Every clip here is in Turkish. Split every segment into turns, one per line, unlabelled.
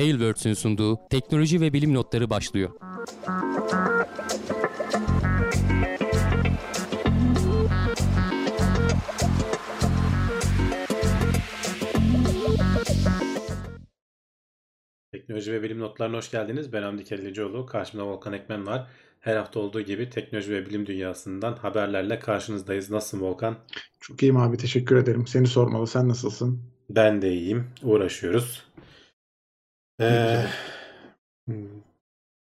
Tailwords'ün sunduğu teknoloji ve bilim notları başlıyor.
Teknoloji ve bilim notlarına hoş geldiniz. Ben Hamdi Kellecioğlu. Karşımda Volkan Ekmen var. Her hafta olduğu gibi teknoloji ve bilim dünyasından haberlerle karşınızdayız. Nasılsın Volkan?
Çok iyiyim abi teşekkür ederim. Seni sormalı. Sen nasılsın?
Ben de iyiyim. Uğraşıyoruz. Ee,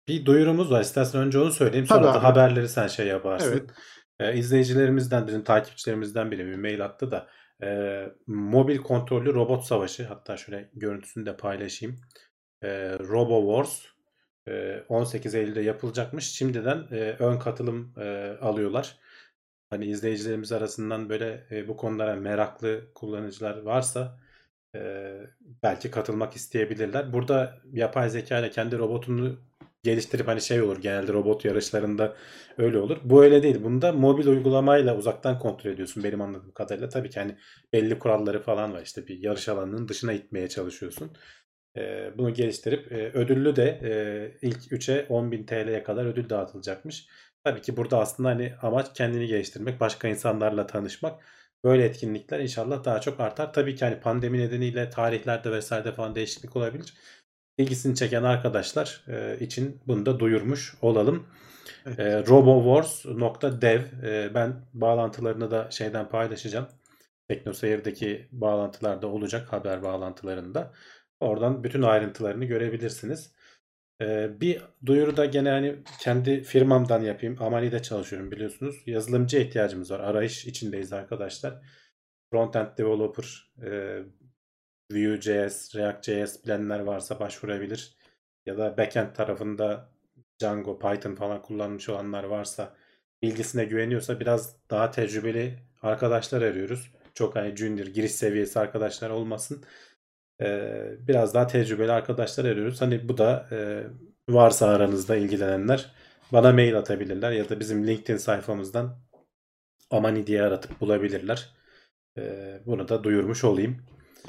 bir duyurumuz var. İstersen önce onu söyleyeyim. Sonra
Tabii
da
abi.
haberleri sen şey yaparsın.
Evet.
Ee, izleyicilerimizden, bizim takipçilerimizden biri bir mail attı da e, mobil kontrollü robot savaşı hatta şöyle görüntüsünü de paylaşayım. E, Robo Wars e, 18 Eylül'de yapılacakmış. Şimdiden e, ön katılım e, alıyorlar. Hani izleyicilerimiz arasından böyle e, bu konulara meraklı kullanıcılar varsa belki katılmak isteyebilirler. Burada yapay zeka ile kendi robotunu geliştirip hani şey olur genelde robot yarışlarında öyle olur. Bu öyle değil. Bunda mobil uygulamayla uzaktan kontrol ediyorsun benim anladığım kadarıyla. Tabii ki hani belli kuralları falan var. İşte bir yarış alanının dışına itmeye çalışıyorsun. Bunu geliştirip e, ödüllü de e, ilk 3'e 10.000 TL'ye kadar ödül dağıtılacakmış. Tabii ki burada aslında hani amaç kendini geliştirmek, başka insanlarla tanışmak. Böyle etkinlikler inşallah daha çok artar. Tabii ki hani pandemi nedeniyle tarihlerde vesaire falan değişiklik olabilir. İlgisini çeken arkadaşlar e, için bunu da duyurmuş olalım.
Evet.
E, robowars.dev e, ben bağlantılarını da şeyden paylaşacağım. TeknoSeyir'deki bağlantılarda olacak haber bağlantılarında. Oradan bütün ayrıntılarını görebilirsiniz. Ee, bir duyuru da gene hani kendi firmamdan yapayım. Amani'de çalışıyorum biliyorsunuz. Yazılımcıya ihtiyacımız var. Arayış içindeyiz arkadaşlar. Frontend developer, e, Vue.js, React.js bilenler varsa başvurabilir. Ya da backend tarafında Django, Python falan kullanmış olanlar varsa bilgisine güveniyorsa biraz daha tecrübeli arkadaşlar arıyoruz. Çok hani junior, giriş seviyesi arkadaşlar olmasın. Biraz daha tecrübeli arkadaşlar arıyoruz. Hani bu da e, varsa aranızda ilgilenenler bana mail atabilirler ya da bizim LinkedIn sayfamızdan Amani diye aratıp bulabilirler. Bunu da duyurmuş olayım.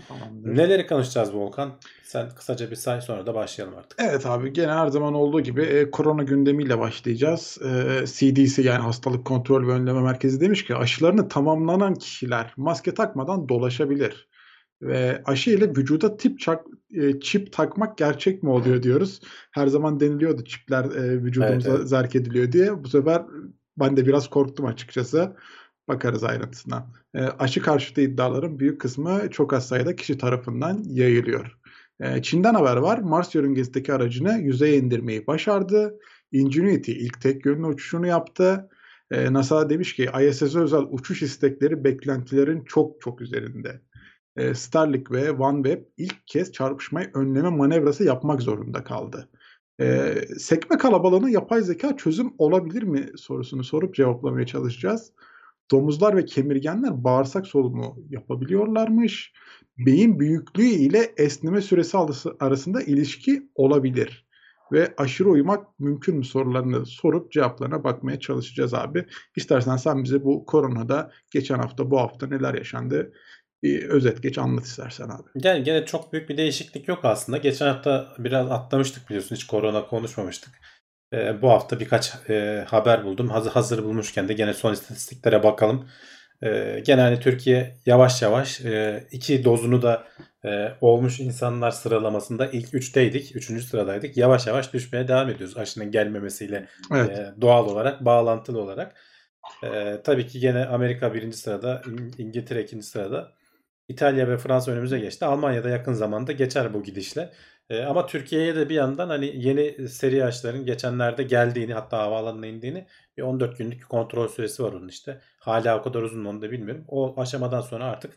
Tamamdır.
Neleri konuşacağız Volkan? Sen kısaca bir say sonra da başlayalım artık.
Evet abi gene her zaman olduğu gibi e, korona gündemiyle başlayacağız. E, CDC yani Hastalık Kontrol ve Önleme Merkezi demiş ki aşılarını tamamlanan kişiler maske takmadan dolaşabilir. Ve aşı ile vücuda tip çak, e, çip takmak gerçek mi oluyor diyoruz. Her zaman deniliyordu çipler e, vücudumuza
Evet, evet.
zerk ediliyor diye. Bu sefer ben de biraz korktum açıkçası. Bakarız ayrıntısına. E, aşı karşıtı iddiaların büyük kısmı çok az sayıda kişi tarafından yayılıyor. E, Çin'den haber var. Mars yörüngesindeki aracını yüzeye indirmeyi başardı. Ingenuity ilk tek yönlü uçuşunu yaptı. E, NASA demiş ki ISS'e özel uçuş istekleri beklentilerin çok çok üzerinde. E, Starlink ve OneWeb ilk kez çarpışmayı önleme manevrası yapmak zorunda kaldı. E, sekme kalabalığına yapay zeka çözüm olabilir mi sorusunu sorup cevaplamaya çalışacağız. Domuzlar ve kemirgenler bağırsak solunumu yapabiliyorlarmış. Beyin büyüklüğü ile esneme süresi arası- arasında ilişki olabilir. Ve aşırı uyumak mümkün mü sorularını sorup cevaplarına bakmaya çalışacağız abi. İstersen sen bize bu koronada geçen hafta bu hafta neler yaşandı bir özet geç anlat istersen abi.
Yani gene çok büyük bir değişiklik yok aslında. Geçen hafta biraz atlamıştık biliyorsun. Hiç korona konuşmamıştık. Ee, bu hafta birkaç e, haber buldum. Hazır, hazır bulmuşken de gene son istatistiklere bakalım. Ee, gene hani Türkiye yavaş yavaş e, iki dozunu da e, olmuş insanlar sıralamasında ilk üçteydik. Üçüncü sıradaydık. Yavaş yavaş düşmeye devam ediyoruz. Aşının gelmemesiyle
Evet.
e, doğal olarak, bağlantılı olarak. E, tabii ki gene Amerika birinci sırada, İng- İngiltere ikinci sırada. İtalya ve Fransa önümüze geçti. Almanya'da yakın zamanda geçer bu gidişle. E, ama Türkiye'ye de bir yandan hani yeni seri aşıların geçenlerde geldiğini hatta havaalanına indiğini bir 14 günlük kontrol süresi var onun işte. Hala o kadar uzun mu onu da bilmiyorum. O aşamadan sonra artık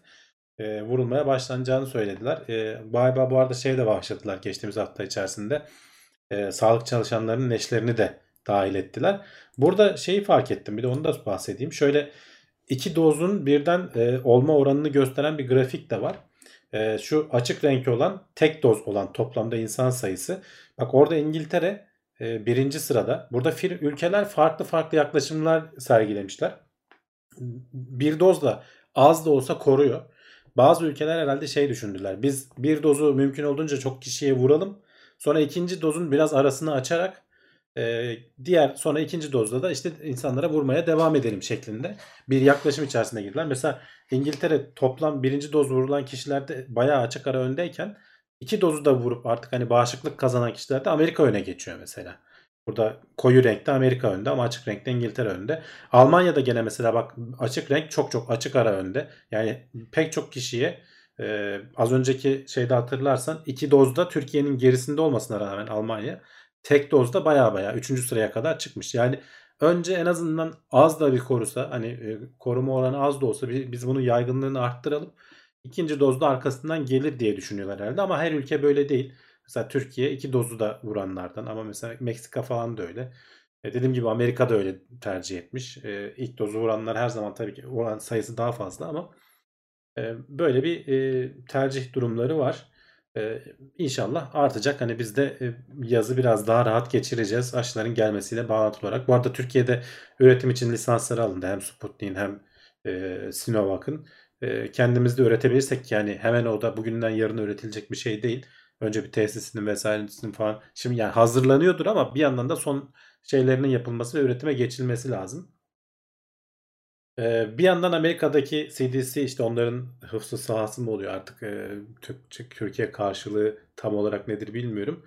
e, vurulmaya başlanacağını söylediler. E, galiba bu arada şey de başladılar geçtiğimiz hafta içerisinde. E, sağlık çalışanlarının eşlerini de dahil ettiler. Burada şeyi fark ettim bir de onu da bahsedeyim. Şöyle iki dozun birden e, olma oranını gösteren bir grafik de var. E, şu açık renk olan tek doz olan toplamda insan sayısı. Bak orada İngiltere e, birinci sırada. Burada fir, ülkeler farklı farklı yaklaşımlar sergilemişler. Bir doz da az da olsa koruyor. Bazı ülkeler herhalde şey düşündüler. Biz bir dozu mümkün olduğunca çok kişiye vuralım. Sonra ikinci dozun biraz arasını açarak e, diğer sonra ikinci dozda da işte insanlara vurmaya devam edelim şeklinde bir yaklaşım içerisine girdiler. Mesela İngiltere toplam birinci doz vurulan kişilerde bayağı açık ara öndeyken iki dozu da vurup artık hani bağışıklık kazanan kişilerde Amerika öne geçiyor mesela. Burada koyu renkte Amerika önde ama açık renkte İngiltere önde. Almanya'da gene mesela bak açık renk çok çok açık ara önde. Yani pek çok kişiye e, az önceki şeyde hatırlarsan iki dozda Türkiye'nin gerisinde olmasına rağmen Almanya tek dozda baya baya 3. sıraya kadar çıkmış. Yani önce en azından az da bir korusa hani e, koruma oranı az da olsa biz bunun yaygınlığını arttıralım. İkinci dozda arkasından gelir diye düşünüyorlar herhalde ama her ülke böyle değil. Mesela Türkiye iki dozu da vuranlardan ama mesela Meksika falan da öyle. E dediğim gibi Amerika da öyle tercih etmiş. E, ilk dozu vuranlar her zaman tabii ki oran sayısı daha fazla ama e, böyle bir e, tercih durumları var. E, inşallah artacak. Hani biz de e, yazı biraz daha rahat geçireceğiz aşıların gelmesiyle bağlantılı olarak. Bu arada Türkiye'de üretim için lisansları alındı. Hem Sputnik'in hem e, Sinovac'ın. E, kendimiz de üretebilirsek yani hemen o da bugünden yarına üretilecek bir şey değil. Önce bir tesisinin vesairesinin falan. Şimdi yani hazırlanıyordur ama bir yandan da son şeylerinin yapılması ve üretime geçilmesi lazım. Ee, bir yandan Amerika'daki CDC işte onların hıfzı sahası mı oluyor artık e, Türkiye karşılığı tam olarak nedir bilmiyorum.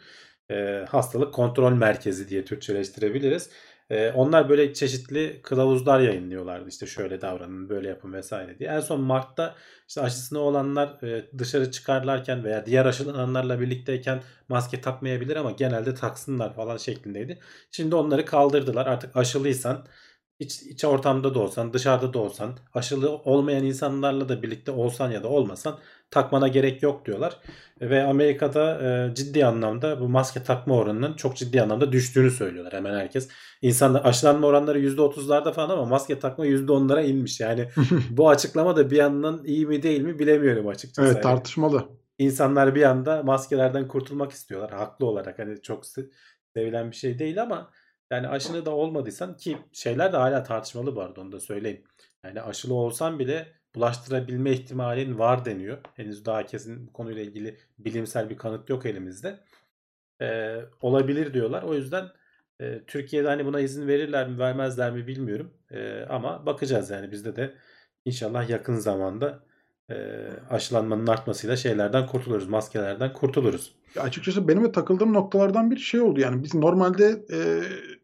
E, hastalık kontrol merkezi diye Türkçeleştirebiliriz. E, onlar böyle çeşitli kılavuzlar yayınlıyorlardı işte şöyle davranın böyle yapın vesaire diye. En son Mart'ta işte aşısını olanlar e, dışarı çıkarlarken veya diğer aşılananlarla birlikteyken maske takmayabilir ama genelde taksınlar falan şeklindeydi. Şimdi onları kaldırdılar artık aşılıysan iç, iç ortamda da olsan, dışarıda da olsan, aşılı olmayan insanlarla da birlikte olsan ya da olmasan takmana gerek yok diyorlar. Ve Amerika'da e, ciddi anlamda bu maske takma oranının çok ciddi anlamda düştüğünü söylüyorlar hemen herkes. İnsanlar aşılanma oranları %30'larda falan ama maske takma %10'lara inmiş. Yani bu açıklama da bir yandan iyi mi değil mi bilemiyorum açıkçası.
Evet tartışmalı.
İnsanlar bir anda maskelerden kurtulmak istiyorlar haklı olarak. Hani çok sevilen bir şey değil ama yani aşılı da olmadıysan ki şeyler de hala tartışmalı bu arada onu da söyleyeyim. Yani aşılı olsan bile bulaştırabilme ihtimalin var deniyor. Henüz daha kesin bu konuyla ilgili bilimsel bir kanıt yok elimizde. Ee, olabilir diyorlar. O yüzden e, Türkiye'de hani buna izin verirler mi vermezler mi bilmiyorum. E, ama bakacağız yani bizde de inşallah yakın zamanda e, aşılanmanın artmasıyla şeylerden kurtuluruz. Maskelerden kurtuluruz.
Ya açıkçası benim de takıldığım noktalardan bir şey oldu. Yani biz normalde e,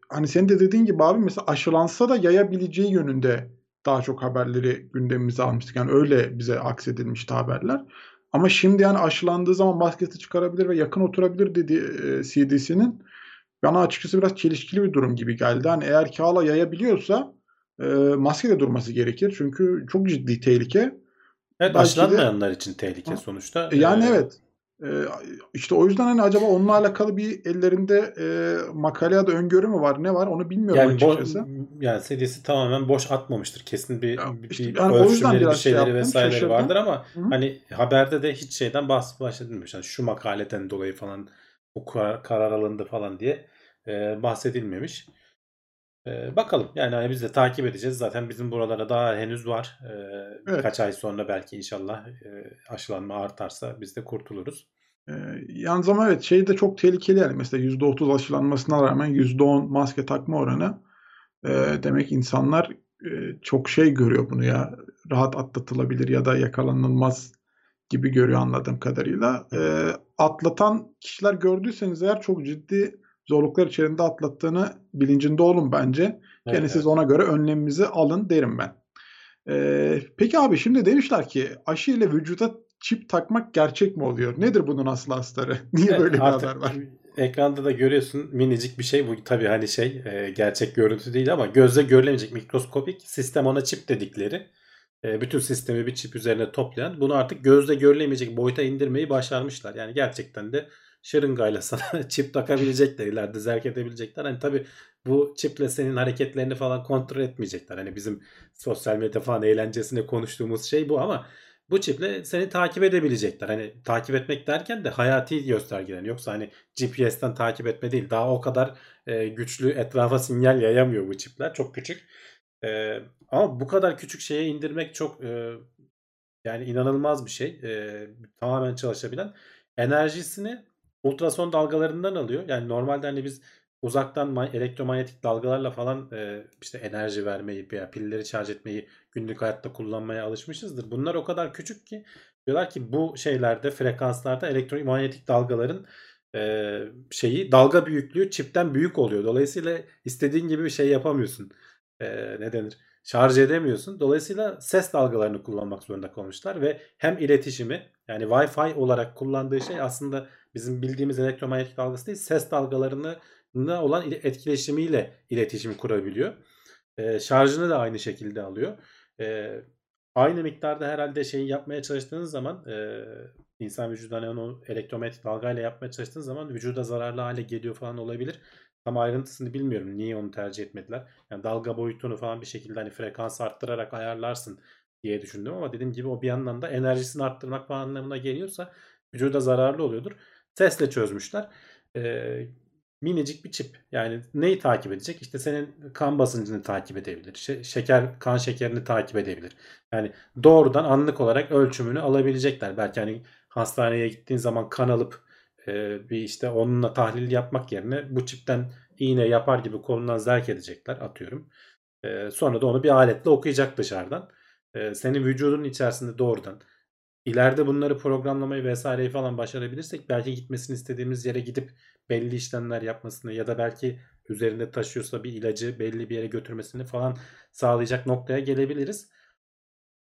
hani senin de dediğin gibi abi mesela aşılansa da yayabileceği yönünde daha çok haberleri gündemimize almıştık. Yani öyle bize aksedilmişti haberler. Ama şimdi yani aşılandığı zaman maskesi çıkarabilir ve yakın oturabilir dedi e, CDC'nin. Bana açıkçası biraz çelişkili bir durum gibi geldi. Hani eğer ki hala yayabiliyorsa e, maske de durması gerekir. Çünkü çok ciddi tehlike.
Evet Belki aşılanmayanlar de, için tehlike sonuçta.
E, yani ee, evet. Ee, işte o yüzden hani acaba onunla alakalı bir ellerinde e, makale ya da öngörü mü var ne var onu bilmiyorum
yani
açıkçası.
Yani sedisi tamamen boş atmamıştır. Kesin bir, ya işte, bir yani ölçümleri bir şeyleri şey vesaireleri şaşırdım. vardır ama Hı-hı. hani haberde de hiç şeyden bahs bahsedilmemiş. Yani şu makaleden dolayı falan bu karar, karar alındı falan diye e, bahsedilmemiş. E, bakalım yani hani biz de takip edeceğiz. Zaten bizim buralara daha henüz var. E, evet. Birkaç ay sonra belki inşallah e, aşılanma artarsa biz de kurtuluruz.
E, yalnız ama evet şey de çok tehlikeli yani mesela %30 aşılanmasına rağmen %10 maske takma oranı e, demek insanlar e, çok şey görüyor bunu ya rahat atlatılabilir ya da yakalanılmaz gibi görüyor anladığım kadarıyla. E, atlatan kişiler gördüyseniz eğer çok ciddi zorluklar içerisinde atlattığını bilincinde olun bence. Evet, Gene siz ona göre önlemimizi alın derim ben. Ee, peki abi şimdi demişler ki aşı ile vücuda çip takmak gerçek mi oluyor? Nedir bunun aslı astarı? Niye evet, böyle bir haber var?
Ekranda da görüyorsun minicik bir şey bu tabii hani şey e, gerçek görüntü değil ama gözle görülemeyecek mikroskopik sistem ona çip dedikleri e, bütün sistemi bir çip üzerine toplayan bunu artık gözle görülemeyecek boyuta indirmeyi başarmışlar. Yani gerçekten de şırıngayla sana çip takabilecekler ileride zerk edebilecekler. Hani tabi bu çiple senin hareketlerini falan kontrol etmeyecekler. Hani bizim sosyal medya falan eğlencesine konuştuğumuz şey bu ama bu çiple seni takip edebilecekler. Hani takip etmek derken de hayati göstergeler. Yoksa hani GPS'ten takip etme değil. Daha o kadar e, güçlü etrafa sinyal yayamıyor bu çipler. Çok küçük. E, ama bu kadar küçük şeye indirmek çok e, yani inanılmaz bir şey. E, tamamen çalışabilen. Enerjisini ultrason dalgalarından alıyor. Yani normalde hani biz uzaktan ma- elektromanyetik dalgalarla falan e, işte enerji vermeyi veya pilleri şarj etmeyi günlük hayatta kullanmaya alışmışızdır. Bunlar o kadar küçük ki diyorlar ki bu şeylerde frekanslarda elektromanyetik dalgaların e, şeyi dalga büyüklüğü çipten büyük oluyor. Dolayısıyla istediğin gibi bir şey yapamıyorsun. E, ne denir? Şarj edemiyorsun. Dolayısıyla ses dalgalarını kullanmak zorunda kalmışlar ve hem iletişimi yani Wi-Fi olarak kullandığı şey aslında bizim bildiğimiz elektromanyetik dalgası değil ses dalgalarını olan ile- etkileşimiyle iletişim kurabiliyor. E, şarjını da aynı şekilde alıyor. E, aynı miktarda herhalde şeyi yapmaya çalıştığınız zaman e, insan vücuduna onu elektromanyetik dalgayla yapmaya çalıştığınız zaman vücuda zararlı hale geliyor falan olabilir. Tam ayrıntısını bilmiyorum. Niye onu tercih etmediler? Yani dalga boyutunu falan bir şekilde hani frekans arttırarak ayarlarsın diye düşündüm ama dediğim gibi o bir yandan da enerjisini arttırmak falan anlamına geliyorsa vücuda zararlı oluyordur. Sesle çözmüşler. Ee, minicik bir çip. Yani neyi takip edecek? İşte senin kan basıncını takip edebilir. Şe- şeker, kan şekerini takip edebilir. Yani doğrudan anlık olarak ölçümünü alabilecekler. Belki hani hastaneye gittiğin zaman kan alıp e, bir işte onunla tahlil yapmak yerine bu çipten iğne yapar gibi kolundan zerk edecekler atıyorum. E, sonra da onu bir aletle okuyacak dışarıdan. E, senin vücudun içerisinde doğrudan ileride bunları programlamayı vesaireyi falan başarabilirsek belki gitmesini istediğimiz yere gidip belli işlemler yapmasını ya da belki üzerinde taşıyorsa bir ilacı belli bir yere götürmesini falan sağlayacak noktaya gelebiliriz.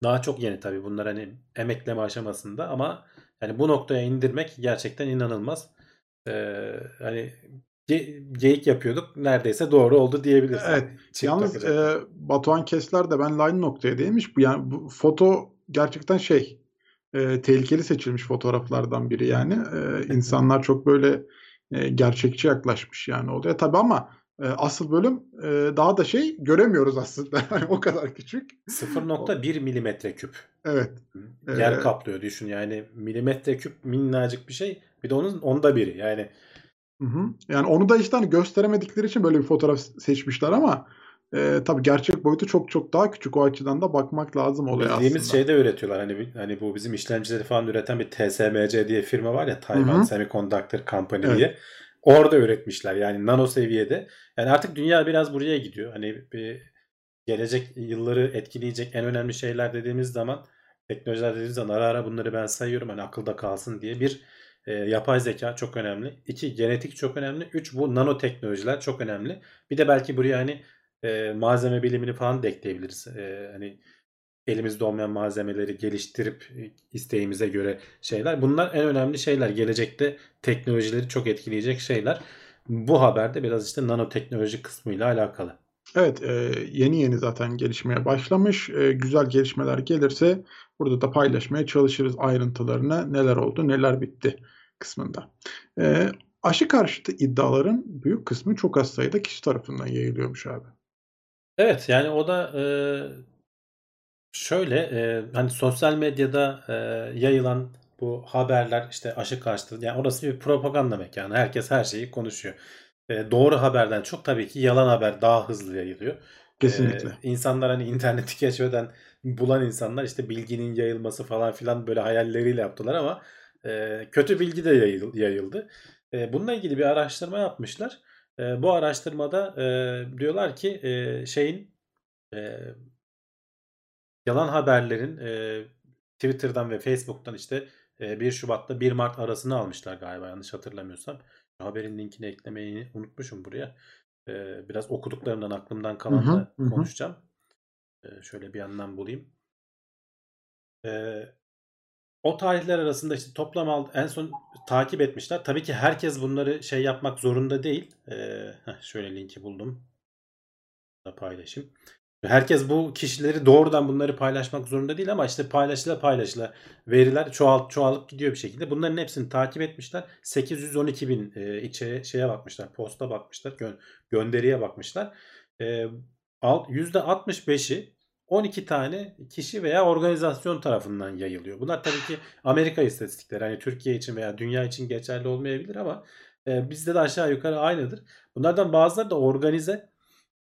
Daha çok yeni tabii bunlar hani emekleme aşamasında ama yani bu noktaya indirmek gerçekten inanılmaz. Ee, hani ge- geyik yapıyorduk neredeyse doğru oldu diyebiliriz.
Evet.
Çip
Yalnız e, Batuhan Kesler de benle aynı noktaya değinmiş. Bu yani bu foto gerçekten şey e, tehlikeli seçilmiş fotoğraflardan biri yani. E, insanlar çok böyle e, gerçekçi yaklaşmış yani olaya. Tabii ama e, asıl bölüm e, daha da şey göremiyoruz aslında. Yani o kadar küçük.
0.1 milimetre küp.
Evet.
Yer
Ee,
kaplıyor düşün yani milimetre küp minnacık bir şey bir de onun onda biri yani
Hı hı. Yani onu da işte hani gösteremedikleri için böyle bir fotoğraf seçmişler ama e, tabii gerçek boyutu çok çok daha küçük. O açıdan da bakmak lazım
bildiğimiz
aslında.
şeyde üretiyorlar hani hani bu bizim işlemcileri falan üreten bir TSMC diye firma var ya Taiwan
Hı hı.
Semiconductor Company
Evet.
diye orada üretmişler yani nano seviyede yani artık dünya biraz buraya gidiyor hani bir gelecek yılları etkileyecek en önemli şeyler dediğimiz zaman teknolojiler dediğimiz zaman ara ara bunları ben sayıyorum hani akılda kalsın diye bir e, yapay zeka çok önemli. iki genetik çok önemli. Üç bu nanoteknolojiler çok önemli. Bir de belki buraya hani e, malzeme bilimini falan da ekleyebiliriz. E, hani elimizde olmayan malzemeleri geliştirip e, isteğimize göre şeyler. Bunlar en önemli şeyler. Gelecekte teknolojileri çok etkileyecek şeyler. Bu haberde biraz işte nanoteknoloji kısmıyla alakalı.
Evet, e, yeni yeni zaten gelişmeye başlamış. E, güzel gelişmeler gelirse burada da paylaşmaya çalışırız ayrıntılarını. Neler oldu, neler bitti kısmında. E, aşı karşıtı iddiaların büyük kısmı çok az sayıda kişi tarafından yayılıyormuş abi.
Evet yani o da e, şöyle e, hani sosyal medyada e, yayılan bu haberler işte aşı karşıtı yani orası bir propaganda mekanı. Herkes her şeyi konuşuyor. E, doğru haberden çok tabii ki yalan haber daha hızlı yayılıyor.
Kesinlikle.
E, insanlar hani interneti keşfeden bulan insanlar işte bilginin yayılması falan filan böyle hayalleriyle yaptılar ama e, kötü bilgi de yayıl- yayıldı. E, bununla ilgili bir araştırma yapmışlar. E, bu araştırmada e, diyorlar ki e, şeyin e, yalan haberlerin e, Twitter'dan ve Facebook'tan işte e, 1 Şubat'ta 1 Mart arasını almışlar galiba yanlış hatırlamıyorsam. Haberin linkini eklemeyi unutmuşum buraya. E, biraz okuduklarımdan aklımdan
hı hı.
konuşacağım. E, şöyle bir yandan bulayım. E, o tarihler arasında işte toplam al- en son takip etmişler. Tabii ki herkes bunları şey yapmak zorunda değil. E, heh, şöyle linki buldum. Da paylaşayım. Herkes bu kişileri doğrudan bunları paylaşmak zorunda değil ama işte paylaşıla paylaşıla veriler çoğalt, çoğalıp gidiyor bir şekilde. Bunların hepsini takip etmişler. 812 bin e, içe, şeye bakmışlar. Posta bakmışlar. gö- gönderiye bakmışlar. E, alt- %65'i 12 tane kişi veya organizasyon tarafından yayılıyor. Bunlar tabii ki Amerika istatistikleri. Hani Türkiye için veya dünya için geçerli olmayabilir ama e, bizde de aşağı yukarı aynıdır. Bunlardan bazıları da organize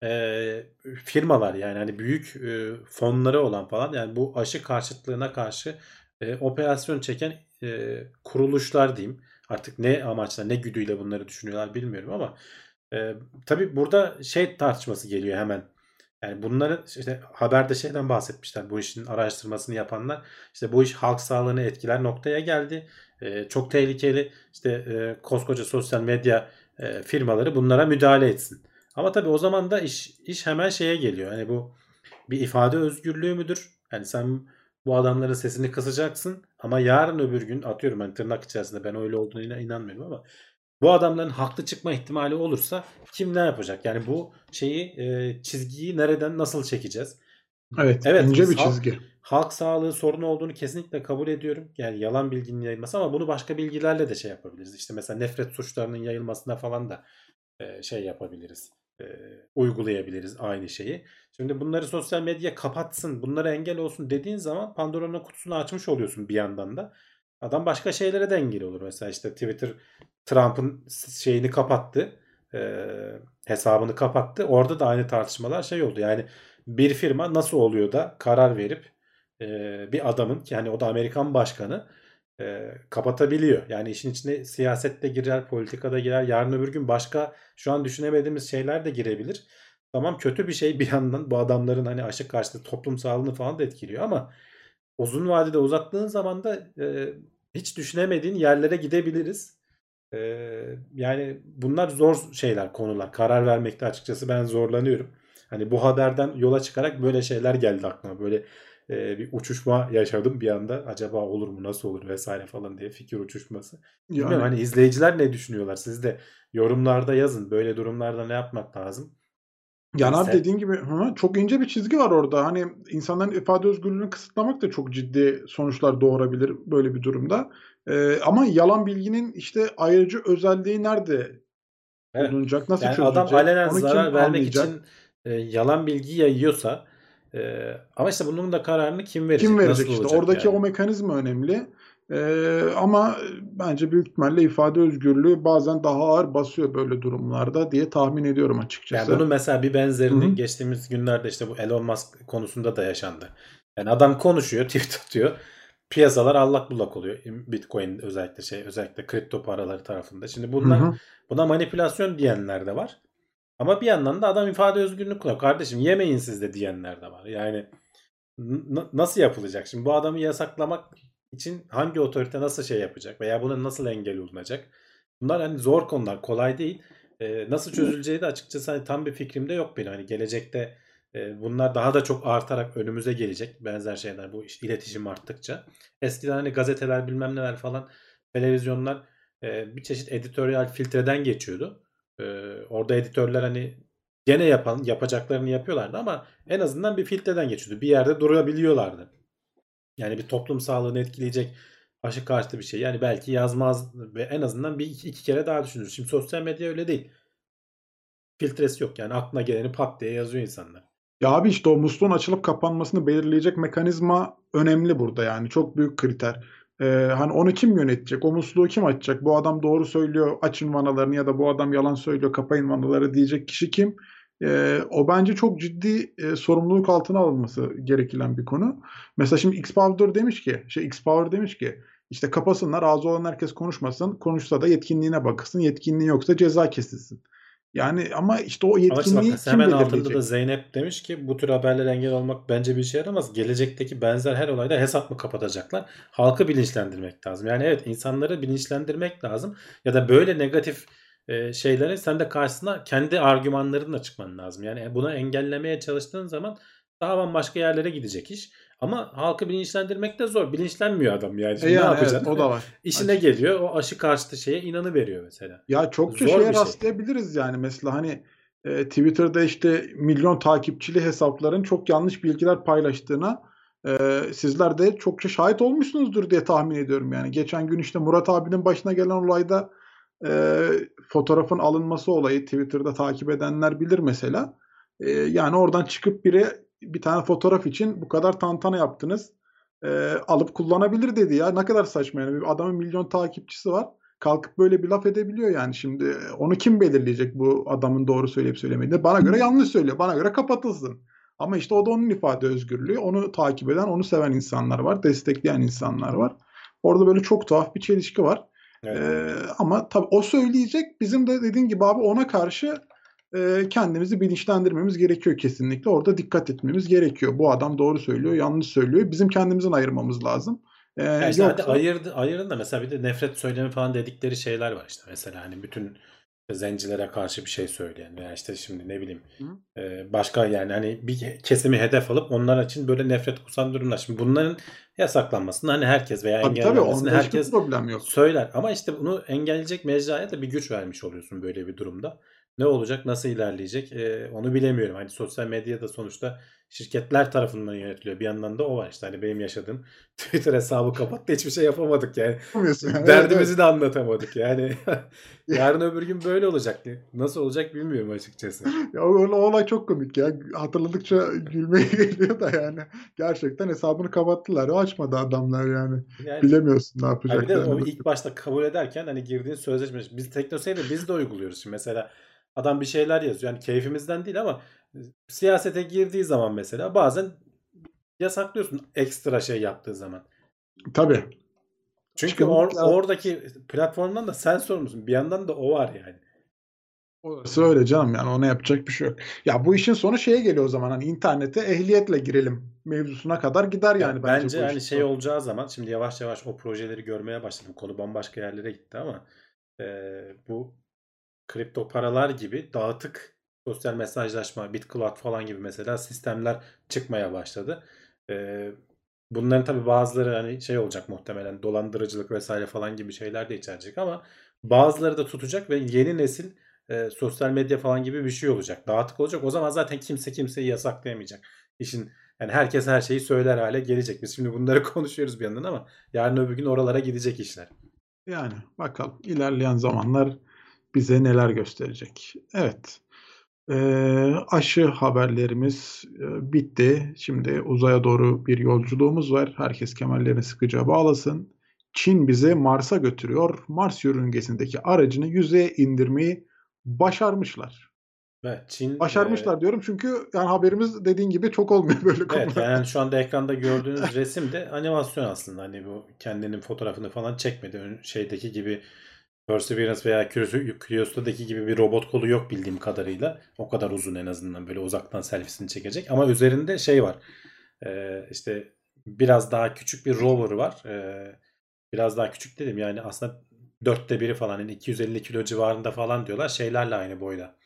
e, firmalar yani hani büyük e, fonları olan falan yani bu aşı karşıtlığına karşı e, operasyon çeken e, kuruluşlar diyeyim. Artık ne amaçla, ne güdüyle bunları düşünüyorlar bilmiyorum ama e, tabii burada şey tartışması geliyor hemen. Yani bunları işte haberde şeyden bahsetmişler. Bu işin araştırmasını yapanlar. İşte bu iş halk sağlığını etkiler noktaya geldi. E, çok tehlikeli. İşte e, koskoca sosyal medya e, firmaları bunlara müdahale etsin. Ama tabii o zaman da iş iş hemen şeye geliyor. Hani bu bir ifade özgürlüğü müdür? Yani sen bu adamların sesini kısacaksın ama yarın öbür gün atıyorum hani tırnak içerisinde ben öyle olduğuna inanmıyorum ama bu adamların haklı çıkma ihtimali olursa kim ne yapacak? Yani bu şeyi e, çizgiyi nereden nasıl çekeceğiz?
Evet,
Evet,
ince bir
halk-
çizgi.
Halk sağlığı sorunu olduğunu kesinlikle kabul ediyorum. Yani yalan bilginin yayılması ama bunu başka bilgilerle de şey yapabiliriz. İşte mesela nefret suçlarının yayılmasına falan da e, şey yapabiliriz. E, uygulayabiliriz aynı şeyi. Şimdi bunları sosyal medya kapatsın, bunlara engel olsun dediğin zaman Pandora'nın kutusunu açmış oluyorsun bir yandan da. Adam başka şeylere de engel olur. Mesela işte Twitter Trump'ın şeyini kapattı. e, hesabını kapattı. Orada da aynı tartışmalar şey oldu. Yani bir firma nasıl oluyor da karar verip e, bir adamın ki hani o da Amerikan başkanı e, kapatabiliyor. Yani işin içine siyaset de girer, politika da girer. Yarın öbür gün başka şu an düşünemediğimiz şeyler de girebilir. Tamam kötü bir şey bir yandan bu adamların hani aşı karşıtı toplum sağlığını falan da etkiliyor ama uzun vadede uzattığın zaman da e, hiç düşünemediğin yerlere gidebiliriz. Yani bunlar zor şeyler, konular. Karar vermekte açıkçası ben zorlanıyorum. Hani bu haberden yola çıkarak böyle şeyler geldi aklıma. Böyle e, bir uçuşma yaşadım bir anda. Acaba olur mu, nasıl olur vesaire falan diye fikir uçuşması. Bilmiyorum
Yani
hani izleyiciler ne düşünüyorlar? Siz de yorumlarda yazın. Böyle durumlarda ne yapmak lazım?
Yani abi
Neyse.
dediğin gibi hı, çok ince bir çizgi var orada. Hani insanların ifade özgürlüğünü kısıtlamak da çok ciddi sonuçlar doğurabilir böyle bir durumda. Ee, ama yalan bilginin işte ayrıcı özelliği nerede
Evet.
bulunacak, nasıl
Yani
çözülecek?
adam alenen
Onu
zarar vermek
anlayacak?
için e, yalan bilgi yayıyorsa e, ama işte bunun da kararını kim verecek?
Kim verecek
Nasıl
işte? Oradaki
yani?
o mekanizma önemli. Ee, ama bence büyük ihtimalle ifade özgürlüğü bazen daha ağır basıyor böyle durumlarda diye tahmin ediyorum açıkçası.
Yani bunun mesela bir benzerini
Hı hı.
geçtiğimiz günlerde işte bu Elon Musk konusunda da yaşandı. Yani adam konuşuyor, tweet atıyor. Piyasalar allak bullak oluyor. Bitcoin özellikle şey özellikle kripto paraları tarafında. Şimdi
Hı
bunlar
hı.
buna manipülasyon diyenler de var. Ama bir yandan da adam ifade özgürlüğünü kullanıyor. Kardeşim yemeyin siz de diyenler de var. Yani nasıl yapılacak? Şimdi bu adamı yasaklamak için hangi otorite nasıl şey yapacak veya buna nasıl engel olunacak? Bunlar hani zor konular, kolay değil. Ee, nasıl çözüleceği de açıkçası hani tam bir fikrim de yok benim. Hani gelecekte bunlar daha da çok artarak önümüze gelecek benzer şeyler bu iletişim arttıkça. Eskiden hani gazeteler bilmem neler falan televizyonlar e, bir çeşit editoryal filtreden geçiyordu. E, orada editörler hani gene yapan yapacaklarını yapıyorlardı ama en azından bir filtreden geçiyordu. Bir yerde durabiliyorlardı. Yani bir toplum sağlığını etkileyecek aşı karşıtı bir şey. Yani belki yazmaz ve en azından bir iki kere daha düşünür. Şimdi sosyal medya öyle değil. Filtresi yok. Yani aklına geleni pat diye yazıyor insanlar.
Ya abi işte o musluğun açılıp kapanmasını belirleyecek mekanizma önemli burada yani. Çok büyük kriter. Ee, hani onu kim yönetecek? O musluğu kim açacak? Bu adam doğru söylüyor, açın vanalarını ya da bu adam yalan söylüyor, kapayın vanaları diyecek kişi kim? Ee, o bence çok ciddi e, sorumluluk altına alınması gereken bir konu. Mesela şimdi X-Power demiş ki, şey X-Power demiş ki işte kapasınlar, ağzı olan herkes konuşmasın. Konuşsa da yetkinliğine bakılsın. Yetkinliği yoksa ceza kesilsin. Yani ama işte o
Ama işte
yetkinliği
bak
kim
hemen altında da Zeynep demiş ki bu tür haberlere engel olmak bence bir işe yaramaz. Gelecekteki benzer her olayda hesap mı kapatacaklar? Halkı bilinçlendirmek lazım. Yani evet insanları bilinçlendirmek lazım. Ya da böyle negatif e, şeylere sen de karşısına kendi argümanlarınla çıkman lazım. Yani bunu engellemeye çalıştığın zaman daha bambaşka yerlere gidecek iş. Ama halkı bilinçlendirmek de zor. Bilinçlenmiyor adam yani.
E
Şimdi ne
yani
yapacaksın?
evet, o da var.
İşine geliyor. O aşı karşıtı şeye inanı veriyor mesela.
Ya çokça
Zor
şeye
şey.
rastlayabiliriz yani mesela hani e, Twitter'da işte milyon takipçili hesapların çok yanlış bilgiler paylaştığına e, sizler de çokça şahit olmuşsunuzdur diye tahmin ediyorum yani. Geçen gün işte Murat abinin başına gelen olayda e, fotoğrafın alınması olayı Twitter'da takip edenler bilir mesela. E, yani oradan çıkıp biri bir tane fotoğraf için bu kadar tantana yaptınız. E, alıp kullanabilir dedi ya. Ne kadar saçma yani. Bir adamın milyon takipçisi var kalkıp böyle bir laf edebiliyor yani şimdi onu kim belirleyecek bu adamın doğru söyleyip söylemediğini bana göre yanlış söylüyor bana göre kapatılsın ama işte o da onun ifade özgürlüğü onu takip eden onu seven insanlar var destekleyen insanlar var orada böyle çok tuhaf bir çelişki var
Evet.
Ee, ama tabii o söyleyecek. Bizim de dediğin gibi abi ona karşı e, kendimizi bilinçlendirmemiz gerekiyor kesinlikle. Orada dikkat etmemiz gerekiyor. Bu adam doğru söylüyor, yanlış söylüyor. Bizim kendimizin ayırmamız lazım. Ee,
Ya işte hadi
yoksa
ayırdı, ayırın da mesela bir de nefret söylemi falan dedikleri şeyler var işte. Mesela hani bütün zencilere karşı bir şey söyleyen veya işte şimdi ne bileyim e, başka yani hani bir kesimi hedef alıp onlar için böyle nefret kusan durumlar. Şimdi bunların yasaklanmasını hani herkes veya engellenmesini herkes
problem yok.
söyler. Ama işte bunu engelleyecek mecraya da bir güç vermiş oluyorsun böyle bir durumda. Ne olacak, nasıl ilerleyecek e, onu bilemiyorum. Hani sosyal medyada sonuçta şirketler tarafından yönetiliyor. Bir yandan da o var işte. Hani benim yaşadığım Twitter hesabı kapattı. Hiçbir şey yapamadık yani.
Yani. Evet,
Derdimizi de anlatamadık yani. Yarın öbür gün böyle olacak. Nasıl olacak bilmiyorum açıkçası.
evet. Ya o, o olay çok komik ya. Hatırladıkça gülmeye geliyor da yani. Gerçekten hesabını kapattılar. O açmadı adamlar yani.
Yani
Bilemiyorsun ne
bir de
yapacaklarını.
o ilk başta kabul ederken hani girdiğin sözleşme biz teknoseyde biz de uyguluyoruz şimdi mesela adam bir şeyler yazıyor yani keyfimizden değil ama e, siyasete girdiği zaman mesela bazen yasaklıyorsun ekstra şey yaptığı zaman.
Tabii.
Çünkü or- oradaki platformdan da sen sorumlusun. Bir yandan da o var yani.
Orası öyle canım yani ona yapacak bir şey yok. Ya bu işin sonu şeye geliyor o zaman hani internete ehliyetle girelim mevzusuna kadar gider yani
Yani
bence,
bence hani şey
sonu.
olacağı zaman şimdi yavaş yavaş o projeleri görmeye başladım. Konu bambaşka yerlere gitti ama e, bu kripto paralar gibi dağıtık sosyal mesajlaşma, BitCloud falan gibi mesela sistemler çıkmaya başladı. Bunların tabii bazıları hani şey olacak muhtemelen dolandırıcılık vesaire falan gibi şeyler de içerecek ama bazıları da tutacak ve yeni nesil sosyal medya falan gibi bir şey olacak. Dağıtık olacak. O zaman zaten kimse kimseyi yasaklayamayacak. İşin yani herkes her şeyi söyler hale gelecek. Biz şimdi bunları konuşuyoruz bir yandan ama yarın öbür gün oralara gidecek işler.
Yani bakalım ilerleyen zamanlar bize neler gösterecek. Evet. Ee, aşı haberlerimiz e, bitti. Şimdi uzaya doğru bir yolculuğumuz var. Herkes kemerlerini sıkıca bağlasın. Çin bizi Mars'a götürüyor. Mars yörüngesindeki aracını yüzeye indirmeyi başarmışlar.
Evet, Çin
Başarmışlar diyorum çünkü yani haberimiz dediğin gibi çok olmuyor böyle
Evet
konular.
yani şu anda ekranda gördüğünüz resim de animasyon aslında. Hani bu kendinin fotoğrafını falan çekmedi. Şeydeki gibi Perseverance veya Curios- Curiosity'deki gibi bir robot kolu yok bildiğim kadarıyla. O kadar uzun en azından böyle uzaktan selfiesini çekecek. Ama üzerinde şey var. Ee, işte biraz daha küçük bir rover var. Ee, biraz daha küçük dedim yani aslında dörtte biri falan yani 250 kilo civarında falan diyorlar. Şeylerle aynı boyda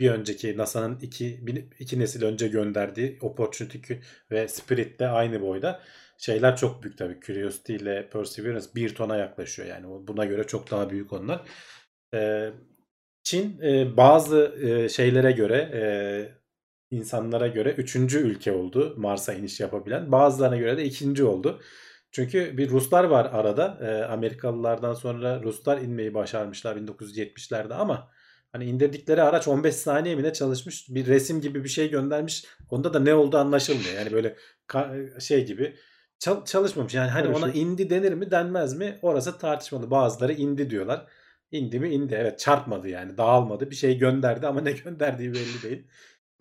bir önceki NASA'nın iki, iki nesil önce gönderdiği Opportunity ve Spirit de aynı boyda. Şeyler çok büyük tabii. Curiosity ile Perseverance bir tona yaklaşıyor. Yani buna göre çok daha büyük onlar. Ee, Çin e, bazı e, şeylere göre e, insanlara göre üçüncü ülke oldu Mars'a iniş yapabilen. Bazılarına göre de ikinci oldu. Çünkü bir Ruslar var arada. E, Amerikalılardan sonra Ruslar inmeyi başarmışlar 1970'lerde ama Hani indirdikleri araç 15 saniye mi ne çalışmış bir resim gibi bir şey göndermiş. Onda da ne oldu anlaşılmıyor. Yani böyle şey gibi çal- çalışmamış. Yani hani ona
Karışık.
indi denir mi denmez mi orası tartışmalı. Bazıları indi diyorlar. İndi mi indi. Evet çarpmadı yani dağılmadı. Bir şey gönderdi ama ne gönderdiği belli değil.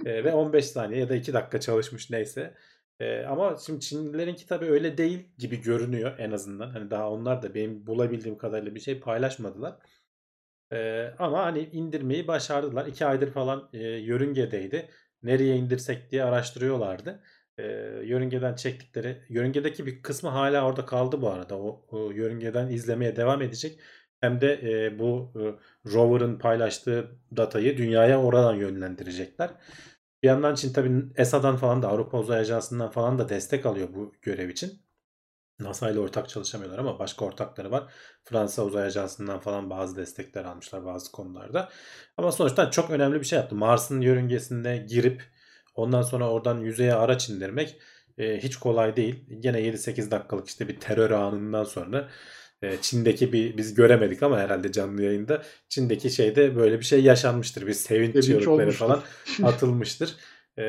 Ee, ve 15 saniye ya da 2 dakika çalışmış neyse. Ee, ama şimdi Çinlilerinki tabii öyle değil gibi görünüyor en azından. Hani daha onlar da benim bulabildiğim kadarıyla bir şey paylaşmadılar. Ee, ama hani indirmeyi başardılar. İki aydır falan e, yörüngedeydi. Nereye indirsek diye araştırıyorlardı. Ee, yörüngeden çektikleri, yörüngedeki bir kısmı hala orada kaldı bu arada. O, o yörüngeden izlemeye devam edecek. Hem de e, bu e, rover'ın paylaştığı datayı dünyaya oradan yönlendirecekler. Bir yandan Çin tabii ESA'dan falan da Avrupa Uzay Ajansı'ndan falan da destek alıyor bu görev için. NASA ile ortak çalışamıyorlar ama başka ortakları var. Fransa Uzay Ajansı'ndan falan bazı destekler almışlar bazı konularda. Ama sonuçta çok önemli bir şey yaptı. Mars'ın yörüngesinde girip ondan sonra oradan yüzeye araç indirmek e, hiç kolay değil. Gene 7-8 dakikalık işte bir terör anından sonra e, Çin'deki bir biz göremedik ama herhalde canlı yayında Çin'deki şeyde böyle bir şey yaşanmıştır. Bir sevinç
Sevinç
çığlıkları
olmuştur.
falan atılmıştır. Ee,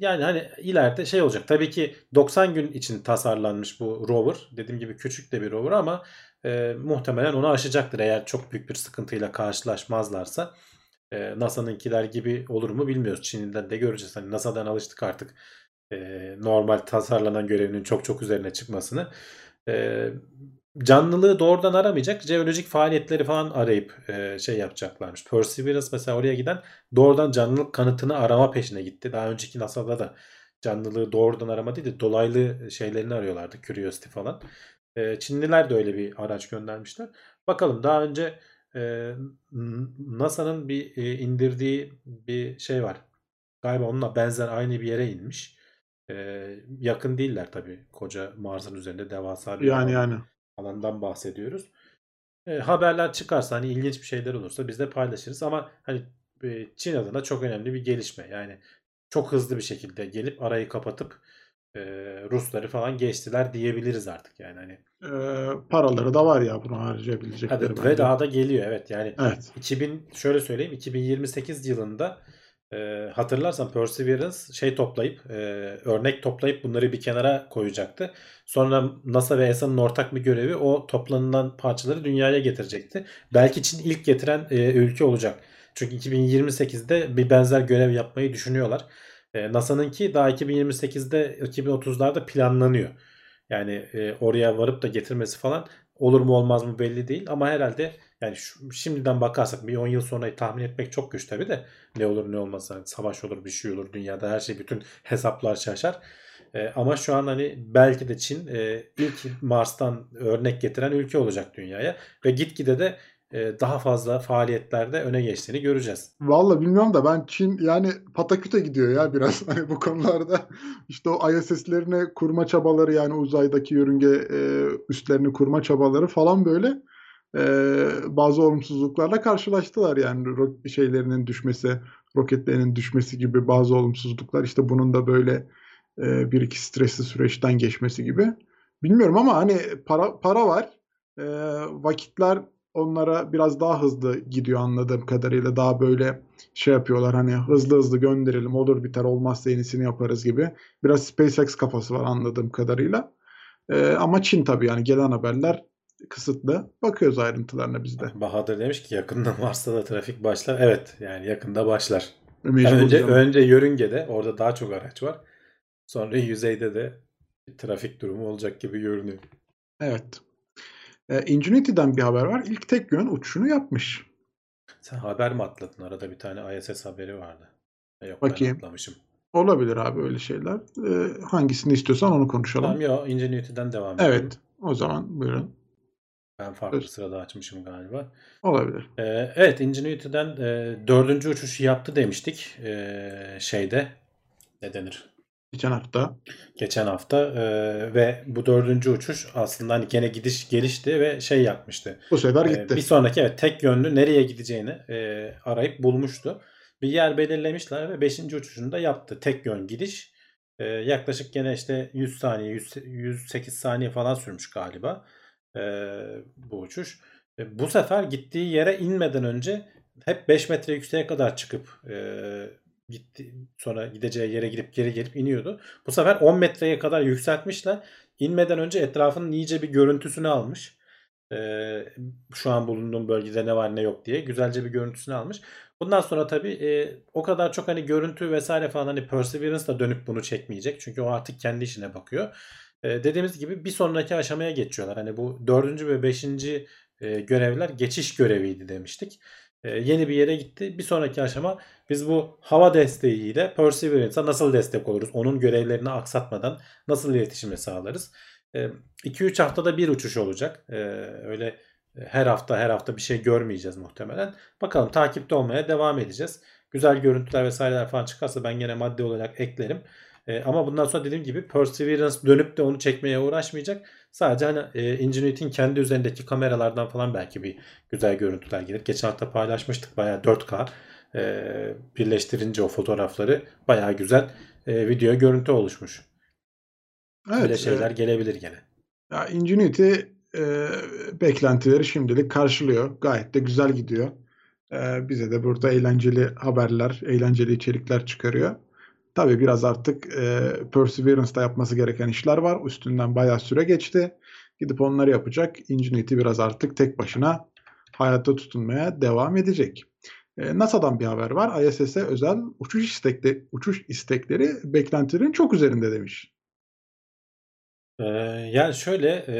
yani hani ileride şey olacak. Tabii ki 90 gün için tasarlanmış bu rover. Dediğim gibi küçük de bir rover ama e, muhtemelen onu aşacaktır. Eğer çok büyük bir sıkıntıyla karşılaşmazlarsa e, NASA'nınkiler gibi olur mu bilmiyoruz. Çin'den de göreceğiz. Hani NASA'dan alıştık artık e, normal tasarlanan görevinin çok çok üzerine çıkmasını. E, canlılığı doğrudan aramayacak. Jeolojik faaliyetleri falan arayıp e, şey yapacaklarmış. Perseverance mesela oraya giden doğrudan canlılık kanıtını arama peşine gitti. Daha önceki NASA'da da canlılığı doğrudan arama değil de dolaylı şeylerini arıyorlardı. Curiosity falan. E, Çinliler de öyle bir araç göndermişler. Bakalım daha önce e, NASA'nın bir e, indirdiği bir şey var. Galiba onunla benzer aynı bir yere inmiş. E, yakın değiller tabii. Koca Mars'ın üzerinde devasa bir
Yani
alan-
yani.
alandan bahsediyoruz. E, haberler çıkarsa hani ilginç bir şeyler olursa biz de paylaşırız ama hani e, Çin adına çok önemli bir gelişme. Yani çok hızlı bir şekilde gelip arayı kapatıp e, Rusları falan geçtiler diyebiliriz artık yani hani.
Ee, paraları da var ya bunu harcayabilecekleri
Hadi, ve daha da geliyor evet yani
Evet.
2000 şöyle söyleyeyim 2028 yılında e, hatırlarsan Perseverance şey toplayıp e, örnek toplayıp bunları bir kenara koyacaktı. Sonra NASA ve ESA'nın ortak bir görevi o toplanılan parçaları dünyaya getirecekti. Belki Çin ilk getiren e, ülke olacak. Çünkü 2028'de bir benzer görev yapmayı düşünüyorlar. E, NASA'nınki daha 2028'de 2030'larda planlanıyor. Yani e, oraya varıp da getirmesi falan olur mu olmaz mı belli değil ama herhalde yani şu, şimdiden bakarsak bir 10 yıl sonrayı tahmin etmek çok güç tabi de ne olur ne olmaz yani savaş olur bir şey olur dünyada her şey bütün hesaplar şaşar. E, ama şu an hani belki de Çin e, ilk Mars'tan örnek getiren ülke olacak dünyaya ve gitgide de daha fazla faaliyetlerde öne geçtiğini göreceğiz.
Vallahi bilmiyorum da ben Çin yani pataküte gidiyor ya biraz hani bu konularda. İşte o ISS'lerini kurma çabaları yani uzaydaki yörünge e, üstlerini kurma çabaları falan böyle e, bazı olumsuzluklarla karşılaştılar yani şeylerinin düşmesi, roketlerinin düşmesi gibi bazı olumsuzluklar. İşte bunun da böyle e, bir iki stresli süreçten geçmesi gibi. Bilmiyorum ama hani para para var. E, vakitler onlara biraz daha hızlı gidiyor anladığım kadarıyla. Daha böyle şey yapıyorlar hani hızlı hızlı gönderelim olur biter olmazsa yenisini yaparız gibi. Biraz SpaceX kafası var anladığım kadarıyla. Ee, ama Çin tabii yani gelen haberler kısıtlı. Bakıyoruz ayrıntılarına biz de.
Bahadır demiş ki yakında Mars'ta da trafik başlar. Evet yani yakında başlar.
Mecbur
önce
canım.
önce yörüngede orada daha çok araç var. Sonra yüzeyde de trafik durumu olacak gibi görünüyor.
Evet. Ee, Ingenuity'den bir haber var. İlk tek yön uçuşunu yapmış.
Sen haber mi atladın? Arada bir tane ISS haberi vardı. E, Yok
Bakayım.
ben atlamışım.
Olabilir abi öyle şeyler. Ee, hangisini istiyorsan onu konuşalım.
Tamam yo Ingenuity'den devam edelim.
Evet. O zaman buyurun.
Ben farklı
Evet.
sırada açmışım galiba.
Olabilir.
Ee, evet Ingenuity'den e, dördüncü uçuşu yaptı demiştik. Ee, şeyde ne denir?
Geçen hafta.
geçen hafta e, ve bu dördüncü uçuş aslında hani gene gidiş gelişti ve şey yapmıştı.
Bu sefer
E,
gitti.
bir sonraki evet tek yönlü nereye gideceğini e, arayıp bulmuştu. Bir yer belirlemişler ve 5. uçuşunu da yaptı. Tek yön gidiş. E, yaklaşık gene işte 100 saniye 100, 108 saniye falan sürmüş galiba e, bu uçuş. E, bu sefer gittiği yere inmeden önce hep 5 metre yükseğe kadar çıkıp e, gitti sonra gideceği yere gidip geri gelip iniyordu. Bu sefer 10 metreye kadar yükseltmişler. İnmeden önce etrafının iyice bir görüntüsünü almış. Ee, şu an bulunduğum bölgede ne var ne yok diye güzelce bir görüntüsünü almış. Bundan sonra tabii e, o kadar çok hani görüntü vesaire falan hani Perseverance da dönüp bunu çekmeyecek. Çünkü o artık kendi işine bakıyor. E, dediğimiz gibi bir sonraki aşamaya geçiyorlar. Hani bu dördüncü ve beşinci e, görevler geçiş göreviydi demiştik. E, yeni bir yere gitti. Bir sonraki aşama biz bu hava desteğiyle Perseverance'a nasıl destek oluruz? Onun görevlerini aksatmadan nasıl iletişimi sağlarız? 2-3 haftada bir uçuş olacak. Öyle her hafta her hafta bir şey görmeyeceğiz muhtemelen. Bakalım takipte olmaya devam edeceğiz. Güzel görüntüler vesaireler falan çıkarsa ben gene madde olarak eklerim. Ama bundan sonra dediğim gibi Perseverance dönüp de onu çekmeye uğraşmayacak. Sadece hani e, Ingenuity'nin kendi üzerindeki kameralardan falan belki bir güzel görüntüler gelir. Geçen hafta paylaşmıştık bayağı 4K e, birleştirince o fotoğrafları bayağı güzel e, video görüntü oluşmuş.
Evet.
Böyle şeyler gelebilir gene.
Ya Ingenuity e, beklentileri şimdilik karşılıyor. Gayet de güzel gidiyor. E, bize de burada eğlenceli haberler, eğlenceli içerikler çıkarıyor. Tabii biraz artık e, Perseverance'da yapması gereken işler var. Üstünden bayağı süre geçti. Gidip onları yapacak. Ingenuity biraz artık tek başına hayatta tutunmaya devam edecek. E, NASA'dan bir haber var. ISS'e özel uçuş istekleri, uçuş istekleri beklentilerin çok üzerinde demiş.
Ee, yani şöyle e,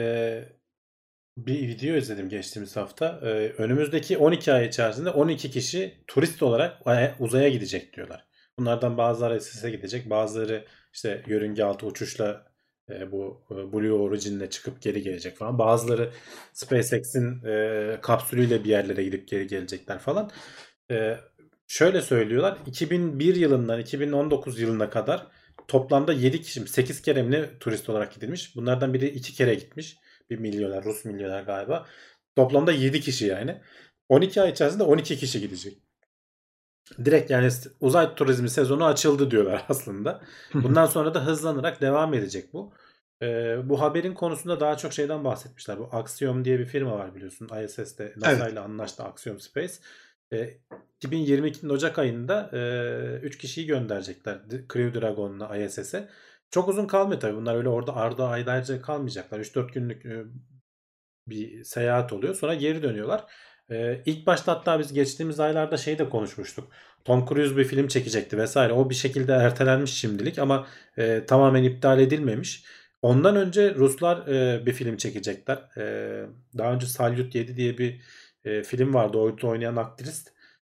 bir video izledim geçtiğimiz hafta. Önümüzdeki 12 ay içerisinde 12 kişi turist olarak aya- uzaya gidecek diyorlar. Bunlardan bazıları SS'e gidecek, bazıları işte yörünge altı uçuşla e, bu e, Blue Origin'le çıkıp geri gelecek falan. Bazıları SpaceX'in e, kapsülüyle bir yerlere gidip geri gelecekler falan. E, şöyle söylüyorlar. 2001 yılından 2019 yılına kadar toplamda 7 kişi, 8 kere mi turist olarak gidilmiş. Bunlardan biri 2 kere gitmiş. Bir milyoner, Rus milyoner galiba. Toplamda 7 kişi yani. 12 ay içerisinde 12 kişi gidecek. Direkt yani uzay turizmi sezonu açıldı diyorlar aslında. Bundan sonra da hızlanarak devam edecek bu. Ee, bu haberin konusunda daha çok şeyden bahsetmişler. Bu Axiom diye bir firma var biliyorsun. ISS'te NASA
Evet.
ile anlaştı Axiom Space. Ee, 2022'nin Ocak ayında 3 kişiyi gönderecekler. Crew Dragon'la ISS'e. Çok uzun kalmıyor tabii. Bunlar öyle orada arda aylarca kalmayacaklar. 3-4 günlük e, bir seyahat oluyor. Sonra geri dönüyorlar. Ee, ilk başta hatta biz geçtiğimiz aylarda şey de konuşmuştuk. Tom Cruise bir film çekecekti vesaire. O bir şekilde ertelenmiş şimdilik ama e, tamamen iptal edilmemiş. Ondan önce Ruslar e, bir film çekecekler. E, daha önce Salyut 7 diye bir e, film vardı. Orada oynayan aktris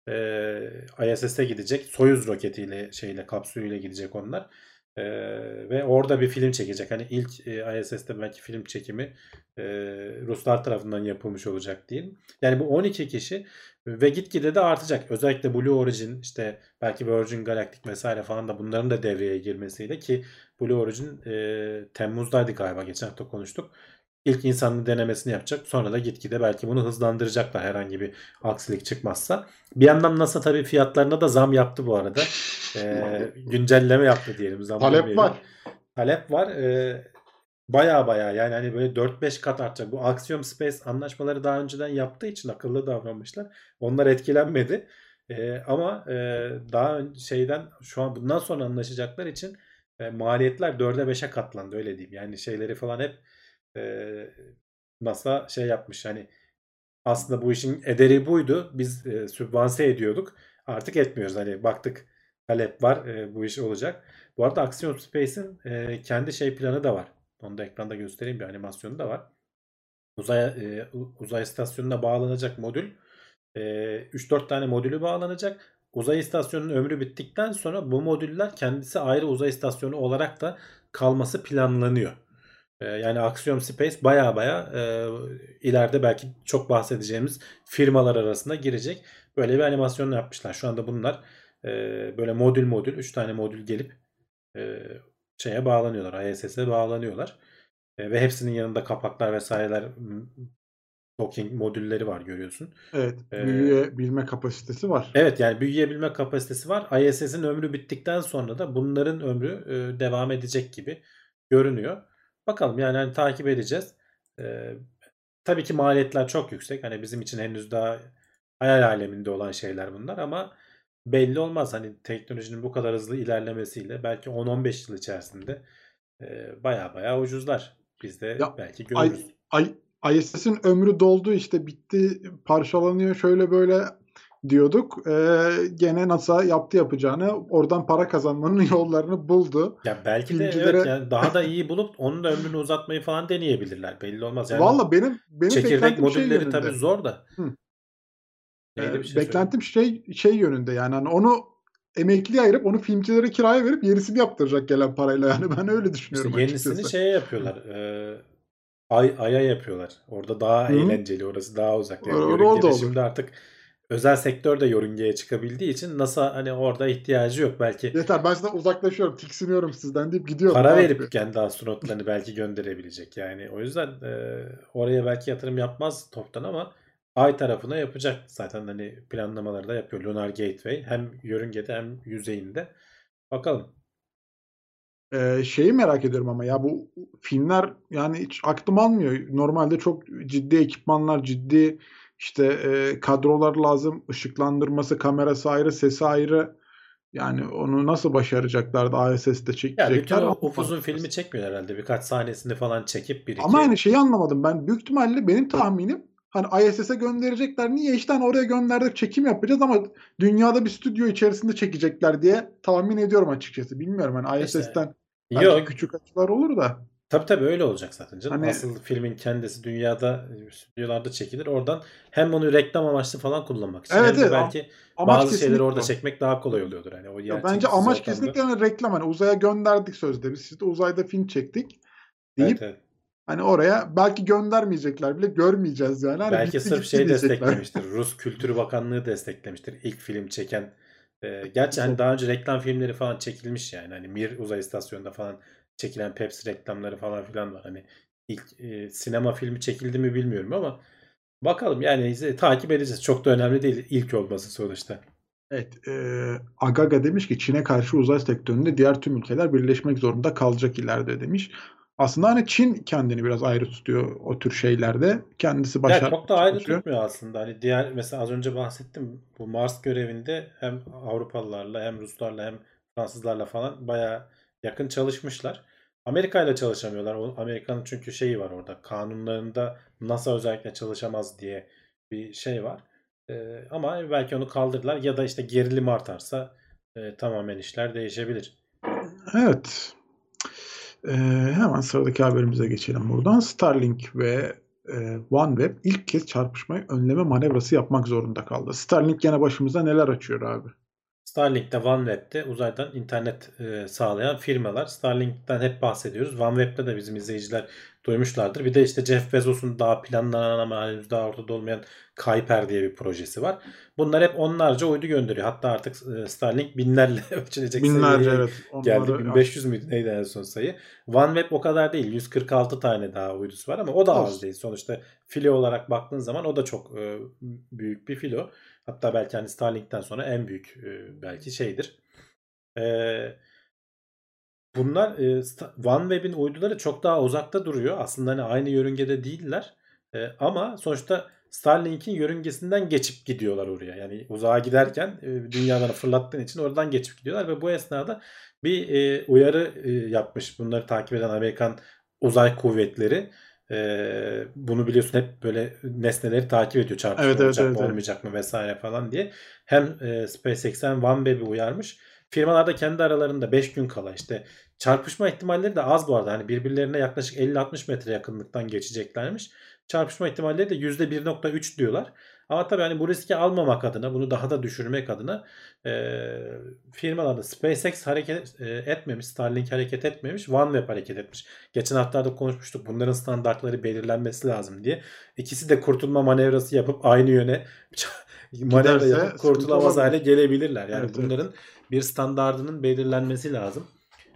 e, ISS'e gidecek. Soyuz roketiyle şeyle kapsülüyle gidecek onlar. E, ve orada bir film çekecek. Hani ilk e, ISS'te belki film çekimi e, Ruslar tarafından yapılmış olacak diyeyim. Yani bu 12 kişi ve gitgide de artacak. Özellikle Blue Origin işte belki Virgin Galactic vesaire falan da bunların da devreye girmesiyle ki Blue Origin e, Temmuz'daydı galiba geçen hafta konuştuk. İlk insanlı denemesini yapacak. Sonra da gitgide belki bunu hızlandıracaklar herhangi bir aksilik çıkmazsa. Bir yandan NASA tabii fiyatlarına da zam yaptı bu arada. E, güncelleme yaptı diyelim. Zam
Talep
demeyelim.
var.
Talep var. E, baya baya yani hani böyle 4-5 kat artacak. Bu Axiom Space anlaşmaları daha önceden yaptığı için akıllı davranmışlar. Onlar etkilenmedi. E, ama e, daha şeyden şu an bundan sonra anlaşacaklar için e, maliyetler 4'e 5'e katlandı öyle diyeyim. Yani şeyleri falan hep e, NASA şey yapmış hani aslında bu işin ederi buydu. Biz e, sübvanse ediyorduk. Artık etmiyoruz. Hani baktık talep var e, bu iş olacak. Bu arada Axiom Space'in e, kendi şey planı da var. Onu da ekranda göstereyim bir animasyonu da var. Uzay, e, uzay istasyonuna bağlanacak modül. E, 3-4 tane modülü bağlanacak. Uzay istasyonunun ömrü bittikten sonra bu modüller kendisi ayrı uzay istasyonu olarak da kalması planlanıyor. E, yani Axiom Space baya baya e, ileride belki çok bahsedeceğimiz firmalar arasında girecek. Böyle bir animasyon yapmışlar. Şu anda bunlar e, böyle modül modül 3 tane modül gelip e, şeye bağlanıyorlar. ISS'e bağlanıyorlar. E, ve hepsinin yanında kapaklar vesaireler docking modülleri var görüyorsun.
Evet.
Ee,
Büyüyebilme kapasitesi var.
Evet yani büyüyebilme kapasitesi var. ISS'in ömrü bittikten sonra da bunların ömrü e, devam edecek gibi görünüyor. Bakalım yani hani takip edeceğiz. E, tabii ki maliyetler çok yüksek. Hani bizim için henüz daha hayal aleminde olan şeyler bunlar ama belli olmaz. Hani teknolojinin bu kadar hızlı ilerlemesiyle belki 10-15 yıl içerisinde e, baya baya ucuzlar. Biz de
Ya,
belki
Ay,
görürüz.
ay, ISS'in ömrü doldu işte bitti parçalanıyor şöyle böyle diyorduk. Ee, gene NASA yaptı yapacağını oradan para kazanmanın yollarını buldu.
Ya belki de
Filmcilere-
evet yani daha da iyi bulup onun da ömrünü uzatmayı falan deneyebilirler. Belli olmaz. Yani
Valla benim benim
çekirdek
şey
modülleri
yönünde.
tabii zor da.
Hı. Ee,
şey
beklentim şey şey yönünde yani hani onu emekliye ayırıp onu filmcilere kiraya verip yenisini yaptıracak gelen parayla yani ben öyle düşünüyorum
İşte yenisini
açıkçası.
şeye yapıyorlar. E, ay aya yapıyorlar. Orada daha
Hı.
eğlenceli, orası daha uzak. Yani
Or- orada olur.
şimdi artık özel sektör de yörüngeye çıkabildiği için NASA hani orada ihtiyacı yok. Belki
Yeter ben sizden uzaklaşıyorum tiksiniyorum sizden deyip gidiyorum.
para
abi.
verip kendi astronotlarını belki gönderebilecek. Yani o yüzden e, oraya belki yatırım yapmaz toptan ama ay tarafına yapacak. Zaten hani planlamaları da yapıyor. Lunar Gateway hem yörüngede hem yüzeyinde. Bakalım.
Ee, şeyi merak ediyorum ama ya bu filmler yani hiç aklım almıyor. Normalde çok ciddi ekipmanlar, ciddi işte e, kadrolar lazım. Işıklandırması, kamerası ayrı, sesi ayrı. Yani onu nasıl başaracaklar da ISS'te
Ya bütün
çekecekler?
o upuzun filmi çekmiyor herhalde. Birkaç sahnesini falan çekip bir iki.
Ama hani şeyi anlamadım ben. Büyük ihtimalle benim tahminim hani ISS'e gönderecekler. Niye işte hani oraya gönderdik çekim yapacağız ama dünyada bir stüdyo içerisinde çekecekler diye tahmin ediyorum açıkçası. Bilmiyorum hani
İşte,
ISS'ten belki
Yok
küçük açılar olur da.
Tabii tabii öyle olacak zaten canım.
Hani-
Asıl filmin kendisi dünyada stüdyolarda çekilir. Oradan hem bunu reklam amaçlı falan kullanmak için
Evet,
hem
evet.
belki
Amaç
bazı şeyleri orada
o.
çekmek daha kolay oluyordur. Hani o
Ya bence amaç
ortamda.
kesinlikle hani reklam hani uzaya gönderdik sözde biz siz de uzayda film çektik deyip
Evet, evet.
hani oraya belki göndermeyecekler bile görmeyeceğiz yani. Hani
Belki
bitti
sırf
gitti
şey desteklemiştir. Rus Kültür Bakanlığı desteklemiştir. İlk film çeken. Ee, gerçi hani daha önce reklam filmleri falan çekilmiş yani. Hani Mir uzay istasyonunda falan çekilen Pepsi reklamları falan filan var. Hani ilk e, sinema filmi çekildi mi bilmiyorum ama bakalım yani izle- takip edeceğiz. Çok da önemli değil ilk olması sonuçta.
Evet, e, Agaga demiş ki Çin'e karşı uzay sektöründe diğer tüm ülkeler birleşmek zorunda kalacak ileride demiş. Aslında hani Çin kendini biraz ayrı tutuyor o tür şeylerde. Kendisi
Ya
başarmaya
çok da ayrı
çalışıyor.
tutmuyor aslında. Hani diğer mesela az önce bahsettim bu Mars görevinde hem Avrupalılarla hem Ruslarla hem Fransızlarla falan bayağı yakın çalışmışlar. Amerika ile çalışamıyorlar. Amerika'nın çünkü şeyi var orada. Kanunlarında NASA özellikle çalışamaz diye bir şey var. Ee, ama belki onu kaldırırlar ya da işte gerilim artarsa e, tamamen işler değişebilir.
Evet. E, hemen sıradaki haberimize geçelim buradan. Starlink ve OneWeb ilk kez çarpışmayı önleme manevrası yapmak zorunda kaldı. Starlink gene başımıza neler açıyor abi?
Starlink'te OneWeb'de uzaydan internet e, sağlayan firmalar. Starlink'ten hep bahsediyoruz. OneWeb'de de bizim izleyiciler duymuşlardır. Bir de işte Jeff Bezos'un daha planlanan ama henüz daha ortada olmayan Kuiper diye bir projesi var. Bunlar hep onlarca uydu gönderiyor. Hatta artık e, Starlink binlerle ölçülecek
Binlerce evet.
geldi.
Onları
1500 müydü neydi en son sayı? OneWeb o kadar değil. 146 tane daha uydusu var ama o da az değil. Sonuçta filo olarak baktığın zaman o da çok e, büyük bir filo. Hatta belki hani Starlink'ten sonra en büyük e, belki şeydir. E, bunlar e, OneWeb'in uyduları çok daha uzakta duruyor. Aslında hani aynı yörüngede değiller. E, ama sonuçta Starlink'in yörüngesinden geçip gidiyorlar oraya. Yani uzağa giderken e, dünyadan fırlattığın için oradan geçip gidiyorlar ve bu esnada bir e, uyarı e, yapmış bunları takip eden Amerikan uzay kuvvetleri. E, bunu biliyorsun hep böyle nesneleri takip ediyor. Çarpışma
Evet,
olacak
evet,
mı
evet.
olmayacak mı vesaire falan diye. Hem e, SpaceX hem OneWeb'i uyarmış. Firmalar da kendi aralarında 5 gün kala işte çarpışma ihtimalleri de az bu arada. Hani birbirlerine yaklaşık 50-60 metre yakınlıktan geçeceklermiş. Çarpışma ihtimalleri de %1.3 diyorlar. Ama tabii hani bu riski almamak adına, bunu daha da düşürmek adına e, firmalarda SpaceX hareket e, etmemiş, Starlink hareket etmemiş, OneWeb hareket etmiş. Geçen haftalarda konuşmuştuk. Bunların standartları belirlenmesi lazım diye. İkisi de kurtulma manevrası yapıp aynı yöne manevra yapıp kurtulamaz hale gelebilirler. Yani
Evet, evet.
bunların bir standardının belirlenmesi lazım.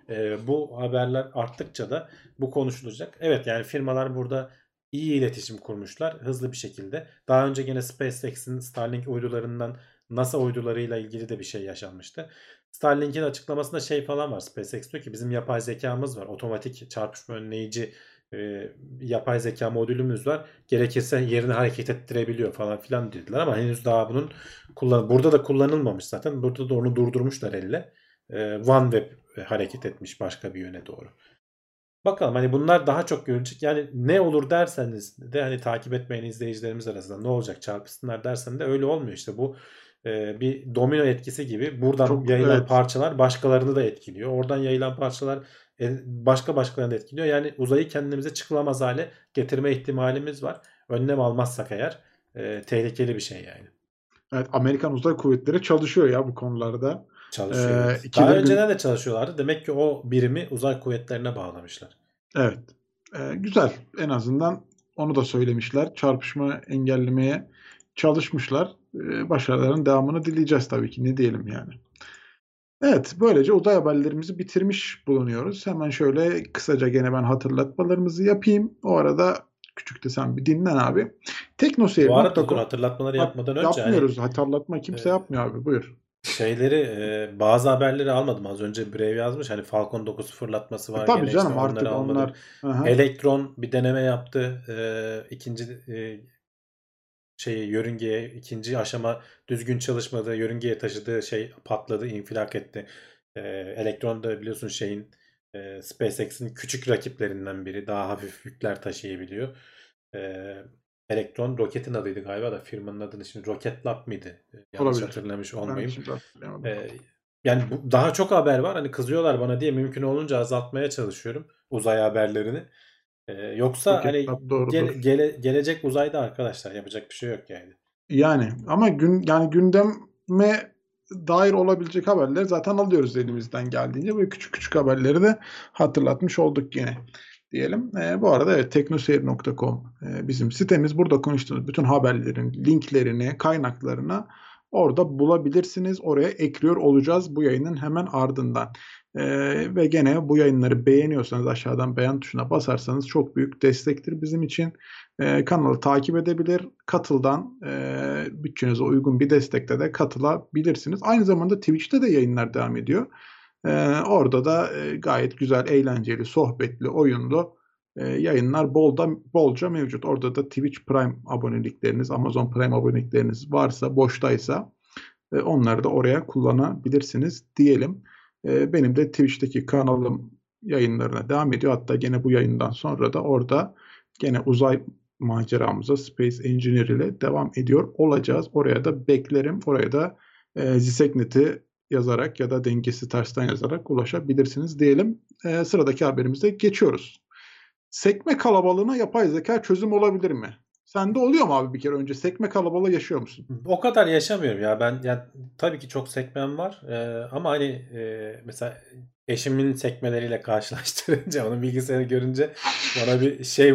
E, bu haberler arttıkça da bu konuşulacak. Evet yani firmalar burada iyi iletişim kurmuşlar hızlı bir şekilde. Daha önce gene SpaceX'in Starlink uydularından NASA uydularıyla ilgili de bir şey yaşanmıştı. Starlink'in açıklamasında şey falan var. SpaceX diyor ki bizim yapay zekamız var. Otomatik çarpışma önleyici e, yapay zeka modülümüz var. Gerekirse yerini hareket ettirebiliyor falan filan dediler ama henüz daha bunun kullan burada da kullanılmamış zaten. Burada da onu durdurmuşlar elle. E, OneWeb hareket etmiş başka bir yöne doğru. Bakalım hani bunlar daha çok görülecek. Yani ne olur derseniz de hani takip etmeyen izleyicilerimiz arasında ne olacak çarpışsınlar dersen de öyle olmuyor işte bu e, bir domino etkisi gibi buradan
Çok-
yayılan
evet.
parçalar başkalarını da etkiliyor. Oradan yayılan parçalar e, başka başkalarını da etkiliyor. Yani uzayı kendimize çıkılamaz hale getirme ihtimalimiz var. Önlem almazsak eğer e, tehlikeli bir şey yani.
Evet, Amerikan Uzay Kuvvetleri çalışıyor ya bu konularda.
Çalışıyor.
Ee,
evet. Daha
gün-
önceden de çalışıyorlardı. Demek ki o birimi uzay kuvvetlerine bağlamışlar.
Evet. Ee, güzel. En azından onu da söylemişler. Çarpışma engellemeye çalışmışlar. Ee, başarıların devamını dileyeceğiz tabii ki. Ne diyelim yani. Evet, böylece uzay haberlerimizi bitirmiş bulunuyoruz. Hemen şöyle kısaca gene ben hatırlatmalarımızı yapayım. O arada küçük de sen bir dinlen abi.
Bu arada dur hatırlatmaları yapmadan önce hani
Yapmıyoruz. Hatırlatma kimse
Ee,
yapmıyor abi. Buyur.
Şeyleri e, bazı haberleri almadım. Az önce Brave yazmış. Hani Falcon 9 fırlatması var.
E, tabii canım
işte
artık onlar Aha.
Elektron bir deneme yaptı. E, ikinci e, şeyi yörüngeye ikinci aşama düzgün çalışmadı. Yörüngeye taşıdığı şey patladı, infilak etti. E, Elektron da biliyorsun şeyin e, SpaceX'in küçük rakiplerinden biri. Daha hafif yükler taşıyabiliyor. E, Elektron roketin adıydı galiba da firmanın adını şimdi Rocket Lab mıydı? Yanlış
Olabilir.
hatırlamış olmayayım.
hatırlayamadım.
Ee, Yani bu, daha çok haber var. Hani kızıyorlar bana diye mümkün olunca azaltmaya çalışıyorum uzay haberlerini. Ee, yoksa
Çok
hani
doğrudur.
gele- gele- gelecek uzayda arkadaşlar yapacak bir şey yok yani.
Yani ama gün yani gündeme dair olabilecek haberleri zaten alıyoruz elimizden geldiğince. Böyle küçük küçük haberleri de hatırlatmış olduk yine diyelim. Ee, bu arada evet teknoseyir.com e, bizim sitemiz. Burada konuştuğumuz bütün haberlerin linklerini, kaynaklarını orada bulabilirsiniz. Oraya ekliyor olacağız bu yayının hemen ardından. Ee, ve gene bu yayınları beğeniyorsanız aşağıdan beğen tuşuna basarsanız çok büyük destektir bizim için. Ee, kanalı takip edebilir. Katıldan e, bütçenize uygun bir destekte de katılabilirsiniz. Aynı zamanda Twitch'te de yayınlar devam ediyor. Ee, orada da e, gayet güzel, eğlenceli, sohbetli, oyunlu e, yayınlar bolda bolca mevcut. Orada da Twitch Prime abonelikleriniz, Amazon Prime abonelikleriniz varsa, boştaysa e, onları da oraya kullanabilirsiniz diyelim. E, benim de Twitch'teki kanalım yayınlarına devam ediyor. Hatta gene bu yayından sonra da orada gene uzay maceramıza Space Engineer ile devam ediyor olacağız. Oraya da beklerim. Oraya da e, Ziseknet'i yazarak ya da dengesi tersten yazarak ulaşabilirsiniz diyelim. E, sıradaki haberimize geçiyoruz. Sekme kalabalığına yapay zeka çözüm olabilir mi? Sende oluyor mu abi bir kere önce? Sekme kalabalığı yaşıyor musun?
O kadar yaşamıyorum ya ben yani tabii ki çok sekmem var Ee, ama hani e, mesela eşimin sekmeleriyle karşılaştırınca onun bilgisayarı görünce bana bir şey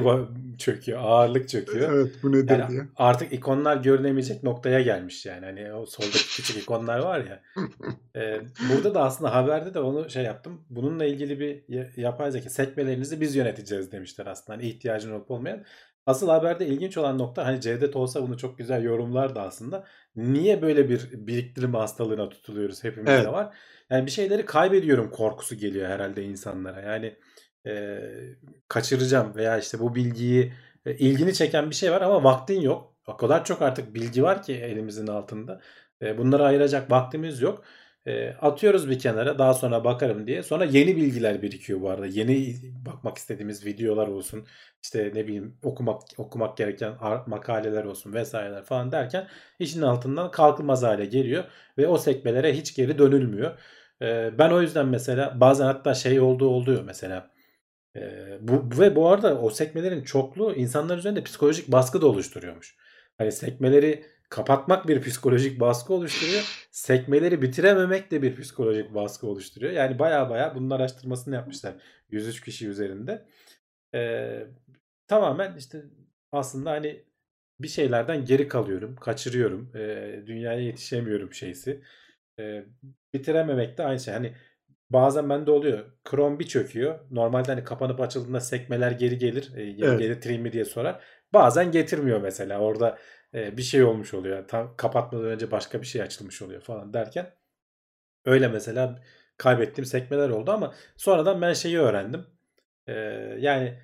çöküyor ağırlık çöküyor.
Evet bu nedir
Yani
diye.
artık ikonlar görünemeyecek noktaya gelmiş yani. Hani o soldaki küçük ikonlar var ya. Ee, burada da aslında haberde de onu şey yaptım. Bununla ilgili bir ya- yapay zeka sekmelerinizi biz yöneteceğiz demişler aslında. Hani ihtiyacın olup olmayan. Asıl haberde ilginç olan nokta hani Cevdet olsa bunu çok güzel yorumlardı aslında. Niye böyle bir biriktirme hastalığına tutuluyoruz hepimizde
Evet.
var. Yani bir şeyleri kaybediyorum korkusu geliyor herhalde insanlara. Yani e, kaçıracağım veya işte bu bilgiyi e, ilgini çeken bir şey var ama vaktin yok. O kadar çok artık bilgi var ki elimizin altında. E, bunları ayıracak vaktimiz yok. E, atıyoruz bir kenara daha sonra bakarım diye. Sonra yeni bilgiler birikiyor bu arada. Yeni bakmak istediğimiz videolar olsun. İşte ne bileyim okumak okumak gereken makaleler olsun vesaireler falan derken işin altından kalkılmaz hale geliyor ve o sekmelere hiç geri dönülmüyor. E, ben o yüzden mesela bazen hatta şey olduğu oluyor mesela. E, bu ve bu arada o sekmelerin çokluğu insanlar üzerinde psikolojik baskı da oluşturuyormuş. Hani sekmeleri kapatmak bir psikolojik baskı oluşturuyor. Sekmeleri bitirememek de bir psikolojik baskı oluşturuyor. Yani baya baya bunun araştırmasını yapmışlar 103 kişi üzerinde. Ee, tamamen işte aslında hani bir şeylerden geri kalıyorum, kaçırıyorum, ee, dünyaya yetişemiyorum şeysi. Ee, bitirememek de aynı şey. Hani bazen bende oluyor. Chrome bir çöküyor. Normalde hani kapanıp açıldığında sekmeler geri gelir. E, geri
Evet.
getireyim mi diye sorar. Bazen getirmiyor mesela. Orada e, bir şey olmuş oluyor. Tam kapatmadan önce başka bir şey açılmış oluyor falan derken. Öyle mesela kaybettiğim sekmeler oldu ama sonradan ben şeyi öğrendim. Ee, yani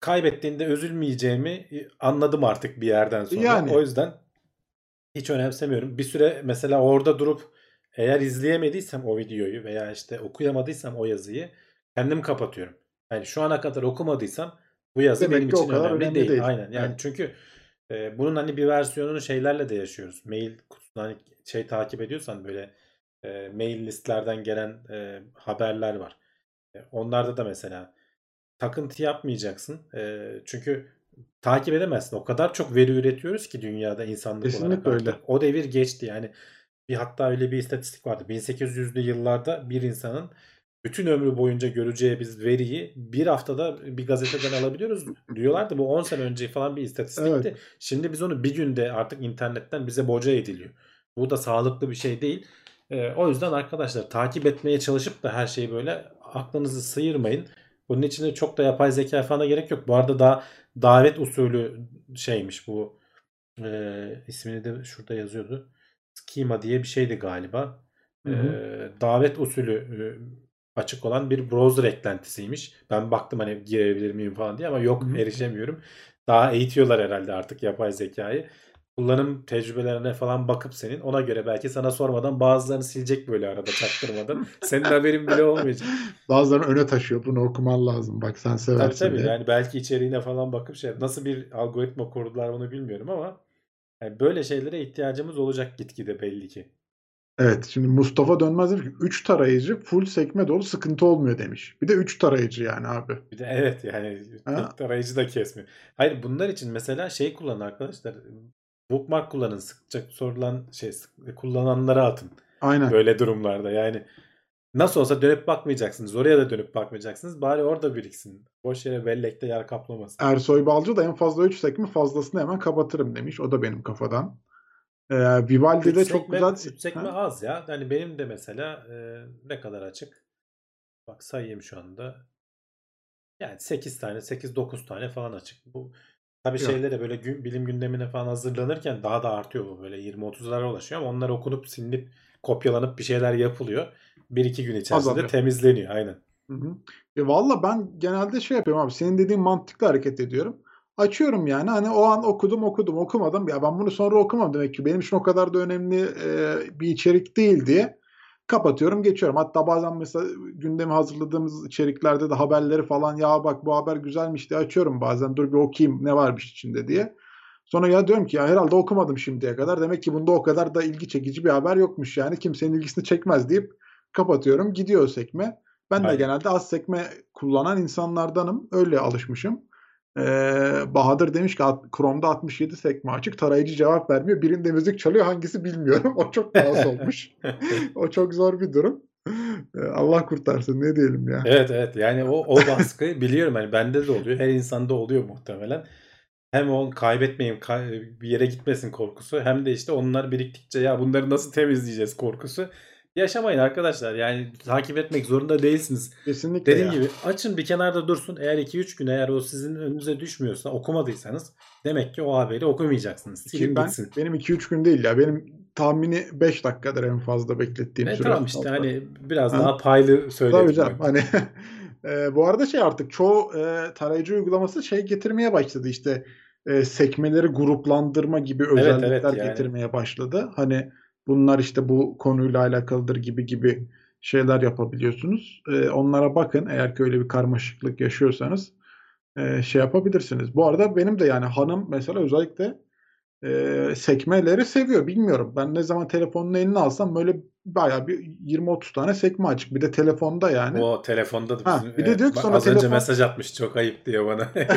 kaybettiğinde üzülmeyeceğimi e, anladım artık bir yerden sonra.
Yani.
O yüzden hiç önemsemiyorum. Bir süre mesela orada durup eğer izleyemediysem o videoyu veya işte okuyamadıysam o yazıyı kendim kapatıyorum. Yani şu ana kadar okumadıysam bu yazı
Demek
benim için önemli,
önemli
değil.
değil.
Aynen. Yani
Evet.
çünkü e, bunun hani bir versiyonunu şeylerle de yaşıyoruz. Mail kutusunda hani şey takip ediyorsan böyle e, mail listlerden gelen e, haberler var. E, onlarda da mesela takıntı yapmayacaksın. E, çünkü takip edemezsin. O kadar çok veri üretiyoruz ki dünyada insanlık olarak
Kesinlikle
artık.
öyle.
O devir geçti. Yani bir hatta öyle bir istatistik vardı. 1800'lü yıllarda bir insanın bütün ömrü boyunca göreceği biz veriyi bir haftada bir gazeteden alabiliyoruz diyorlardı. Bu 10 sene önce falan bir istatistikti.
Evet.
Şimdi biz onu bir günde artık internetten bize boca ediliyor. Bu da sağlıklı bir şey değil. Ee, o yüzden arkadaşlar takip etmeye çalışıp da her şeyi böyle aklınızı sıyırmayın. Bunun için de çok da yapay zeka falan gerek yok. Bu arada daha davet usulü şeymiş bu. Ee, ismini de şurada yazıyordu. Schema diye bir şeydi galiba.
Hı hı.
Ee, davet usulü e, açık olan bir browser eklentisiymiş. Ben baktım hani girebilir miyim falan diye ama yok erişemiyorum. Daha eğitiyorlar herhalde artık yapay zekayı. Kullanım tecrübelerine falan bakıp senin ona göre belki sana sormadan bazılarını silecek böyle arada çaktırmadan. Senin haberin bile olmayacak.
Bazılarını öne taşıyor. Bunu okuman lazım. Bak sen
Tabii
seversin
tabii
diye.
yani belki içeriğine falan bakıp şey nasıl bir algoritma kurdular onu bilmiyorum ama yani böyle şeylere ihtiyacımız olacak gitgide belli ki.
Evet şimdi Mustafa Dönmez demiş ki 3 tarayıcı full sekme dolu sıkıntı olmuyor demiş. Bir de 3 tarayıcı yani abi.
Bir de evet yani
Ha.
tarayıcı da kesmiyor. Hayır bunlar için mesela şey kullanın arkadaşlar. Bookmark kullanın. Sıkça sorulan şey kullananlara atın.
Aynen.
Böyle durumlarda yani. Nasıl olsa dönüp bakmayacaksınız. Oraya da dönüp bakmayacaksınız. Bari orada biriksin. Boş yere bellekte yer kaplamasın.
Ersoy Balcı da en fazla 3 sekme fazlasını hemen kapatırım demiş. O da benim kafadan. Ee, Vivaldi'de
Üç
çok güzel...
üç sekme
Ha?
az ya. Yani benim de mesela e, ne kadar açık? Bak sayayım şu anda. Yani 8 tane, 8-9 tane falan açık. Bu tabii
Yok.
şeylere böyle gün, bilim gündemine falan hazırlanırken daha da artıyor bu. Böyle 20-30'lara ulaşıyor ama onlar okunup silinip kopyalanıp bir şeyler yapılıyor. 1-2 gün içerisinde
Azalıyor.
temizleniyor. Aynen.
Hı hı. E valla ben genelde şey yapıyorum abi. Senin dediğin mantıklı hareket ediyorum. Açıyorum yani hani o an okudum okudum okumadım. Ya ben bunu sonra okumam demek ki benim için o kadar da önemli e, bir içerik değil diye kapatıyorum geçiyorum. Hatta bazen mesela gündemi hazırladığımız içeriklerde de haberleri falan ya bak bu haber güzelmiş diye açıyorum bazen dur bir okuyayım ne varmış içinde diye. Sonra ya diyorum ki ya herhalde okumadım şimdiye kadar. Demek ki bunda o kadar da ilgi çekici bir haber yokmuş yani kimsenin ilgisini çekmez deyip kapatıyorum gidiyor sekme. Ben de
Aynen.
genelde az sekme kullanan insanlardanım. Öyle alışmışım. Ee, Bahadır demiş ki "At- Chrome'da 67 sekme açık. Tarayıcı cevap vermiyor. Birinde müzik çalıyor. Hangisi bilmiyorum. O çok kaos olmuş. o çok zor bir durum. Ee, Allah kurtarsın ne diyelim ya.
Evet evet yani o o baskı biliyorum hani bende de oluyor. Her insanda oluyor muhtemelen. Hem o kaybetmeyeyim kay- bir yere gitmesin korkusu hem de işte onlar biriktikçe ya bunları nasıl temizleyeceğiz korkusu. Yaşamayın arkadaşlar yani takip etmek zorunda değilsiniz.
Kesinlikle
Dediğim
ya.
gibi açın bir kenarda dursun. Eğer 2-3 gün eğer o sizin önünüze düşmüyorsa okumadıysanız demek ki o haberi okumayacaksınız. Silin
ben,
gitsin.
benim 2-3 gün değil ya. Benim tahmini 5 dakikadır en fazla beklettiğim
E
süre.
tamam işte hani biraz
Ha.
daha paylı söyledim.
Tabii canım. Hani e, bu arada şey artık çoğu e, tarayıcı uygulaması şey getirmeye başladı işte e, sekmeleri gruplandırma gibi özellikler
evet, yani.
getirmeye başladı. Hani bunlar işte bu konuyla alakalıdır gibi gibi şeyler yapabiliyorsunuz. E, onlara bakın eğer ki öyle bir karmaşıklık yaşıyorsanız e, şey yapabilirsiniz. Bu arada benim de yani hanım mesela özellikle e, sekmeleri seviyor. Bilmiyorum. Ben ne zaman telefonun eline alsam böyle bayağı bir 20-30 tane sekme açık. Bir de telefonda yani.
O telefonda da
Ha,
bizim,
bir de diyor ki sonra
az önce
telefon-
mesaj atmış çok ayıp diyor bana.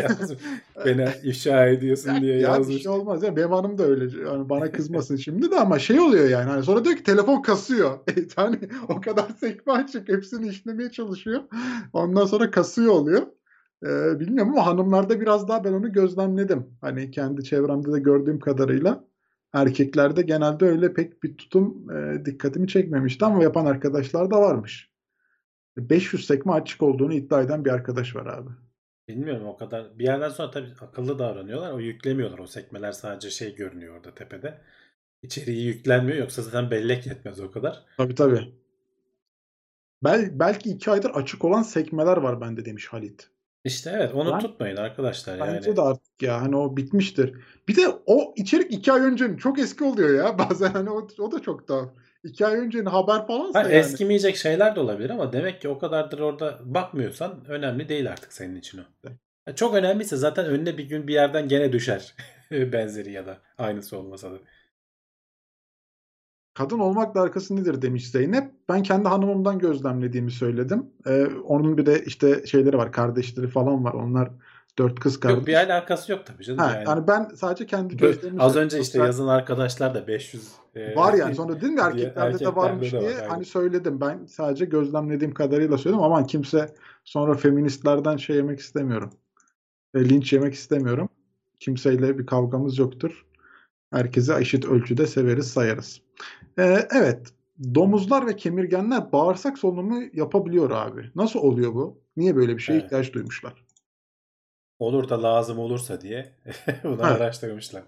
Beni ifşa ediyorsun diye
ya bir
yazmış.
şey olmaz ya. Benim hanım da öyle. Yani bana kızmasın şimdi de ama şey oluyor yani. Hani sonra diyor ki telefon kasıyor. yani o kadar sekme açık. Hepsini işlemeye çalışıyor. Ondan sonra kasıyor oluyor. Ee, bilmiyorum ama hanımlarda biraz daha ben onu gözlemledim. Hani kendi çevremde de gördüğüm kadarıyla. Erkeklerde genelde öyle pek bir tutum e, dikkatimi çekmemişti ama yapan arkadaşlar da varmış. 500 sekme açık olduğunu iddia eden bir arkadaş var abi.
Bilmiyorum o kadar. Bir yerden sonra tabii akıllı davranıyorlar. O yüklemiyorlar. O sekmeler sadece şey görünüyor orada tepede. İçeriği yüklenmiyor. Yoksa zaten bellek yetmez o kadar.
Tabii tabii. Bel, belki iki aydır açık olan sekmeler var bende demiş Halit.
İşte evet onu
Ben-
tutmayın arkadaşlar
Bence
yani.
de artık ya hani o bitmiştir. Bir de o içerik iki ay öncenin çok eski oluyor ya. Bazen hani o, o da çok da iki ay öncenin haber falansa
Ha,
yani.
eskimeyecek şeyler de olabilir ama demek ki o kadardır orada bakmıyorsan önemli değil artık senin için o.
Evet.
Ha, Çok önemliyse zaten önüne bir gün bir yerden gene düşer. Benzeri ya da aynısı olmasa da.
Kadın olmakla arkası nedir demiş Zeynep. Ben kendi hanımımdan gözlemlediğimi söyledim. Ee, onun bir de işte şeyleri var, kardeşleri falan var. Onlar dört kız kardeş.
Yok bir alakası yok tabii canım
Ha,
yani.
yani ben sadece kendi gözlemimi
Az önce işte yazan arkadaşlar da 500 e,
Var yani sonra dedim ya
diye-
erkeklerde de
erkeklerde
varmış
de var,
diye
aynen.
hani söyledim. Ben sadece gözlemlediğim kadarıyla söyledim ama kimse sonra feministlerden şey yemek istemiyorum. E, linç yemek istemiyorum. Kimseyle bir kavgamız yoktur. Herkese eşit ölçüde severiz, sayarız. E, evet, domuzlar ve kemirgenler bağırsak solunumu yapabiliyor abi. Nasıl oluyor bu? Niye böyle bir şeye
Evet.
ihtiyaç duymuşlar?
olur da lazım olursa diye bunu
Ha.
araştırmışlar.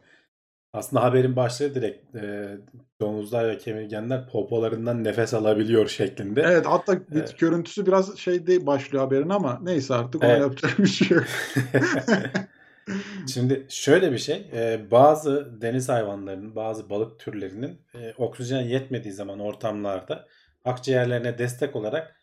Aslında haberin başlığı direkt e, domuzlar ve kemirgenler popolarından nefes alabiliyor şeklinde.
Evet, hatta bir
Evet.
görüntüsü biraz şeyde başlıyor haberin ama neyse artık ona
Evet.
yapacak bir şey yok.
Şimdi şöyle bir şey, bazı deniz hayvanlarının, bazı balık türlerinin oksijen yetmediği zaman ortamlarda akciğerlerine destek olarak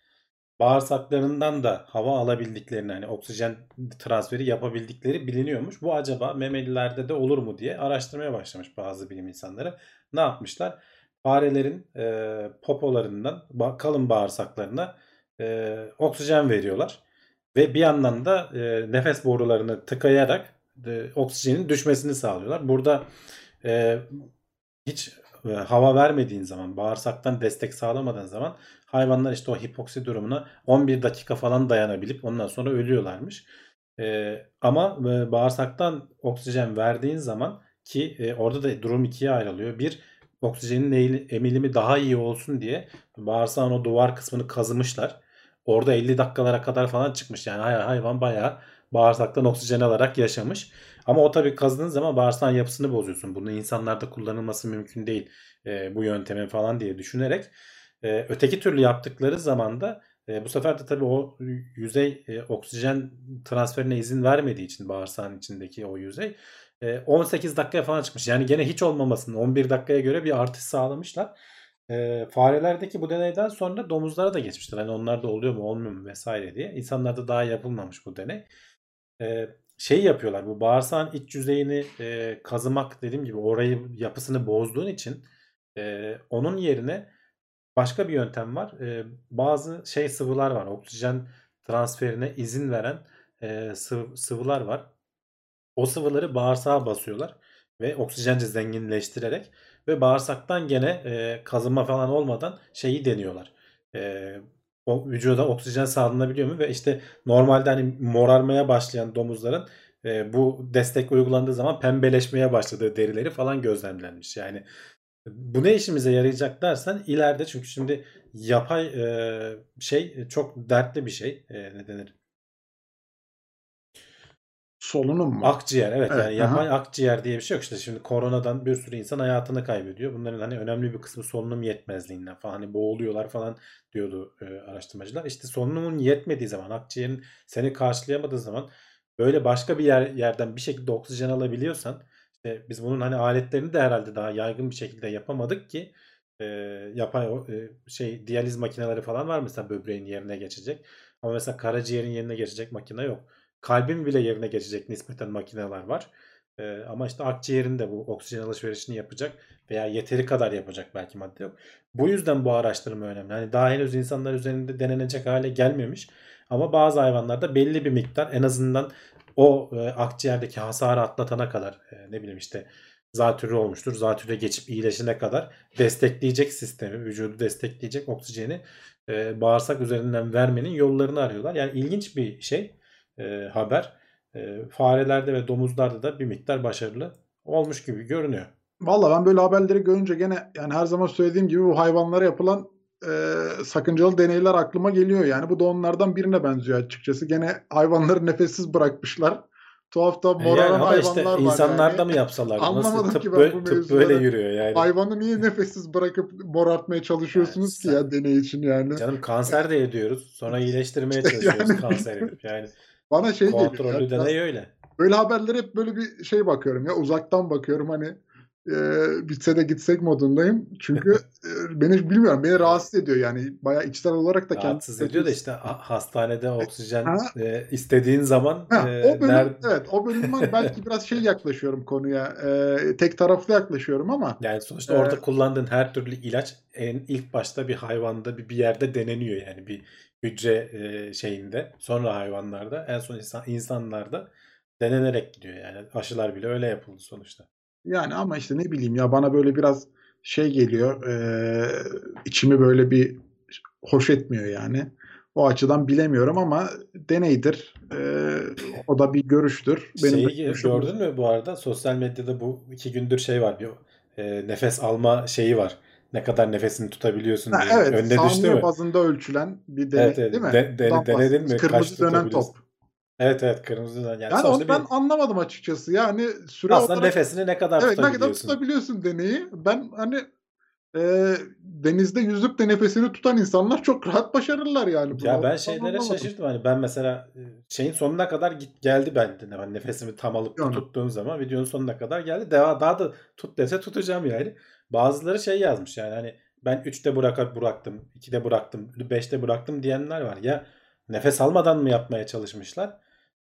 bağırsaklarından da hava alabildiklerini, hani oksijen transferi yapabildikleri biliniyormuş. Bu acaba memelilerde de olur mu diye araştırmaya başlamış bazı bilim insanları. Ne yapmışlar? farelerin popolarından kalın bağırsaklarına oksijen veriyorlar. Ve bir yandan da e, nefes borularını tıkayarak e, oksijenin düşmesini sağlıyorlar. Burada e, hiç e, hava vermediğin zaman, bağırsaktan destek sağlamadığın zaman hayvanlar işte o hipoksi durumuna 11 dakika falan dayanabilip ondan sonra ölüyorlarmış. E, ama e, bağırsaktan oksijen verdiğin zaman ki e, orada da durum ikiye ayrılıyor. Bir, oksijenin emilimi daha iyi olsun diye bağırsağın o duvar kısmını kazımışlar. Orada 50 dakikalara kadar falan çıkmış. Yani hay- hayvan bayağı bağırsaktan oksijen alarak yaşamış. Ama o tabii kazıdığın zaman bağırsağın yapısını bozuyorsun. Bunu insanlarda kullanılması mümkün değil e, bu yöntemin falan diye düşünerek. E, öteki türlü yaptıkları zaman da e, bu sefer de tabii o yüzey e, oksijen transferine izin vermediği için bağırsağın içindeki o yüzey e, 18 dakikaya falan çıkmış. Yani gene hiç olmamasını 11 dakikaya göre bir artış sağlamışlar. E, farelerdeki bu deneyden sonra domuzlara da geçmişler. Hani onlarda oluyor mu olmuyor mu vesaire diye. İnsanlarda daha yapılmamış bu deney. E, şey yapıyorlar bu bağırsağın iç yüzeyini e, kazımak dediğim gibi orayı yapısını bozduğun için e, onun yerine başka bir yöntem var. E, bazı şey sıvılar var. Oksijen transferine izin veren e, sıvı- sıvılar var. O sıvıları bağırsağa basıyorlar ve oksijenci zenginleştirerek ve bağırsaktan gene e, kazınma falan olmadan şeyi deniyorlar. E, o vücuda oksijen sağlanabiliyor mu ve işte normalde hani morarmaya başlayan domuzların e, bu destek uygulandığı zaman pembeleşmeye başladığı derileri falan gözlemlenmiş. Yani bu ne işimize yarayacak dersen ileride çünkü şimdi yapay e, şey çok dertli bir şey. E, ne denir?
Solunum mu?
Akciğer evet,
Evet,
yani yapay
aha.
akciğer diye bir şey yok işte şimdi koronadan bir sürü insan hayatını kaybediyor. Bunların hani önemli bir kısmı solunum yetmezliğinden falan hani boğuluyorlar falan diyordu e, araştırmacılar. İşte solunumun yetmediği zaman akciğerin seni karşılayamadığı zaman böyle başka bir yer yerden bir şekilde oksijen alabiliyorsan işte biz bunun hani aletlerini de herhalde daha yaygın bir şekilde yapamadık ki e, yapay e, şey diyaliz makineleri falan var mesela böbreğin yerine geçecek. Ama mesela karaciğerin yerine geçecek makine yok. Kalbin bile yerine geçecek nispeten makineler var. Ee, ama işte akciğerin de bu oksijen alışverişini yapacak veya yeteri kadar yapacak belki madde yok. Bu yüzden bu araştırma önemli. Hani daha henüz insanlar üzerinde denenecek hale gelmemiş. Ama bazı hayvanlarda belli bir miktar en azından o e, akciğerdeki hasarı atlatana kadar e, ne bileyim işte zatürre olmuştur. Zatürre geçip iyileşene kadar destekleyecek sistemi, vücudu destekleyecek oksijeni e, bağırsak üzerinden vermenin yollarını arıyorlar. Yani ilginç bir şey e, haber. E, farelerde ve domuzlarda da bir miktar başarılı olmuş gibi görünüyor.
Valla ben böyle haberleri görünce gene yani her zaman söylediğim gibi bu hayvanlara yapılan e, sakıncalı deneyler aklıma geliyor. Yani bu da onlardan birine benziyor açıkçası. Gene hayvanları nefessiz bırakmışlar. Tuhaf da
E,
moraran
yani ama işte
hayvanlar var
insanlarda
yani.
mı yapsalar?
Anlamadım
Nasıl
ki
tıp,
ben
böyle,
bu
tıp böyle yürüyor yani.
Hayvanı niye nefessiz bırakıp morartmaya çalışıyorsunuz
Yani
ki ya deney için yani?
Canım kanser de ediyoruz. Sonra iyileştirmeye çalışıyoruz
yani-
kanseri. Yani
Bana şey
kontrollü
biraz-
deney öyle.
Böyle haberlere hep böyle bir şey bakıyorum ya uzaktan bakıyorum hani e, bitse de gitsek modundayım. Çünkü e, beni bilmiyorum beni rahatsız ediyor yani bayağı içsel olarak da
Rahatsız
kendisi
ediyor da işte ha- hastanede oksijen
Ha.
e, istediğin zaman
Ha,
e,
o bölüm
ner-
evet o bölümden belki biraz şey yaklaşıyorum konuya e, tek taraflı yaklaşıyorum ama
yani sonuçta
Ee,
orada kullandığın her türlü ilaç en ilk başta bir hayvanda bir, bir yerde deneniyor yani bir hücre e, şeyinde sonra hayvanlarda en son insan, insanlarda denenerek gidiyor yani aşılar bile öyle yapıldı sonuçta.
yani ama işte ne bileyim ya bana böyle biraz şey geliyor e, içimi böyle bir hoş etmiyor yani. O açıdan bilemiyorum ama deneydir. E, o da bir görüştür. Benim
Şeyi gördün mü bu arada sosyal medyada bu iki gündür şey var bir e, nefes alma şeyi var. Ne kadar nefesini tutabiliyorsun
Ha,
diye.
evet,
Önüne düştü mü?
bazında ölçülen bir deney
Evet, evet.
değil mi?
De- de- denedin mi? Kaç
Kırmızı dönen
tutabiliyorsun?
top.
Evet evet kırmızı yani,
Yani
sonuçta
onu ben
bir,
anlamadım açıkçası. Yani süre
aslında
olarak
nefesini ne kadar
evet ne kadar
tutabiliyorsun?
tutabiliyorsun deneyi. Ben hani e, denizde yüzüp de nefesini tutan insanlar çok rahat başarırlar yani. Bunu
Ya ben şeylere
anlamadım.
şaşırdım hani ben mesela şeyin sonuna kadar git geldi bende. Hani nefesimi tam alıp
Yani.
tuttuğum zaman videonun sonuna kadar geldi. Daha, daha da tut dese tutacağım yani. Bazıları şey yazmış yani hani ben 3'te bırakıp bıraktım, 2'de bıraktım, 5'te bıraktım diyenler var. Ya nefes almadan mı yapmaya çalışmışlar?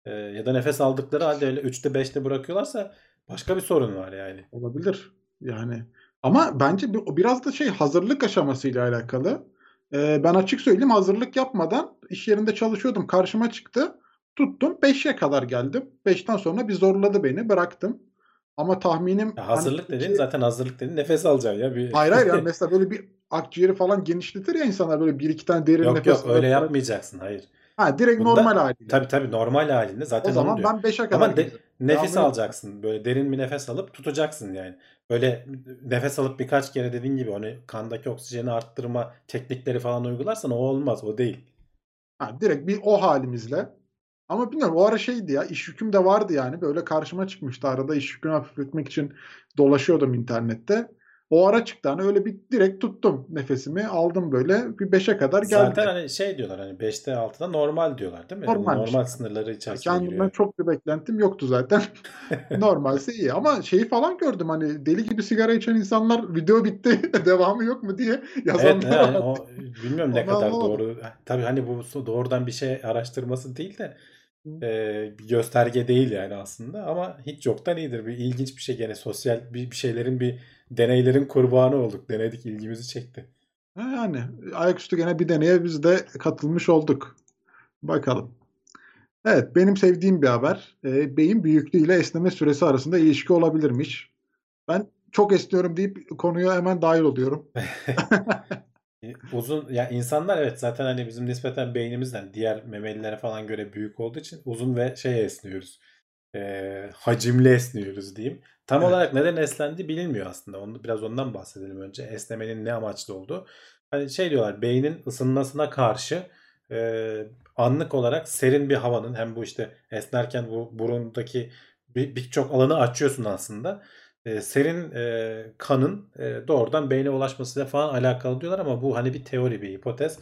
Ee, ya da nefes aldıkları halde öyle 3'te 5'te bırakıyorlarsa başka bir sorun var yani.
Olabilir. Yani Ama bence biraz da şey hazırlık aşamasıyla alakalı. Ee, ben açık söyleyeyim hazırlık yapmadan iş yerinde çalışıyordum. Karşıma çıktı. Tuttum 5'e kadar geldim. 5'ten sonra bir zorladı beni bıraktım. Ama tahminim
Ya
hani
hazırlık
iki-
dediğin zaten hazırlık dediğin nefes alacaksın ya. Bir...
Hayır hayır yani mesela böyle bir akciğeri falan genişletir ya insanlar böyle bir iki tane derin
Yok
nefes
yok öyle
alarak-
yapmayacaksın hayır.
Ha direkt
Bunda-
normal haliyle.
Tabii tabii normal halinde zaten
o zaman ben 5'e kadar
Ama de-. Nefes alacaksın. Böyle derin bir nefes alıp tutacaksın yani. Böyle nefes alıp birkaç kere dediğin gibi hani kandaki oksijeni arttırma teknikleri falan uygularsan o olmaz. O değil.
Ha, direkt bir o halimizle. Ama bilmiyorum o ara şeydi ya iş yüküm de vardı yani böyle karşıma çıkmıştı arada iş yükünü hafifletmek için dolaşıyordum internette. O ara çıktı hani öyle bir direkt tuttum nefesimi aldım böyle bir 5'e kadar geldi.
Zaten hani şey diyorlar hani 5'te 6'da normal diyorlar değil mi?
Normalmiş.
Normal sınırları içerisine
Kendimden
giriyor.
çok bir beklentim yoktu zaten. Normalse iyi ama şeyi falan gördüm hani deli gibi sigara içen insanlar video bitti devamı yok mu diye
Evet
yazanlar
yani
var.
o bilmiyorum ne kadar
anlamadım.
doğru. Tabii hani bu doğrudan bir şey araştırması değil de e, bir gösterge değil yani aslında ama hiç yoktan iyidir. Bir ilginç bir şey gene sosyal bir, bir şeylerin bir deneylerin kurbanı olduk. Denedik ilgimizi çekti.
Yani ayaküstü gene bir deneye biz de katılmış olduk. Bakalım. Evet, benim sevdiğim bir haber. Ee, beyin büyüklüğü ile esneme süresi arasında ilişki olabilirmiş. Ben çok esniyorum deyip konuya hemen dahil oluyorum.
E, Uzun ya insanlar evet zaten hani bizim nispeten beynimizden diğer memelilere falan göre büyük olduğu için uzun ve şey esniyoruz. E, hacimli esniyoruz diyeyim. Tam
Evet.
olarak neden esnendi bilinmiyor aslında. Onu biraz ondan bahsedelim önce. Esnemenin ne amaçlı olduğu. Hani şey diyorlar beynin ısınmasına karşı e, anlık olarak serin bir havanın hem bu işte esnerken bu burundaki bir- birçok alanı açıyorsun aslında. E, serin e, kanın e, doğrudan beyne ulaşmasıyla falan alakalı diyorlar ama bu hani bir teori bir hipotez.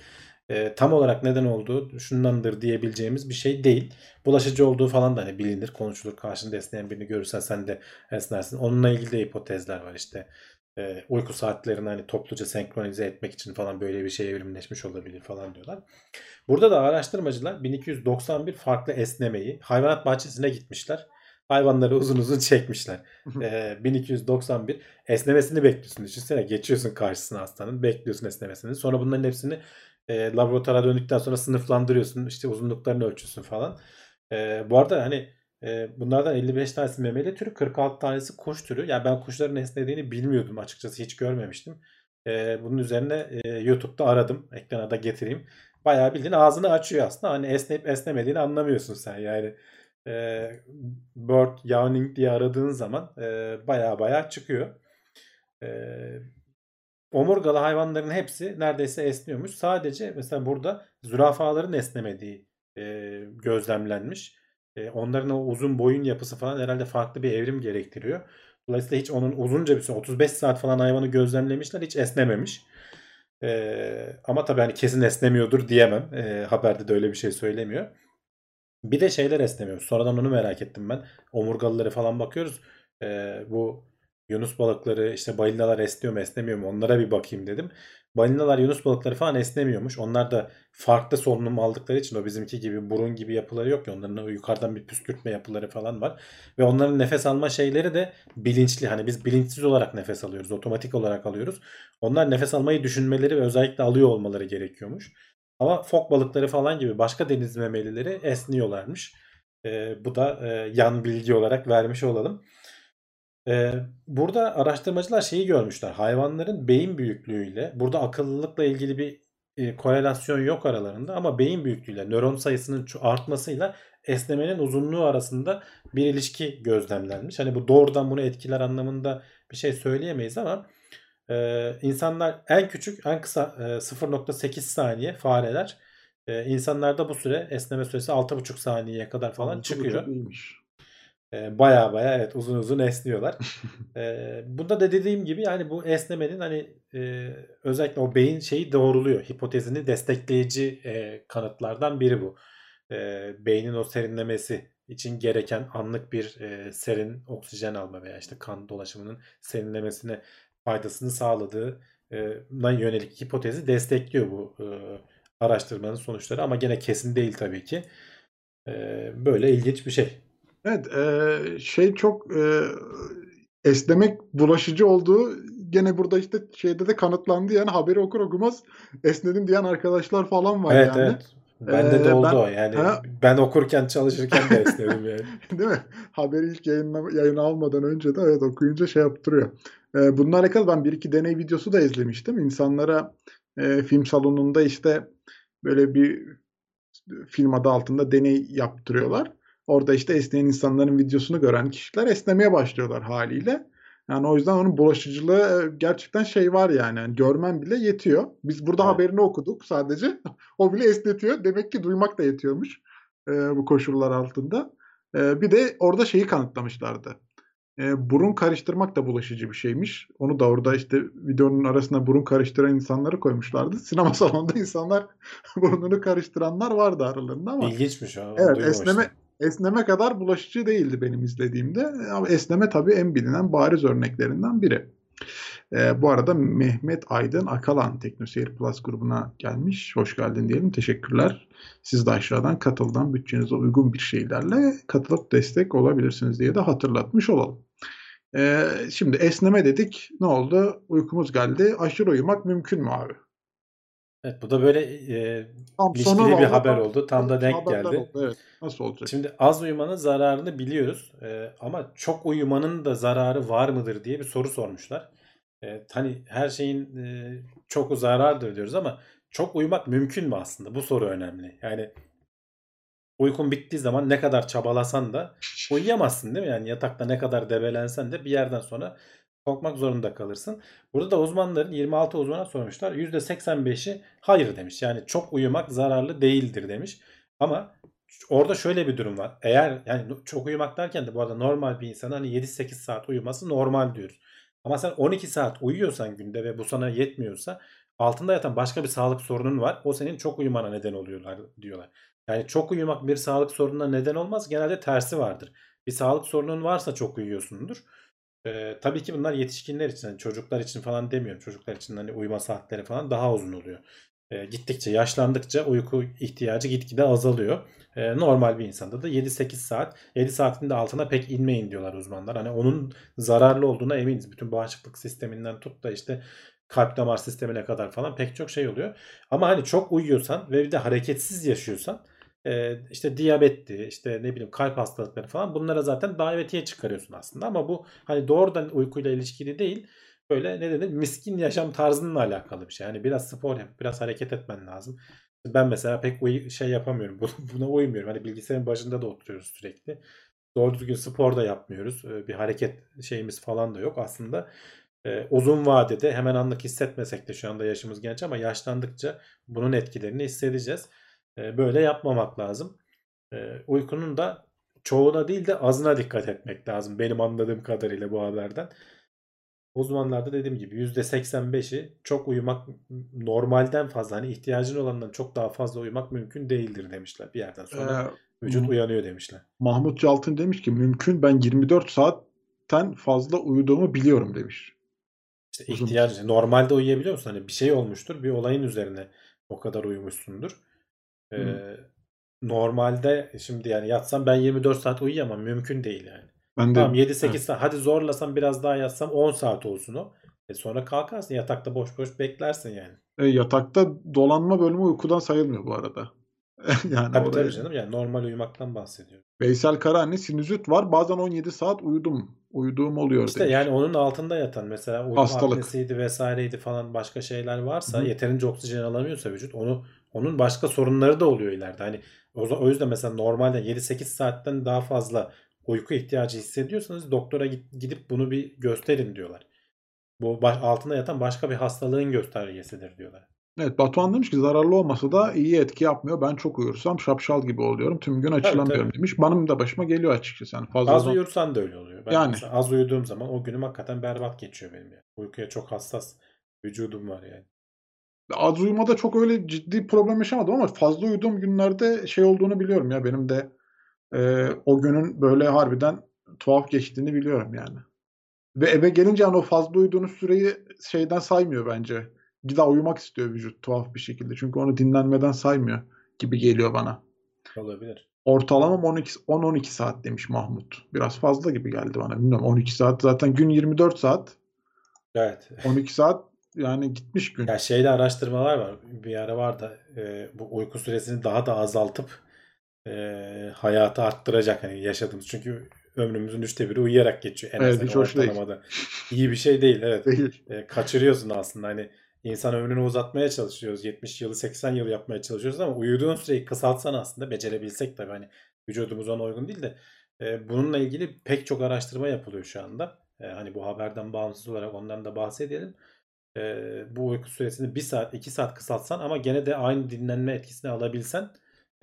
E, tam olarak neden olduğu şundandır diyebileceğimiz bir şey değil. Bulaşıcı olduğu falan da hani bilinir, konuşulur. Karşında esneyen birini görürsen sen de esnersin. Onunla ilgili de hipotezler var işte. E, uyku saatlerini hani topluca senkronize etmek için falan böyle bir şey evrimleşmiş olabilir falan diyorlar. Burada da araştırmacılar 1291 farklı esnemeyi hayvanat bahçesine gitmişler. Hayvanları uzun uzun çekmişler. Ee, 1291 esnemesini bekliyorsun. Düşünsene geçiyorsun karşısına hastanın. Bekliyorsun esnemesini. Sonra bunların hepsini e, laboratuvara döndükten sonra sınıflandırıyorsun. İşte uzunluklarını ölçüyorsun falan. Ee, bu arada hani e, bunlardan 55 tanesi memeli türü 46 tanesi kuş türü. Yani ben kuşların esnediğini bilmiyordum açıkçası. Hiç görmemiştim. Ee, bunun üzerine e, YouTube'da aradım. Ekrana da getireyim. Bayağı bildiğin ağzını açıyor aslında. Hani esneyip esnemediğini anlamıyorsun sen. Yani e, bird yawning diye aradığın zaman e, bayağı bayağı çıkıyor. E, omurgalı hayvanların hepsi neredeyse esniyormuş. Sadece mesela burada zürafaların esnemediği e, gözlemlenmiş. E, onların o uzun boyun yapısı falan herhalde farklı bir evrim gerektiriyor. Dolayısıyla hiç onun uzunca bir süre 35 saat falan hayvanı gözlemlemişler hiç esnememiş. E, ama tabii hani kesin esnemiyordur diyemem. E, haberde de öyle bir şey söylemiyor. Bir de şeyler esnemiyor. Sonradan onu merak ettim ben. Omurgalıları falan bakıyoruz. Ee, bu yunus balıkları işte balinalar esniyor mu esnemiyor mu onlara bir bakayım dedim. Balinalar yunus balıkları falan esnemiyormuş. Onlar da farklı solunum aldıkları için o bizimki gibi burun gibi yapıları yok ki. Onların yukarıdan bir püskürtme yapıları falan var. Ve onların nefes alma şeyleri de bilinçli. Hani biz bilinçsiz olarak nefes alıyoruz. Otomatik olarak alıyoruz. Onlar nefes almayı düşünmeleri ve özellikle alıyor olmaları gerekiyormuş. Ama fok balıkları falan gibi başka deniz memelileri esniyorlarmış. Ee, bu da e, yan bilgi olarak vermiş olalım. Ee, burada araştırmacılar şeyi görmüşler. Hayvanların beyin büyüklüğüyle burada akıllılıkla ilgili bir e, korelasyon yok aralarında ama beyin büyüklüğüyle nöron sayısının artmasıyla esnemenin uzunluğu arasında bir ilişki gözlemlenmiş. Hani bu doğrudan bunu etkiler anlamında bir şey söyleyemeyiz ama ee, insanlar en küçük en kısa e, 0.8 saniye fareler. Ee, insanlarda bu süre esneme süresi 6.5 saniyeye kadar falan çıkıyor.
iyiymiş.
Ee, baya baya evet uzun uzun esniyorlar. Ee, bunda da dediğim gibi yani bu esnemenin hani e, özellikle o beyin şeyi doğruluyor. Hipotezini destekleyici e, kanıtlardan biri bu. Ee, beynin o serinlemesi için gereken anlık bir e, serin oksijen alma veya işte kan dolaşımının serinlemesine faydasını sağladığına yönelik hipotezi destekliyor bu e, araştırmanın sonuçları ama gene kesin değil tabii ki. E, böyle ilginç bir şey.
Evet, eee, şey çok eee, esnemek bulaşıcı olduğu gene burada işte şeyde de kanıtlandı yani haberi okur okumaz esnedim diyen arkadaşlar falan var
Evet
yani.
evet. Bende
Ee,
de oldu
ben-
o yani.
Ha?
Ben okurken çalışırken de esnedim yani.
Değil mi? Haberi ilk yayınla, yayına almadan önce de evet okuyunca şey yaptırıyor. Ee, bununla alakalı ben bir iki deney videosu da izlemiştim. İnsanlara e, film salonunda işte böyle bir film adı altında deney yaptırıyorlar. Orada işte esneyen insanların videosunu gören kişiler esnemeye başlıyorlar haliyle. Yani o yüzden onun bulaşıcılığı e, gerçekten şey var yani. Yani görmen bile yetiyor. Biz burada
Evet.
haberini okuduk sadece. o bile esnetiyor. Demek ki duymak da yetiyormuş e, bu koşullar altında. E, bir de orada şeyi kanıtlamışlardı. E, burun karıştırmak da bulaşıcı bir şeymiş. Onu da orada işte videonun arasına burun karıştıran insanları koymuşlardı. Sinema salonunda insanlar burnunu karıştıranlar vardı aralarında ama
İlginçmiş onu
evet esneme esneme kadar bulaşıcı değildi benim izlediğimde. Ama esneme tabii en bilinen bariz örneklerinden biri. E, bu arada Mehmet Aydın Akalan Teknoseyir Plus grubuna gelmiş. Hoş geldin diyelim. Teşekkürler. Siz de aşağıdan katıldan bütçenize uygun bir şeylerle katılıp destek olabilirsiniz diye de hatırlatmış olalım. E, şimdi esneme dedik. Ne oldu? Uykumuz geldi. Aşırı uyumak mümkün mü abi?
Evet bu da böyle e,
Tam
ilişkili bir
vallahi
haber oldu. Tam da denk
haberler
geldi.
oldu, Evet. Nasıl olacak?
Şimdi az uyumanın zararını biliyoruz. Ee, ama çok uyumanın da zararı var mıdır diye bir soru sormuşlar. Ee, hani her şeyin e, çok zarardır diyoruz ama çok uyumak mümkün mü aslında? Bu soru önemli. Yani uykun bittiği zaman ne kadar çabalasan da uyuyamazsın değil mi? Yani yatakta ne kadar debelensen de bir yerden sonra kalkmak zorunda kalırsın. Burada da uzmanların 26 uzmana sormuşlar. %85'i hayır demiş. Yani çok uyumak zararlı değildir demiş. Ama orada şöyle bir durum var. Eğer yani çok uyumak derken de bu arada normal bir insan hani 7-8 saat uyuması normal diyoruz. Ama sen 12 saat uyuyorsan günde ve bu sana yetmiyorsa altında yatan başka bir sağlık sorunun var. O senin çok uyumana neden oluyorlar diyorlar. Yani çok uyumak bir sağlık sorununa neden olmaz. Genelde tersi vardır. Bir sağlık sorunun varsa çok uyuyorsundur. Ee, tabii ki bunlar yetişkinler için, hani çocuklar için falan demiyorum. Çocuklar için hani uyuma saatleri falan daha uzun oluyor. Ee, gittikçe yaşlandıkça uyku ihtiyacı gitgide azalıyor. Ee, normal bir insanda da 7-8 saat, 7 saatin de altına pek inmeyin diyorlar uzmanlar. Hani onun zararlı olduğuna eminiz. Bütün bağışıklık sisteminden tut da işte kalp damar sistemine kadar falan pek çok şey oluyor. Ama hani çok uyuyorsan ve bir de hareketsiz yaşıyorsan e, işte diyabetti, işte ne bileyim kalp hastalıkları falan bunlara zaten davetiye çıkarıyorsun aslında. Ama bu hani doğrudan uykuyla ilişkili değil. Böyle ne denir miskin yaşam tarzınla alakalı bir şey. Yani biraz spor yap, biraz hareket etmen lazım. Ben mesela pek uy- şey yapamıyorum. Buna, uymuyorum. Hani bilgisayarın başında da oturuyoruz sürekli. Doğru düzgün spor da yapmıyoruz. Bir hareket şeyimiz falan da yok aslında. Uzun vadede hemen anlık hissetmesek de şu anda yaşımız genç ama yaşlandıkça bunun etkilerini hissedeceğiz. Böyle yapmamak lazım. Uykunun da çoğuna değil de azına dikkat etmek lazım. Benim anladığım kadarıyla bu haberden. Uzmanlarda dediğim gibi %85'i çok uyumak normalden fazla hani ihtiyacın olandan çok daha fazla uyumak mümkün değildir demişler. Bir yerden sonra
Ee,
vücut uyanıyor demişler.
Mahmut Caltın demiş ki mümkün ben 24 saatten fazla uyuduğumu biliyorum demiş.
İşte ihtiyaç normalde uyuyabiliyor musun? Hani bir şey olmuştur, bir olayın üzerine o kadar uyumuşsundur. Ee, normalde şimdi yani yatsam ben 24 saat uyuyamam. Mümkün değil yani.
Ben de
Tamam 7-8
evet.
saat. Hadi zorlasam biraz daha yatsam 10 saat olsun o. E sonra kalkarsın yatakta boş boş beklersin yani.
E, yatakta dolanma bölümü uykudan sayılmıyor bu arada. yani
Tabii
oraya.
tabii canım yani normal uyumaktan bahsediyorum.
Veysel Karahanlı sinüzit var. Bazen 17 saat uyudum. Uyuduğum oluyor
İşte
demiş.
yani onun altında yatan mesela uyku
Hastalık.
apnesiydi vesaireydi falan başka şeyler varsa
hı.
yeterince oksijen alamıyorsa vücut onu onun başka sorunları da oluyor ileride. Hani o, o yüzden mesela normalde 7-8 saatten daha fazla uyku ihtiyacı hissediyorsanız doktora gidip bunu bir gösterin diyorlar. Bu baş- altında yatan başka bir hastalığın göstergesidir diyorlar.
Evet Batuhan demiş ki zararlı olmasa da iyi etki yapmıyor. Ben çok uyursam şapşal gibi oluyorum. Tüm gün açılamıyorum
tabii.
demiş. Benim de başıma geliyor açıkçası. Yani fazla
Az
zaman-
uyursan da öyle oluyor. Ben
Yani.
az uyuduğum zaman o günüm hakikaten berbat geçiyor benim yani. Uykuya çok hassas vücudum var yani.
Az uyumada çok öyle ciddi problem yaşamadım ama fazla uyuduğum günlerde şey olduğunu biliyorum ya benim de e, o günün böyle harbiden tuhaf geçtiğini biliyorum yani. Ve eve gelince hani o fazla uyuduğunuz süreyi şeyden saymıyor bence. Daha uyumak istiyor vücut tuhaf bir şekilde. Çünkü onu dinlenmeden saymıyor gibi geliyor bana.
Olabilir.
Ortalamam 12 10-12 saat demiş Mahmut. Biraz fazla gibi geldi bana. Bilmiyorum 12 saat zaten gün 24 saat.
Evet.
12 saat yani gitmiş gün.
Ya şeyde araştırmalar var. Bir ara var da e, bu uyku süresini daha da azaltıp e, hayatı arttıracak hani yaşadığımız. Çünkü ömrümüzün üçte biri uyuyarak geçiyor en
Evet, hiç hoş değil.
İyi bir şey değil evet.
Değil.
E, kaçırıyorsun aslında hani insan ömrünü uzatmaya çalışıyoruz. 70 yılı 80 yıl yapmaya çalışıyoruz ama uyuduğun süreyi kısaltsan aslında becerebilsek tabii hani vücudumuz ona uygun değil de e, bununla ilgili pek çok araştırma yapılıyor şu anda. E, hani bu haberden bağımsız olarak ondan da bahsedelim. E, bu uyku süresini 1 saat 2 saat kısaltsan ama gene de aynı dinlenme etkisini alabilsen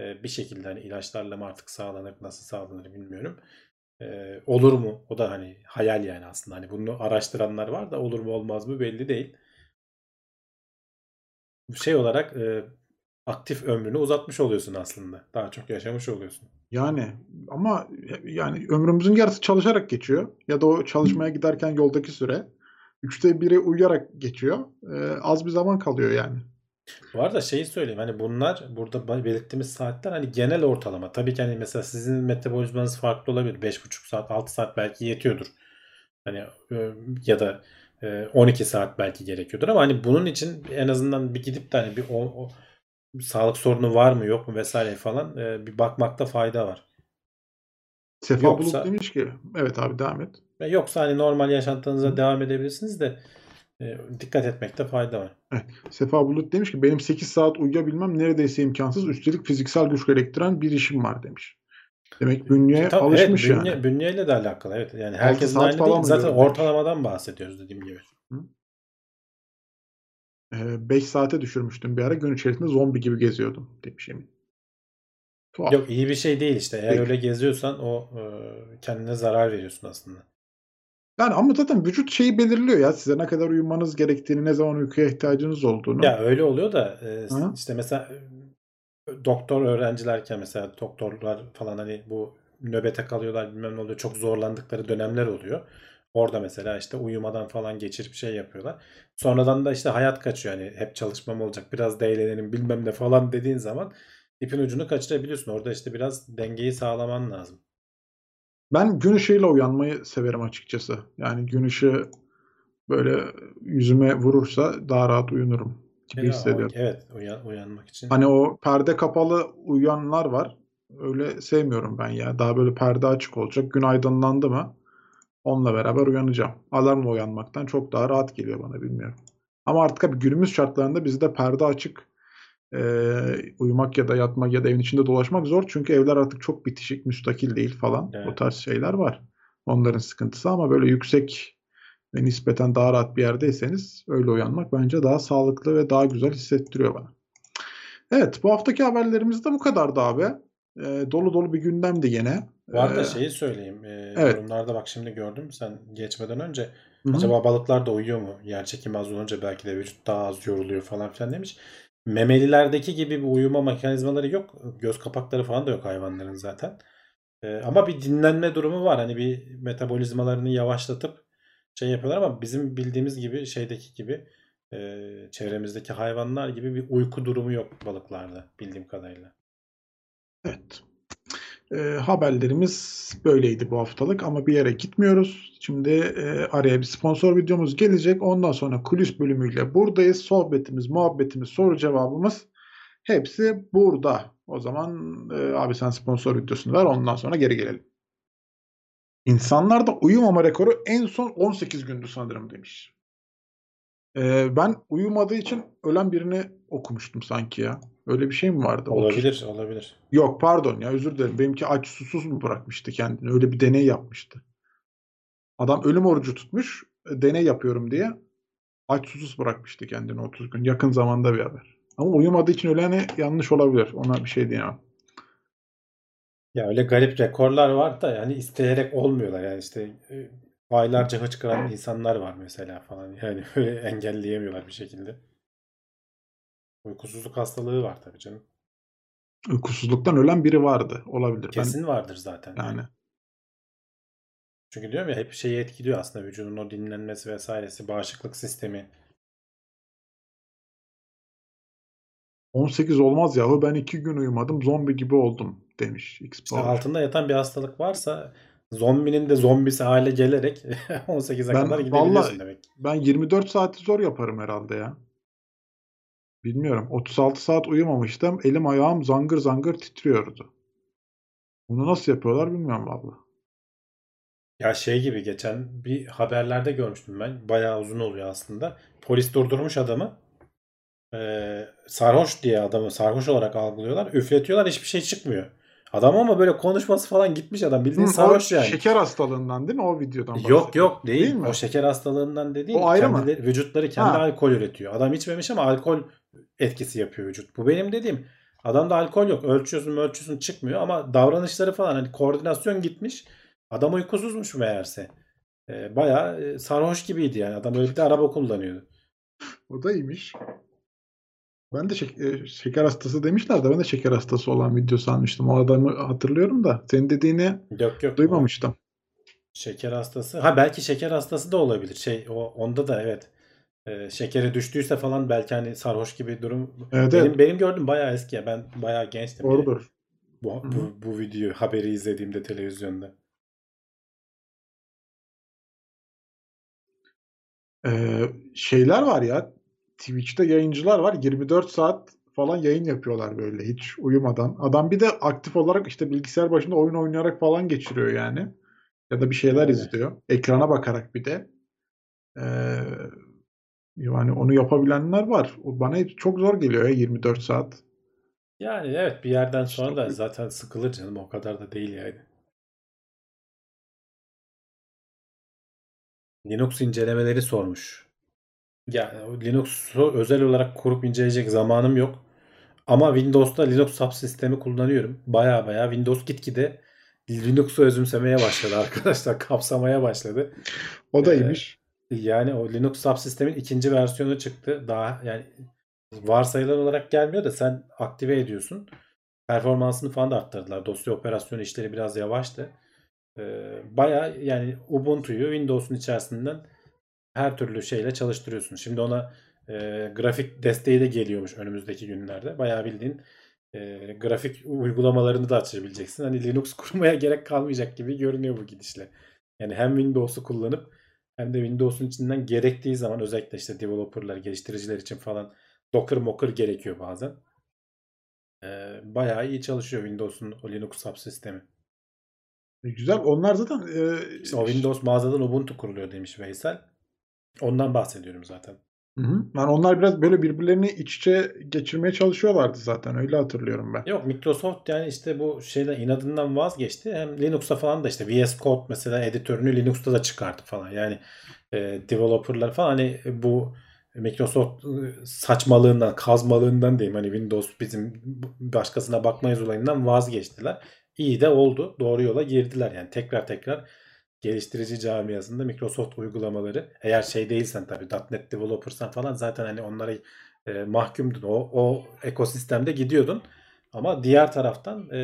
e, bir şekilde hani ilaçlarla mı artık sağlanır nasıl sağlanır bilmiyorum. E, olur mu? O da hani hayal yani aslında. Hani bunu araştıranlar var da olur mu olmaz mı belli değil. Şey olarak e, aktif ömrünü uzatmış oluyorsun aslında. Daha çok yaşamış oluyorsun.
Yani ama yani ömrümüzün yarısı çalışarak geçiyor. Ya da o çalışmaya giderken yoldaki süre. Üçte biri uyuyarak geçiyor. Ee, az bir zaman kalıyor yani.
Bu arada şeyi söyleyeyim hani bunlar burada belirttiğimiz saatler hani genel ortalama. Tabii ki hani mesela sizin metabolizmanız farklı olabilir. 5,5 saat 6 saat belki yetiyordur. Hani e, ya da e, 12 saat belki gerekiyordur ama hani bunun için en azından bir gidip de hani bir o, o sağlık sorunu var mı yok mu vesaire falan e, bir bakmakta fayda var.
Sefa
Yoksa-
Bulut demiş ki evet abi devam et.
Yoksa hani normal yaşantınıza devam edebilirsiniz de e, dikkat etmekte fayda var.
Sefa Bulut demiş ki benim 8 saat uyuyabilmem neredeyse imkansız. Üstelik fiziksel güç gerektiren bir işim var demiş. Demek bünye
Tabii,
alışmış
evet, bünye,
yani.
bünyeyle de alakalı. Evet. Yani herkesin aynı değil. Zaten
demiş.
ortalamadan bahsediyoruz dediğim gibi.
5 saate düşürmüştüm bir ara. Gün içerisinde zombi gibi geziyordum demiş Emin. Tuhaf.
Yok iyi bir şey değil işte. Eğer
Peki.
öyle geziyorsan o e, kendine zarar veriyorsun aslında.
Yani ama zaten vücut şeyi belirliyor ya size ne kadar uyumanız gerektiğini, ne zaman uykuya ihtiyacınız olduğunu.
Ya öyle oluyor da e,
Hı.
işte mesela e, doktor öğrencilerken mesela doktorlar falan hani bu nöbete kalıyorlar bilmem ne oluyor çok zorlandıkları dönemler oluyor. Orada mesela işte uyumadan falan geçirip şey yapıyorlar. Sonradan da işte hayat kaçıyor hani hep çalışmam olacak biraz da eğlenelim bilmem ne falan dediğin zaman ipin ucunu kaçırabiliyorsun. Orada işte biraz dengeyi sağlaman lazım.
Ben gün ışığıyla uyanmayı severim açıkçası. Yani gün ışığı böyle yüzüme vurursa daha rahat uyunurum gibi
Ya,
hissediyorum.
Evet uyan- uyanmak için.
Hani o perde kapalı uyuyanlar var. Öyle sevmiyorum ben ya. Daha böyle perde açık olacak. Gün aydınlandı mı onunla beraber uyanacağım. Alarmla uyanmaktan çok daha rahat geliyor bana bilmiyorum. Ama artık abi günümüz şartlarında bizde perde açık e, uyumak ya da yatmak ya da evin içinde dolaşmak zor. Çünkü evler artık çok bitişik, müstakil değil falan.
Evet.
O tarz şeyler var. Onların sıkıntısı ama böyle yüksek ve nispeten daha rahat bir yerdeyseniz öyle uyanmak bence daha sağlıklı ve daha güzel hissettiriyor bana. Evet bu haftaki haberlerimiz de bu kadardı abi. E, dolu dolu bir gündemdi yine.
Bu arada
E,
şeyi söyleyeyim. E,
evet.
Yorumlarda bak şimdi gördüm sen geçmeden önce.
hı hı.
Acaba balıklar da uyuyor mu? Yer çekimi az olunca belki de vücut daha az yoruluyor falan filan demiş. Memelilerdeki gibi bir uyuma mekanizmaları yok. Göz kapakları falan da yok hayvanların zaten. E, ama bir dinlenme durumu var. Hani bir metabolizmalarını yavaşlatıp şey yapıyorlar ama bizim bildiğimiz gibi şeydeki gibi e, çevremizdeki hayvanlar gibi bir uyku durumu yok balıklarda bildiğim kadarıyla.
Evet. E, haberlerimiz böyleydi bu haftalık ama bir yere gitmiyoruz. Şimdi e, araya bir sponsor videomuz gelecek. Ondan sonra kulis bölümüyle buradayız. Sohbetimiz, muhabbetimiz, soru cevabımız hepsi burada. O zaman e, abi sen sponsor videosunu ver ondan sonra geri gelelim. İnsanlarda uyumama rekoru en son 18 gündü sanırım demiş. E, ben uyumadığı için ölen birini okumuştum sanki ya. Öyle bir şey mi vardı? 30
Olabilir, olabilir.
Yok pardon ya özür dilerim. Benimki aç susuz mu bırakmıştı kendini? Öyle bir deney yapmıştı. Adam ölüm orucu tutmuş. e, Deney yapıyorum diye. Aç susuz bırakmıştı kendini 30 gün. Yakın zamanda bir haber. Ama uyumadığı için ölene yanlış olabilir. Ona bir şey diyemem.
Ya öyle garip rekorlar var da yani isteyerek olmuyorlar. Yani işte e, aylarca hıçkıran insanlar var mesela falan. Yani öyle engelleyemiyorlar bir şekilde. Uykusuzluk hastalığı var tabii canım.
Uykusuzluktan ölen biri vardı. Olabilir.
Kesin vardır zaten.
Ben, yani
Çünkü diyorum ya hep şeyi etkiliyor aslında vücudun o dinlenmesi vesairesi, bağışıklık sistemi.
18 olmaz yahu ben 2 gün uyumadım zombi gibi oldum demiş
İşte
X-Power.
altında yatan bir hastalık varsa zombinin de zombisi hale gelerek 18'e
Ben
kadar gidebiliyorsun
vallahi
demek.
ben 24 saati zor yaparım herhalde ya. Bilmiyorum. 36 saat uyumamıştım. Elim ayağım zangır zangır titriyordu. Bunu nasıl yapıyorlar bilmiyorum valla.
Ya şey gibi geçen bir haberlerde görmüştüm ben. Bayağı uzun oluyor aslında. Polis durdurmuş adamı. Ee, sarhoş diye adamı sarhoş olarak algılıyorlar. Üfletiyorlar hiçbir şey çıkmıyor. Adam ama böyle konuşması falan gitmiş adam. Bildiğin
Hı,
sarhoş yani.
şeker hastalığından değil mi? O videodan
Yok
bahsediyor.
yok değil.
Değil mi?
O şeker hastalığından dediğin
O ayrı mı?
kendileri- vücutları kendi
Ha.
alkol üretiyor. Adam içmemiş ama alkol etkisi yapıyor vücut. Bu benim dediğim. Adamda alkol yok. Ölçüyorsun ölçüyorsun çıkmıyor ama davranışları falan hani koordinasyon gitmiş. Adam uykusuzmuş meğerse. Ee, bayağı e, sarhoş gibiydi yani. Adam öyle bir de araba kullanıyordu.
O da iyiymiş. Ben de şek- e, şeker hastası demişler de ben de şeker hastası olan video sanmıştım. O adamı hatırlıyorum da senin dediğini
Yok yok.
duymamıştım.
Şeker hastası. Ha belki şeker hastası da olabilir. Şey o onda da evet. Ee, şekeri düştüyse falan belki hani sarhoş gibi durum.
Evet,
benim
evet.
benim gördüğüm bayağı eski ya. Ben bayağı gençtim.
Doğrudur.
Bu, bu, bu videoyu haberi izlediğimde televizyonda.
Ee, şeyler var ya Twitch'te yayıncılar var 24 saat falan yayın yapıyorlar böyle hiç uyumadan. Adam bir de aktif olarak işte bilgisayar başında oyun oynayarak falan geçiriyor yani. Ya da bir şeyler
Öyle.
izliyor. Ekrana bakarak bir de. Ee, yani onu yapabilenler var. O bana çok zor geliyor ya 24 saat.
Yani evet bir yerden sonra da zaten sıkılır canım o kadar da değil yani. Linux incelemeleri sormuş. Ya Linux'u özel olarak kurup inceleyecek zamanım yok. Ama Windows'ta Linux subsistemi kullanıyorum. Baya baya Windows gitgide Linux'u özümsemeye başladı arkadaşlar. Kapsamaya başladı.
O da
Ee,
iyiymiş.
Yani o Linux subsistemin ikinci versiyonu çıktı. Daha yani varsayılan olarak gelmiyor da sen aktive ediyorsun. Performansını falan da arttırdılar. Dosya operasyon işleri biraz yavaştı. Ee, Baya yani Ubuntu'yu Windows'un içerisinden her türlü şeyle çalıştırıyorsun. Şimdi ona e, grafik desteği de geliyormuş önümüzdeki günlerde. Bayağı bildiğin e, grafik uygulamalarını da açabileceksin. Hani Linux kurmaya gerek kalmayacak gibi görünüyor bu gidişle. Yani hem Windows'u kullanıp hem de Windows'un içinden gerektiği zaman özellikle işte developerlar, geliştiriciler için falan Docker mocker gerekiyor bazen. Ee, bayağı iyi çalışıyor Windows'un o Linux subsistemi.
E, Güzel. Onlar zaten e,
İşte o Windows mağazadan Ubuntu kuruluyor demiş Veysel. Ondan bahsediyorum zaten.
Hı hı. Yani onlar biraz böyle birbirlerini iç içe geçirmeye çalışıyorlardı zaten. Öyle hatırlıyorum ben.
Yok Microsoft yani işte bu şeyden inadından vazgeçti. Hem Linux'a falan da işte VS Code mesela editörünü Linux'ta da çıkarttı falan. Yani e, developerlar falan hani bu Microsoft e, saçmalığından, kazmalığından diyeyim hani Windows bizim başkasına bakmayız olayından vazgeçtiler. İyi de oldu. Doğru yola girdiler. Yani tekrar tekrar geliştirici camiasında Microsoft uygulamaları eğer şey değilsen tabii .NET developersan falan zaten hani onlara e, mahkumdun. O, o ekosistemde gidiyordun. Ama diğer taraftan e,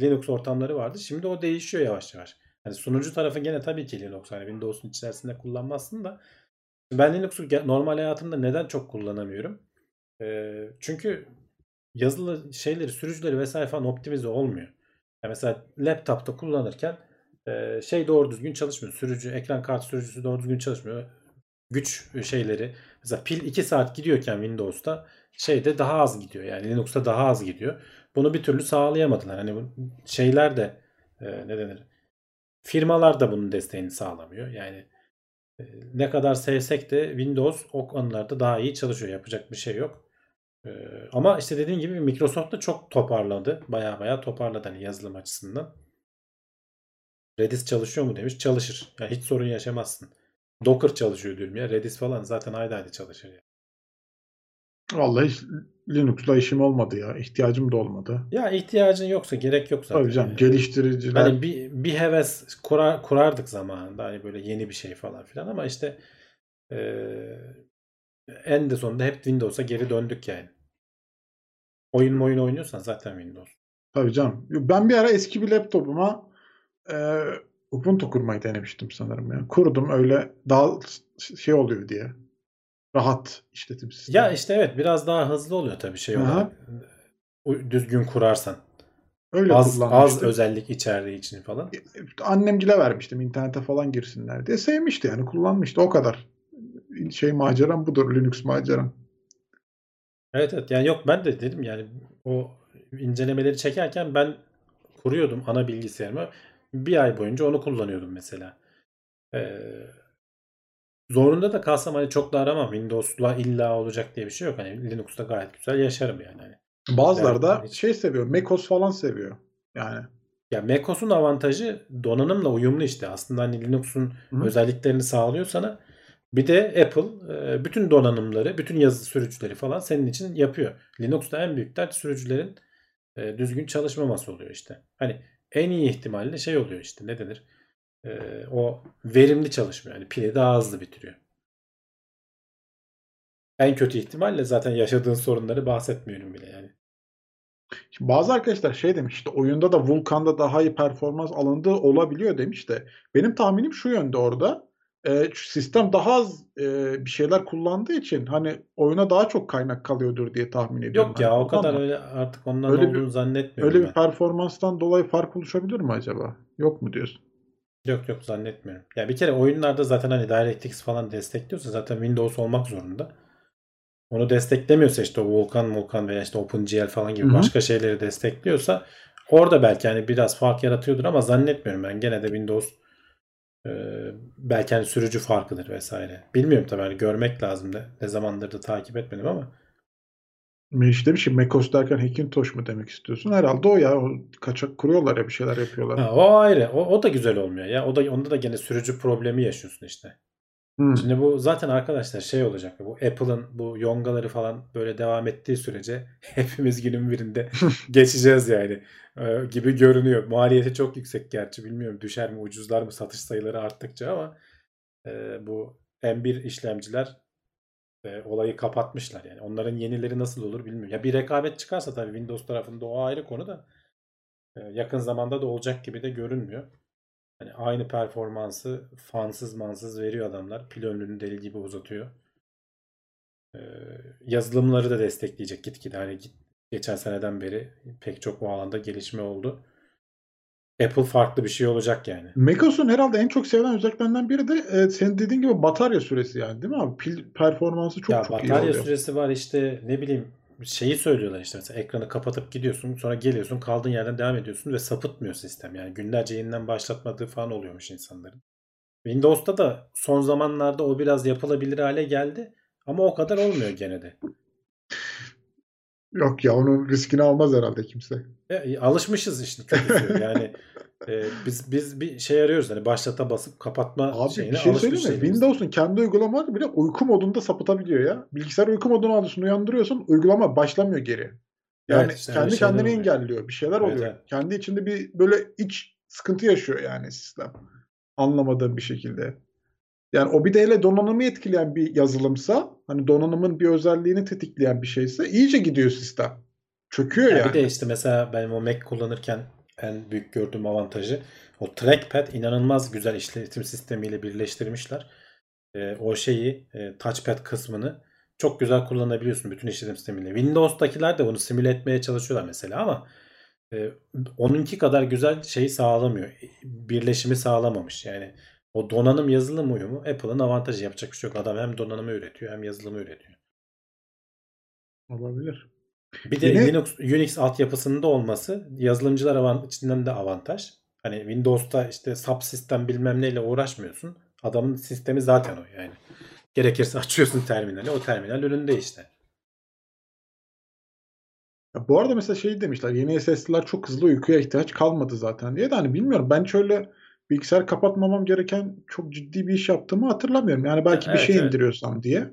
Linux ortamları vardı. Şimdi o değişiyor yavaş yavaş. Yani sunucu tarafı gene tabii ki Linux. Hani Windows'un içerisinde kullanmazsın da ben Linux'u normal hayatımda neden çok kullanamıyorum? E, çünkü yazılı şeyleri, sürücüleri vesaire falan optimize olmuyor. Yani mesela laptopta kullanırken şey doğru düzgün çalışmıyor. Sürücü, ekran kart sürücüsü doğru düzgün çalışmıyor. Güç şeyleri mesela pil 2 saat gidiyorken Windows'ta şeyde daha az gidiyor. Yani Linux'ta daha az gidiyor. Bunu bir türlü sağlayamadılar. Hani bu şeyler de ne denir? Firmalar da bunun desteğini sağlamıyor. Yani ne kadar sevsek de Windows o konularda daha iyi çalışıyor. Yapacak bir şey yok. Ama işte dediğim gibi Microsoft da çok toparladı. Baya baya toparladı hani yazılım açısından. Redis çalışıyor mu demiş. Çalışır. Yani hiç sorun yaşamazsın. Docker çalışıyor diyorum ya. Redis falan zaten ayda ayda çalışır ya.
Vallahi hiç Linux'la işim olmadı ya. İhtiyacım da olmadı.
Ya ihtiyacın yoksa gerek yok zaten.
Tabii canım
ya.
geliştiriciler
Hani bir, bir heves kurar, kurardık zamanında hani böyle yeni bir şey falan filan ama işte eee en de sonunda hep Windows'a geri döndük yani. Oyun oyun oynuyorsan zaten Windows.
tabii canım. Ben bir ara eski bir laptopuma e, Ubuntu kurmayı denemiştim sanırım ya. Kurdum öyle daha şey oluyor diye. Rahat işletim sistemi.
Ya işte evet biraz daha hızlı oluyor tabii şey
Aha.
olarak. Düzgün kurarsan.
Öyle
Az, az özellik içerdiği için falan.
Annemgile vermiştim internete falan girsinler diye. Sevmişti yani kullanmıştı o kadar. Şey maceram budur Linux maceram.
Evet evet yani yok ben de dedim yani o incelemeleri çekerken ben kuruyordum ana bilgisayarımı. Bir ay boyunca onu kullanıyordum mesela. Ee, zorunda da kalsam hani çok da aramam. Windows'la illa olacak diye bir şey yok. Hani Linux'ta gayet güzel yaşarım yani. Hani.
Bazıları da
hiç-
şey seviyor. MacOS falan seviyor. Yani.
Ya macOS'un avantajı donanımla uyumlu işte. Aslında hani Linux'un
Hı.
özelliklerini sağlıyor sana. Bir de Apple bütün donanımları, bütün yazı sürücüleri falan senin için yapıyor. Linux'ta en büyük dert sürücülerin düzgün çalışmaması oluyor işte. Hani en iyi ihtimalle şey oluyor işte ne denir? E, o verimli çalışmıyor. Yani pili daha hızlı bitiriyor. En kötü ihtimalle zaten yaşadığın sorunları bahsetmiyorum bile yani.
Şimdi bazı arkadaşlar şey demiş işte oyunda da Vulkan'da daha iyi performans alındığı olabiliyor demiş de benim tahminim şu yönde orada. Şu sistem daha az e, bir şeyler kullandığı için hani oyuna daha çok kaynak kalıyordur diye tahmin ediyorum.
Yok ya
Hani
o kadar öyle artık ondan
Öyle bir-
olduğunu zannetmiyorum
öyle
ben.
bir performanstan dolayı fark oluşabilir mi acaba? Yok mu diyorsun?
Yok yok zannetmiyorum. Ya bir kere oyunlarda zaten hani DirectX falan destekliyorsa zaten Windows olmak zorunda. Onu desteklemiyorsa işte o Vulkan, Vulkan veya işte OpenGL falan gibi
Hı hı.
başka şeyleri destekliyorsa orada belki hani biraz fark yaratıyordur ama zannetmiyorum ben. Gene de Windows e, belki hani sürücü farkıdır vesaire. Bilmiyorum tabii hani görmek lazım da ne zamandır da takip etmedim ama
Meriç demiş ki macOS derken Hackintosh mu demek istiyorsun? Herhalde o ya. O kaçak kuruyorlar ya bir şeyler yapıyorlar.
ha, o ayrı. O, o da güzel olmuyor ya. O da onda da gene sürücü problemi yaşıyorsun işte.
Hmm.
Şimdi bu zaten arkadaşlar şey olacak. Bu Apple'ın bu yongaları falan böyle devam ettiği sürece hepimiz günün birinde geçeceğiz yani Ee, gibi görünüyor. Maliyeti çok yüksek gerçi bilmiyorum düşer mi ucuzlar mı satış sayıları arttıkça ama e, bu M1 işlemciler e, olayı kapatmışlar yani. Onların yenileri nasıl olur bilmiyorum. Ya bir rekabet çıkarsa tabii Windows tarafında o ayrı konu da e, yakın zamanda da olacak gibi de görünmüyor. Hani aynı performansı fansız mansız veriyor adamlar. Pil ömrünü deli gibi uzatıyor. Ee, yazılımları da destekleyecek gitgide. Hani git- geçen seneden beri pek çok o alanda gelişme oldu. Apple farklı bir şey olacak yani.
macOS'un herhalde en çok sevilen özelliklerinden biri de e, senin dediğin gibi batarya süresi yani değil mi abi? Pil performansı çok
ya
çok iyi
batarya
oluyor.
süresi var işte ne bileyim şeyi söylüyorlar işte mesela ekranı kapatıp gidiyorsun sonra geliyorsun kaldığın yerden devam ediyorsun ve sapıtmıyor sistem. Yani günlerce yeniden başlatmadığı falan oluyormuş insanların. Windows'ta da son zamanlarda o biraz yapılabilir hale geldi ama o kadar olmuyor gene de.
Yok ya onun riskini almaz herhalde kimse.
E, alışmışız işte kötüsü. Yani e, biz biz bir şey arıyoruz hani başlata basıp kapatma
Abi
şeyine
bir şey söyleyeyim mi? Windows'un kendi uygulamaları bile uyku modunda sapıtabiliyor ya. Bilgisayar uyku moduna alıyorsun, uyandırıyorsun, uygulama başlamıyor geri. Yani
Evet, işte
kendi kendini
oluyor.
engelliyor. Bir şeyler
Evet,
oluyor.
evet.
Kendi içinde bir böyle iç sıkıntı yaşıyor yani sistem. Anlamadığım bir şekilde. Yani o bir de hele donanımı etkileyen bir yazılımsa, hani donanımın bir özelliğini tetikleyen bir şeyse iyice gidiyor sistem. Çöküyor
Ya
yani.
Bir de işte mesela ben o Mac kullanırken en büyük gördüğüm avantajı o trackpad inanılmaz güzel işletim sistemiyle birleştirmişler. E, o şeyi e, touchpad kısmını çok güzel kullanabiliyorsun bütün işletim sistemiyle. Windows'takiler de bunu simüle etmeye çalışıyorlar mesela ama e, onunki kadar güzel şeyi sağlamıyor. Birleşimi sağlamamış. Yani o donanım yazılım uyumu Apple'ın avantajı yapacak bir şey yok. Adam hem donanımı üretiyor hem yazılımı üretiyor.
Olabilir.
Bir de
Yine-
Linux Unix altyapısında olması yazılımcılar avant içinden de avantaj. Hani Windows'ta işte subsistem bilmem neyle uğraşmıyorsun. Adamın sistemi zaten o yani. Gerekirse açıyorsun terminali. O terminal önünde işte.
Ya bu arada mesela şey demişler yeni SSD'ler çok hızlı uykuya ihtiyaç kalmadı zaten diye de hani bilmiyorum ben şöyle bilgisayar kapatmamam gereken çok ciddi bir iş yaptığımı hatırlamıyorum. Yani belki bir
Evet,
şey
evet.
indiriyorsam diye.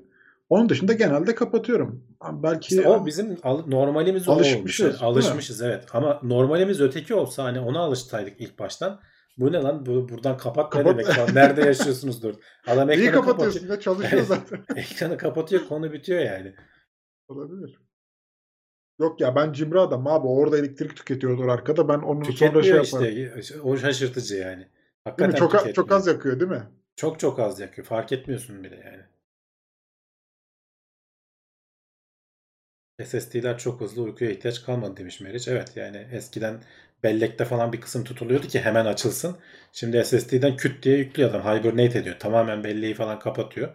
Onun dışında genelde kapatıyorum. Belki
İşte o bizim al- normalimiz
Alışmışız,
olmuş. alışmışız evet. Ama normalimiz öteki olsa hani ona alışsaydık ilk baştan. Bu ne lan? Bu, buradan kapat ne
Kapat-
demek falan. Nerede yaşıyorsunuz dur. Adam
neyi
ekranı
kapatıyorsun
kapatıyor.
ya çalışıyor zaten.
Ekranı kapatıyor konu bitiyor yani.
Olabilir. Yok ya ben cimri adam abi orada elektrik tüketiyordur arkada ben onu sonra şey yaparım.
işte. O şaşırtıcı yani. Hakikaten
Çok, çok az yakıyor değil mi?
Çok çok az yakıyor. Fark etmiyorsun bile yani. SSD'ler çok hızlı uykuya ihtiyaç kalmadı demiş Meriç. Evet yani eskiden bellekte falan bir kısım tutuluyordu ki hemen açılsın. Şimdi SSD'den küt diye yüklüyor adam. Hibernate ediyor. Tamamen belleği falan kapatıyor.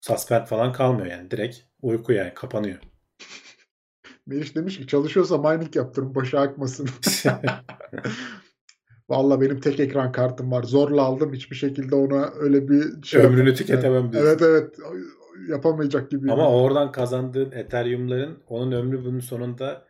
Suspend falan kalmıyor yani. Direkt uyku yani kapanıyor.
Meriç demiş ki çalışıyorsa mining yaptırın boşa akmasın. Valla benim tek ekran kartım var. Zorla aldım. Hiçbir şekilde ona öyle bir şey
Ömrünü tüketemem diyorsun.
Evet evet. Yapamayacak gibi.
Ama oradan kazandığın Ethereum'ların onun ömrü bunun sonunda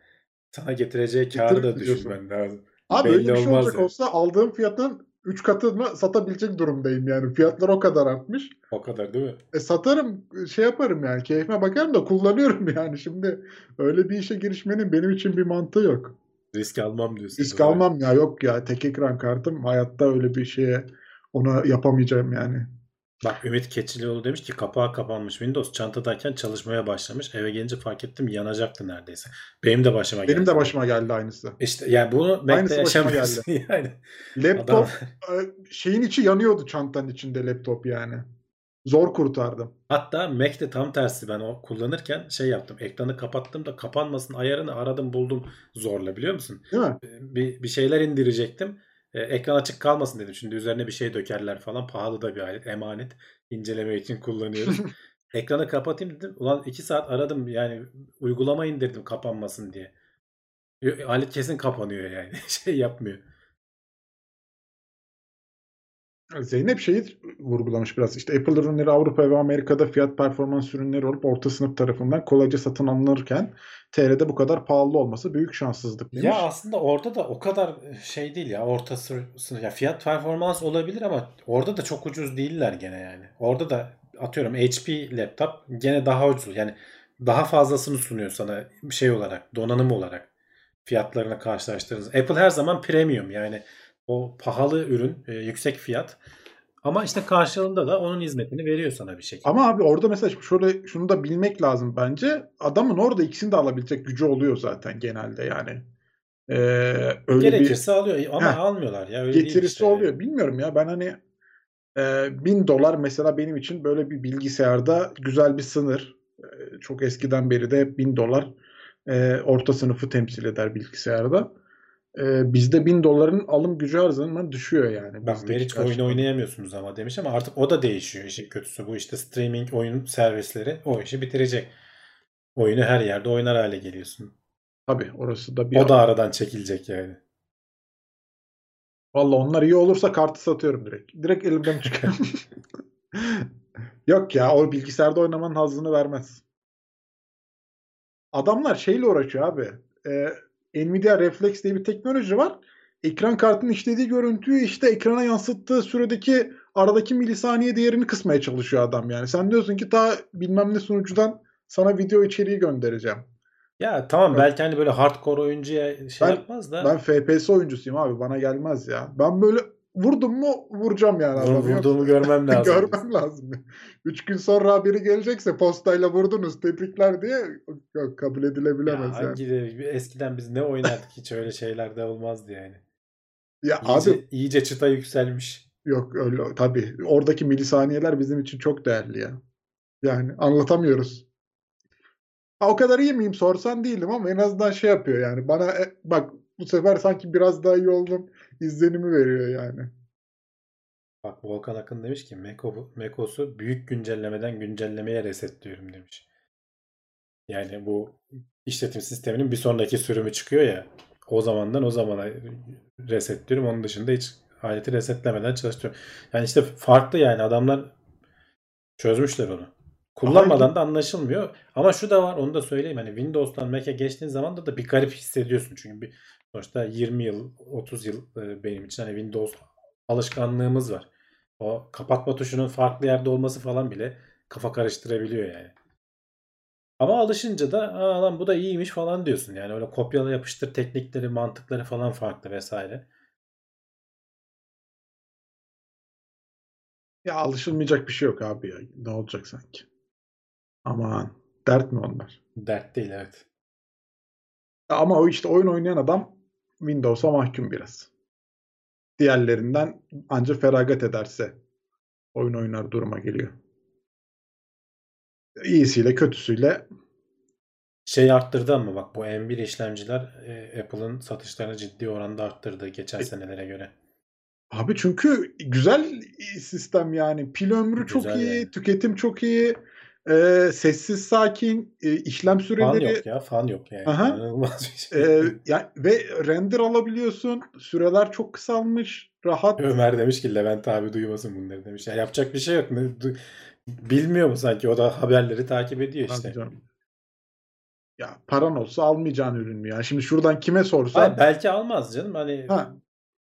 sana getireceği karı da düşünmen lazım.
Abi
belli
öyle bir şey olacak
yani.
olsa aldığım fiyatın 3 katını satabilecek durumdayım yani. Fiyatlar o kadar artmış.
O kadar değil mi?
E satarım, şey yaparım yani. Keyfime bakarım da kullanıyorum yani. Şimdi öyle bir işe girişmenin benim için bir mantığı yok.
Risk almam diyorsun.
Risk almam ya yok ya. Tek ekran kartım hayatta öyle bir şeye ona yapamayacağım yani.
Bak Ümit Keçilioğlu demiş ki kapağı kapanmış Windows çantadayken çalışmaya başlamış. Eve gelince fark ettim yanacaktı neredeyse. Benim de başıma geldi.
Benim de başıma geldi aynısı.
İşte yani bunu Mac'te
Aynısı
yaşamıyorsun yani.
Laptop
Adam,
e, şeyin içi yanıyordu çantanın içinde laptop yani. Zor kurtardım.
hatta Mac'te tam tersi ben o kullanırken şey yaptım. Ekranı kapattım da kapanmasın ayarını aradım buldum zorla biliyor musun?
Değil mi?
Bir, bir şeyler indirecektim. E, ekran açık kalmasın dedim. Şimdi üzerine bir şey dökerler falan. Pahalı da bir alet. Emanet. inceleme için kullanıyoruz. Ekranı kapatayım dedim. Ulan 2 saat aradım yani uygulama indirdim kapanmasın diye. Yo- Alet kesin kapanıyor yani. Şey yapmıyor.
Zeynep şeyi vurgulamış biraz. İşte Apple ürünleri Avrupa ve Amerika'da fiyat performans ürünleri olup orta sınıf tarafından kolayca satın alınırken TR'de bu kadar pahalı olması büyük şanssızlık demiş.
Ya aslında orada da o kadar şey değil ya. Orta sınıf. Ya fiyat performans olabilir ama orada da çok ucuz değiller gene yani. Orada da atıyorum HP laptop gene daha ucuz. Yani daha fazlasını sunuyor sana şey olarak, donanım olarak fiyatlarına karşılaştırırız. Apple her zaman premium yani o pahalı ürün, e, yüksek fiyat. Ama işte karşılığında da onun hizmetini veriyor sana bir şekilde.
Ama abi orada mesela şöyle şunu da bilmek lazım bence. Adamın orada ikisini de alabilecek gücü oluyor zaten genelde yani. Ee, öyle
Gerekirse alıyor ama
Heh.
almıyorlar ya. Öyle
bir getirisi
işte.
oluyor. Bilmiyorum ya ben hani e, bin dolar mesela benim için böyle bir bilgisayarda güzel bir sınır. E, çok eskiden beri de bin dolar e, orta sınıfı temsil eder bilgisayarda. E, bizde bin doların alım gücü her zaman düşüyor yani.
Bak
bizdeki
Meriç oyun oynayamıyorsunuz ama demiş ama artık o da değişiyor. İşin kötüsü bu işte streaming oyun servisleri o işi bitirecek. Oyunu her yerde oynar hale geliyorsun.
Tabii orası da bir
O da aradan çekilecek yani.
Valla onlar iyi olursa kartı satıyorum direkt. Direkt elimden çıkar. Yok ya o bilgisayarda oynamanın hazzını vermez. Adamlar şeyle uğraşıyor abi. Ee, Nvidia Reflex diye bir teknoloji var. Ekran kartının işlediği görüntüyü işte ekrana yansıttığı süredeki aradaki milisaniye değerini kısmaya çalışıyor adam yani. Sen diyorsun ki ta bilmem ne sunucudan sana video içeriği göndereceğim.
Ya tamam
Evet.
belki hani böyle hardcore oyuncuya şey
Ben-
yapmaz da
Ben FPS oyuncusuyum abi bana gelmez ya. Ben böyle vurdum mu vuracağım yani. adamı.
Vurduğumu görmem lazım.
Görmem lazım. Üç gün sonra biri gelecekse postayla vurdunuz tebrikler diye yok, kabul
Ya
edilebilemez yani.
hangi de- eskiden biz ne oynardık hiç öyle şeyler de olmazdı yani.
Ya
İyice,
abi
iyice çıta yükselmiş.
yok öyle tabii. Oradaki milisaniyeler bizim için çok değerli ya. Yani anlatamıyoruz. Ha, o kadar iyi miyim sorsan değilim ama en azından şey yapıyor yani. Bana e, bak bu sefer sanki biraz daha iyi oldum izlenimi veriyor yani.
Bak Volkan Akın demiş ki Meko, Mekos'u büyük güncellemeden güncellemeye resetliyorum demiş. Yani bu işletim sisteminin bir sonraki sürümü çıkıyor ya. O zamandan o zamana resetliyorum. Onun dışında hiç aleti resetlemeden çalıştırıyorum. Yani işte farklı yani adamlar çözmüşler onu. Kullanmadan da anlaşılmıyor. Ama şu da var onu da söyleyeyim. Hani Windows'tan Mac'e geçtiğin zaman da, da bir garip hissediyorsun. Çünkü bir, sonuçta 20 yıl, 30 yıl e, benim için hani Windows alışkanlığımız var. O kapatma tuşunun farklı yerde olması falan bile kafa karıştırabiliyor yani. Ama alışınca da Aa, lan bu da iyiymiş falan diyorsun. Yani öyle kopyala yapıştır teknikleri, mantıkları falan farklı vesaire.
Ya alışılmayacak bir şey yok abi ya. Ne olacak sanki? Aman dert mi onlar?
Dert değil evet.
Ama o işte oyun oynayan adam Windows'a mahkum biraz. Diğerlerinden ancak feragat ederse oyun oynar duruma geliyor. İyisiyle kötüsüyle
Şey arttırdı ama bak bu M1 işlemciler e, Apple'ın satışlarını ciddi oranda arttırdı geçen
E
senelere göre.
Abi çünkü güzel sistem yani. Pil ömrü çok
Güzel
iyi,
yani.
tüketim çok iyi. Ee, sessiz sakin, e, işlem
Fan
süreleri
yok ya, fan yok yani.
Aha.
Şey.
e, ya, ve render alabiliyorsun. Süreler çok kısalmış, rahat.
Ömer demiş ki Levent abi duymasın bunları demiş. Ya yapacak bir şey yok. Ne- du- Bilmiyor mu sanki? O da haberleri takip ediyor
Tabii
işte.
canım. Ya paran olsa almayacağın ürün mü ya? Şimdi şuradan kime
Hayır,
sorsan
belki almaz canım. Hani
ha,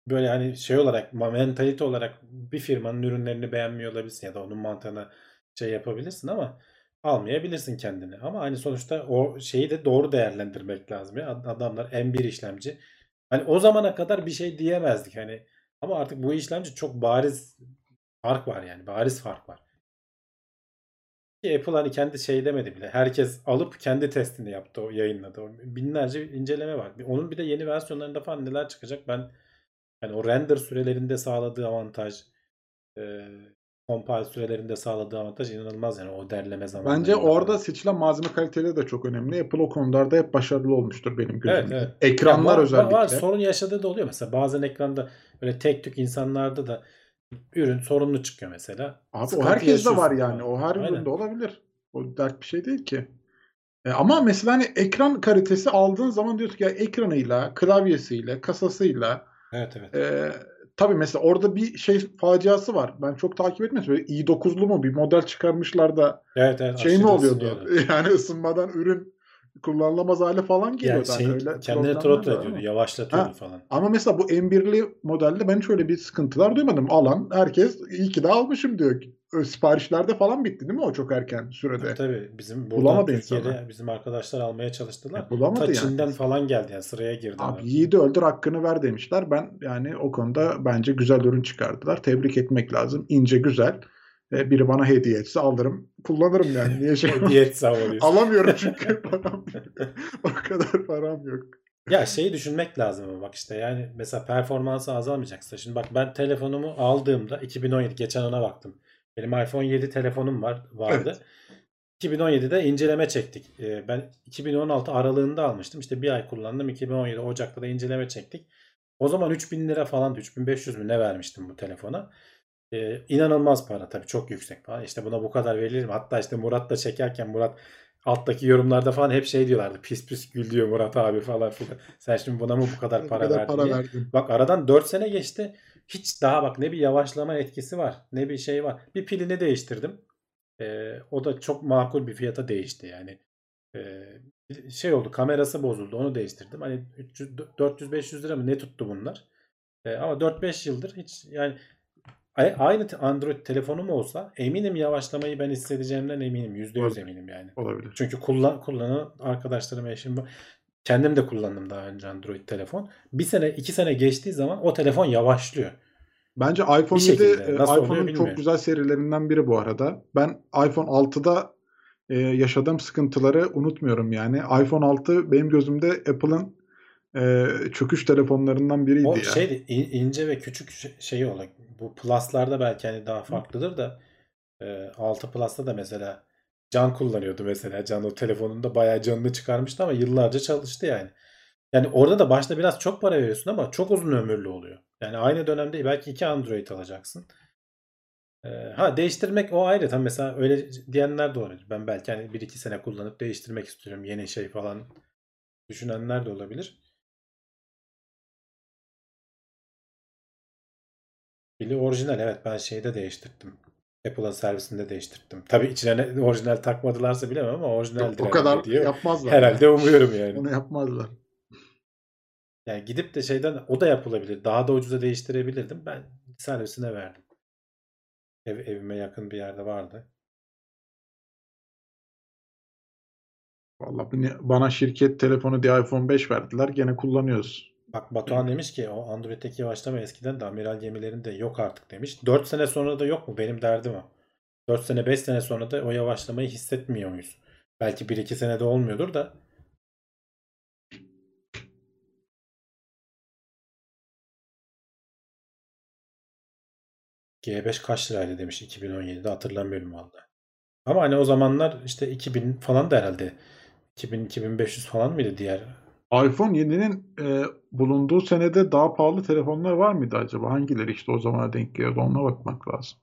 böyle hani şey olarak mentalite olarak bir firmanın ürünlerini beğenmiyor olabilirsin ya da onun mantığına şey yapabilirsin ama almayabilirsin kendini. Ama hani sonuçta o şeyi de doğru değerlendirmek lazım ya. Ad- Adamlar M1 işlemci. Hani o zamana kadar bir şey diyemezdik hani. Ama artık bu işlemci çok bariz fark var yani. Bariz fark var. Ki Apple hani kendi şey demedi bile. Herkes alıp kendi testini yaptı, o yayınladı. Binlerce inceleme var. Onun bir de yeni versiyonlarında falan neler çıkacak ben yani o render sürelerinde sağladığı avantaj, compile sürelerinde sağladığı avantaj inanılmaz yani o derleme zamanlarında
bence orada seçilen malzeme kaliteleri de çok önemli. Apple o konularda hep başarılı olmuştur benim
Evet,
gözümde.
evet.
Ekranlar
Ya var,
özellikle.
Var, sorun yaşadığı da oluyor mesela. Bazen ekranda böyle tek tük insanlarda da ürün sorunlu çıkıyor mesela.
Abi o
Sıkıntı
herkeste var yani. O her
Aynen.
üründe olabilir. O dert bir şey değil ki. E, ama mesela hani ekran kalitesi aldığın zaman diyorsun ki ya ekranıyla, klavyesiyle, kasasıyla
Evet evet.
e, tabii mesela orada bir şey faciası var. Ben çok takip etmedim. Böyle i9'lu mu bir model çıkarmışlar da
Evet evet.
şey mi oluyordu?
ısınıyordu.
Yani ısınmadan ürün kullanılamaz hale falan
Yani
geliyordu. Hani
şey,
öyle
kendini throttle ediyordu, yavaşlatıyordu
Ha.
falan.
Ama mesela bu M1'li modelde ben hiç öyle bir sıkıntılar duymadım. Alan herkes iyi ki de almışım diyor. Siparişlerde falan bitti değil mi o çok erken sürede?
Tabii tabii. Bizim buradan
Bulamadı
Türkiye'de
insanlar.
bizim arkadaşlar almaya çalıştılar.
Ya bulamadı
Ta
yani.
Çin'den falan geldi yani sıraya girdi.
Abi yiğidi öldür hakkını ver demişler. Ben yani o konuda bence güzel ürün çıkardılar. Tebrik etmek lazım. İnce güzel. E, biri bana hediye etse alırım. Kullanırım yani. Niye şey
Diyet sağlıyorsun.
Alamıyorum çünkü param o kadar param yok.
Ya şeyi düşünmek lazım ama bak işte yani mesela performansı azalmayacaksa. Şimdi bak ben telefonumu aldığımda 2017 geçen ona baktım. Benim iPhone 7 telefonum var vardı. 2017'de inceleme çektik. Ee, ben 2016 aralığında almıştım. İşte bir ay kullandım. 2017 Ocak'ta da inceleme çektik. O zaman 3000 lira falan 3500 mü ne vermiştim bu telefona. Ee, inanılmaz para tabii çok yüksek falan. İşte buna bu kadar verilir mi? Hatta işte Murat da çekerken Murat alttaki yorumlarda falan hep şey diyorlardı. Pis pis gül diyor Murat abi falan filan. Sen şimdi buna mı bu kadar para
kadar
verdin
para
diye. Bak aradan 4 sene geçti. Hiç daha bak ne bir yavaşlama etkisi var ne bir şey var. Bir pilini değiştirdim. Ee, o da çok makul bir fiyata değişti yani. Ee, şey oldu kamerası bozuldu onu değiştirdim. Hani 400-500 lira mı ne tuttu bunlar. Ee, ama 4-5 yıldır hiç yani aynı Android telefonum olsa eminim yavaşlamayı ben hissedeceğimden eminim. %100
Olabilir.
eminim yani.
Olabilir.
Çünkü kullan, kullanan arkadaşlarım, eşim. Kendim de kullandım daha önce Android telefon. Bir sene, iki sene geçtiği zaman o telefon yavaşlıyor.
Bence iPhone
Bir
7
şekilde.
e, iPhone'un çok güzel serilerinden biri bu arada. Ben iPhone 6'da e, yaşadığım sıkıntıları unutmuyorum yani. iPhone 6 benim gözümde Apple'ın e, çöküş telefonlarından biriydi
O
ya.
şey ince ve küçük şey- şeyi olarak bu Plus'larda belki hani daha farklıdır da e, 6 Plus'ta da mesela Can kullanıyordu mesela. Can o telefonunda bayağı canını çıkarmıştı ama yıllarca çalıştı yani. Yani orada da başta biraz çok para veriyorsun ama çok uzun ömürlü oluyor. Yani aynı dönemde belki iki Android alacaksın. Ee, ha değiştirmek o ayrı. Tam mesela öyle diyenler de olabilir. Ben belki hani 1-2 sene kullanıp değiştirmek istiyorum. Yeni şey falan düşünenler de olabilir. Pili orijinal evet ben şeyde değiştirdim. Apple'ın servisinde değiştirdim. Tabii içine ne- orijinal takmadılarsa bilemem ama orijinaldir
o
herhalde
kadar
diyor.
yapmazlar.
Herhalde umuyorum yani.
Onu yapmazlar.
Yani gidip de şeyden o da yapılabilir. Daha da ucuza değiştirebilirdim. Ben servisine verdim. Ev, evime yakın bir yerde vardı.
Vallahi bana şirket telefonu diye iPhone 5 verdiler. Gene kullanıyoruz.
Bak Batuhan demiş ki o Android'deki yavaşlama eskiden de amiral gemilerinde yok artık demiş. 4 sene sonra da yok mu? Benim derdim o. 4 sene 5 sene sonra da o yavaşlamayı hissetmiyor muyuz? Belki 1-2 senede olmuyordur da. G5 kaç liraydı demiş 2017'de hatırlamıyorum valla. Ama hani o zamanlar işte 2000 falan da herhalde 2000-2500 falan mıydı diğer?
iPhone 7'nin e, bulunduğu senede daha pahalı telefonlar var mıydı acaba? Hangileri işte o zamana denk geliyordu? Ona bakmak lazım.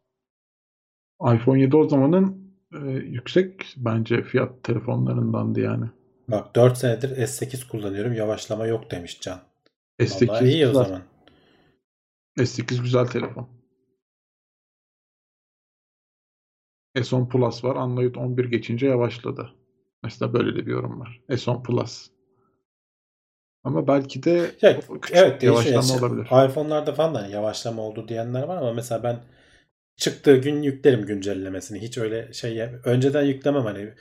iPhone 7 o zamanın e, yüksek bence fiyat telefonlarındandı yani.
Bak 4 senedir S8 kullanıyorum. Yavaşlama yok demiş Can.
S8
Vallahi iyi o
güzel.
zaman.
S8 güzel telefon. S10 Plus var. Android 11 geçince yavaşladı. Mesela böyle de bir yorum var. S10 Plus. Ama belki de
Ya,
küçük
evet değişiyor.
yavaşlama
Yani
olabilir.
iPhone'larda falan da hani yavaşlama oldu diyenler var ama mesela ben çıktığı gün yüklerim güncellemesini. Hiç öyle şey önceden yüklemem hani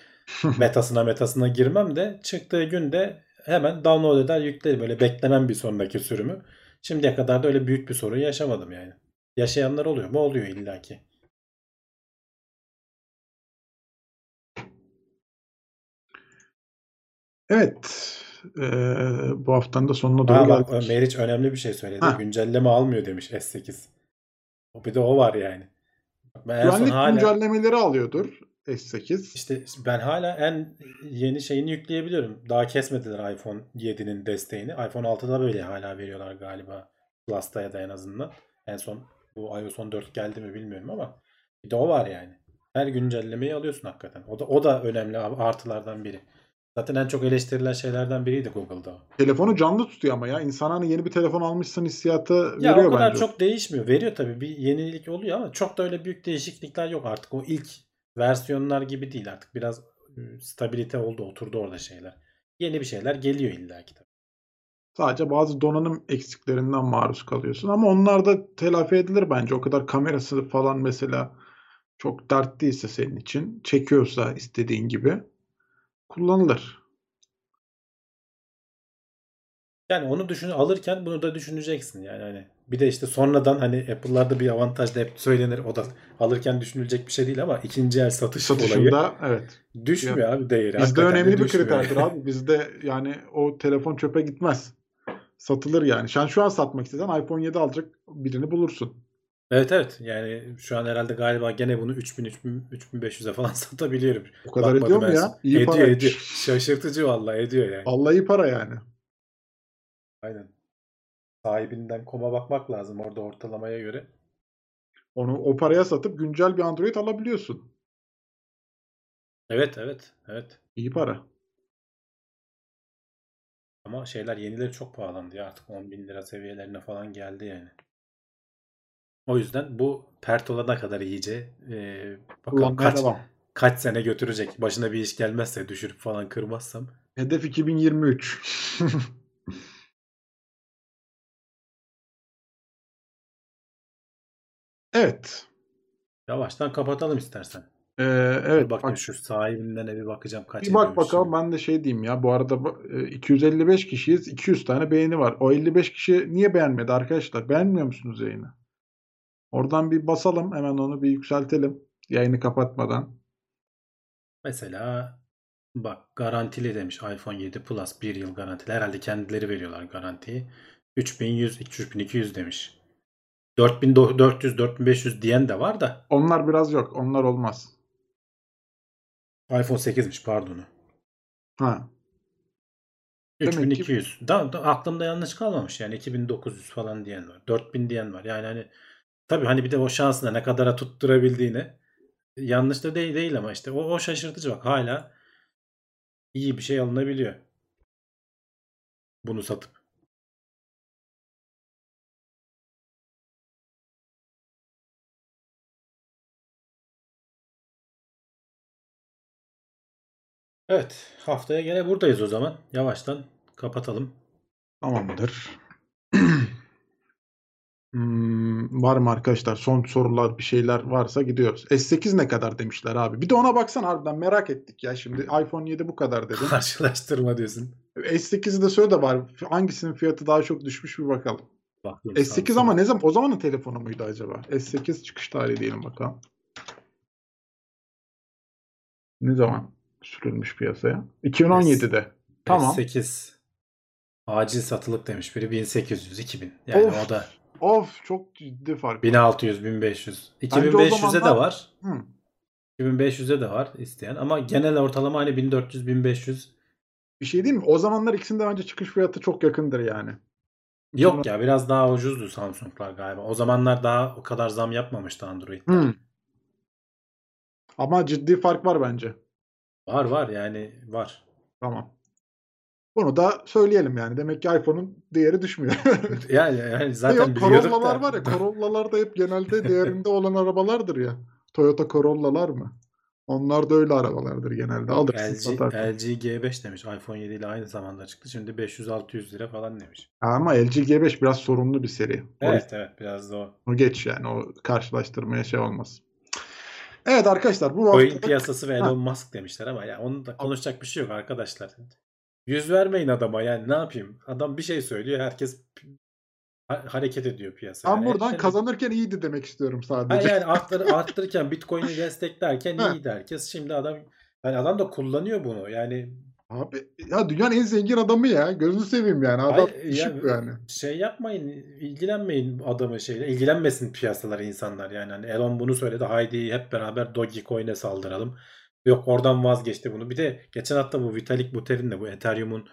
metasına metasına girmem de çıktığı günde hemen download eder yüklerim. Böyle beklemem bir sonraki sürümü. Şimdiye kadar da öyle büyük bir sorun yaşamadım yani. Yaşayanlar oluyor mu? Oluyor illaki.
Evet. Eee, bu haftanın da sonuna doğru
bak
geldik.
Meriç önemli bir şey söyledi.
Ha.
Güncelleme almıyor demiş S8. O bir de o var yani. Ben
Güvenlik
hala
güncellemeleri alıyordur S8.
işte ben hala en yeni şeyini yükleyebiliyorum. Daha kesmediler iPhone 7'nin desteğini. iPhone 6'da böyle hala veriyorlar galiba. Plus'ta ya da en azından. En son bu iOS 14 geldi mi bilmiyorum ama bir de o var yani. Her güncellemeyi alıyorsun hakikaten. O da o da önemli artılardan biri. Zaten en çok eleştirilen şeylerden biriydi Google'da.
Telefonu canlı tutuyor ama ya. İnsan hani yeni bir telefon almışsın hissiyatı
Ya
veriyor
o kadar
bence.
çok değişmiyor. Veriyor tabii bir yenilik oluyor ama çok da öyle büyük değişiklikler yok artık. O ilk versiyonlar gibi değil artık. Biraz e, stabilite oldu, oturdu orada şeyler. Yeni bir şeyler geliyor illaki tabii.
Sadece bazı donanım eksiklerinden maruz kalıyorsun ama onlar da telafi edilir bence. O kadar kamerası falan mesela çok dert değilse senin için, çekiyorsa istediğin gibi kullanılır.
Yani onu düşün alırken bunu da düşüneceksin yani hani. Bir de işte sonradan hani Apple'larda bir avantaj da hep söylenir. O da alırken düşünülecek bir şey değil ama ikinci el satış olayı
Satışında evet.
düşmüyor abi değeri.
Bizde
Hakikaten de
önemli bir kriterdir abi. Bizde yani o telefon çöpe gitmez. Satılır yani. Sen şu an satmak istesen iPhone 7 alacak birini bulursun.
Evet evet yani şu an herhalde galiba gene bunu 3000 3000 3500'e falan satabiliyorum.
O kadar
Bakmadım
ediyor mu ya? İyi
ediyor
para.
ediyor. Şaşırtıcı vallahi ediyor yani.
Vallahi para yani.
Aynen. Sahibinden koma bakmak lazım orada ortalamaya göre.
Onu o paraya satıp güncel bir Android alabiliyorsun.
Evet evet evet.
İyi para.
Ama şeyler yenileri çok pahalandı ya artık 10 bin lira seviyelerine falan geldi yani. O yüzden bu pert olana kadar iyice e, bakalım kaç,
devam.
kaç sene götürecek. Başına bir iş gelmezse düşürüp falan kırmazsam.
Hedef 2023.
Yavaştan
evet.
kapatalım istersen.
Ee, evet
bakayım
bak
şu sahibinden bir bakacağım kaç
bir bak bakalım
şimdi.
ben de şey diyeyim ya bu arada bu- e, 255 kişiyiz 200 tane beğeni var. O 55 kişi niye beğenmedi arkadaşlar? Beğenmiyor musunuz yayını? Oradan bir basalım hemen onu bir yükseltelim yayını kapatmadan.
Mesela bak garantili demiş iPhone 7 Plus 1 yıl garantili. Herhalde kendileri veriyorlar garantiyi. 3100 3200 demiş. 4400 4500 diyen de var da
Onlar biraz yok onlar olmaz.
iPhone 8'miş pardon.
Ha. Demek ki-
3200. Da, da aklımda yanlış kalmamış yani 2900 falan diyen var. 4000 diyen var. Yani hani tabii hani bir de o şansına ne kadara tutturabildiğini yanlış da değil değil ama işte o, o şaşırtıcı bak hala iyi bir şey alınabiliyor. Bunu satıp. Evet, haftaya gene buradayız o zaman. Yavaştan kapatalım.
Tamamdır. Hmm, var mı arkadaşlar? Son sorular bir şeyler varsa gidiyoruz. S8 ne kadar demişler abi. Bir de ona baksana harbiden merak ettik ya. Şimdi iPhone 7 bu kadar dedim.
Karşılaştırma diyorsun.
S8'i de söyle de var. Hangisinin fiyatı daha çok düşmüş bir bakalım.
Bakıyorum,
S8
Samsung.
ama ne zaman? O zamanın telefonu muydu acaba? S8 çıkış tarihi diyelim bakalım. Ne zaman sürülmüş piyasaya? 2017'de. Tamam.
S8 acil satılık demiş biri 1800 2000. Yani
Of.
o da
Of çok ciddi fark. var.
1600 1500.
Bence o
2500'e de var.
Hı.
2500'e de var isteyen ama genel ortalama hani 1400 1500
Bir şey değil mi? O zamanlar ikisinde bence çıkış fiyatı çok yakındır yani.
Yok ya biraz daha ucuzdu Samsung'lar galiba. O zamanlar daha o kadar zam yapmamıştı Android'de.
Hmm. Ama ciddi fark var bence.
Var var yani var.
Tamam. Bunu da söyleyelim yani. Demek ki iPhone'un değeri düşmüyor.
Yani, yani zaten
Yok Corolla'lar
da.
var ya. Corolla'lar da hep genelde değerinde olan arabalardır ya. Toyota Corolla'lar mı? Onlar da öyle arabalardır genelde. Alırsın
LG,
satarsın.
LG G5 demiş. iPhone 7 ile aynı zamanda çıktı. Şimdi 500-600 lira falan demiş.
Ama LG G5 biraz sorunlu bir seri. O
Evet evet biraz da o.
O geç yani o karşılaştırmaya şey olmaz. Evet arkadaşlar bu hafta
piyasası ve Elon Musk demişler ama ya onun da konuşacak bir şey yok arkadaşlar. Yüz vermeyin adama yani ne yapayım? Adam bir şey söylüyor herkes ha- hareket ediyor piyasaya.
ben buradan
Yani-
kazanırken iyiydi demek istiyorum
Ha
sadece.
yani arttır, arttırırken Bitcoin'i desteklerken
Ha.
iyiydi herkes. Şimdi adam yani adam da kullanıyor bunu. Yani
Abi ya dünyanın en zengin adamı ya. Gözünü seveyim yani. Adam
Hayır, ya-
yani.
şey yapmayın, ilgilenmeyin adamı şeyle. ilgilenmesin piyasalar insanlar yani. Hani Elon bunu söyledi. Haydi hep beraber Dogecoin'e saldıralım. Yok oradan vazgeçti bunu. Bir de geçen hafta bu Vitalik Buterin de bu Ethereum'un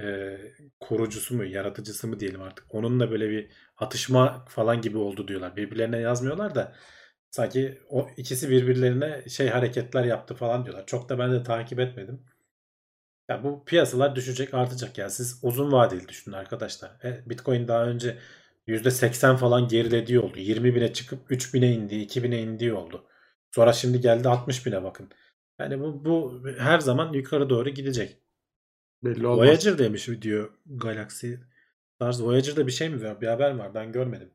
e, kurucusu mu, yaratıcısı mı diyelim artık. Onunla böyle bir atışma falan gibi oldu diyorlar. Birbirlerine yazmıyorlar da sanki o ikisi birbirlerine şey hareketler yaptı falan diyorlar. Çok da ben de takip etmedim. Ya bu piyasalar düşecek, artacak ya. Siz uzun vadeli düşünün arkadaşlar. E, Bitcoin daha önce %80 falan gerilediği oldu. 20 bine çıkıp 3 bine indiği, 2 bine indiği oldu. Sonra şimdi geldi 60 bine bakın. Yani bu, bu her zaman yukarı doğru gidecek.
Belli olmaz.
Voyager demiş diyor Galaxy Stars. Voyager'da bir şey mi var? Bir haber var. Ben görmedim.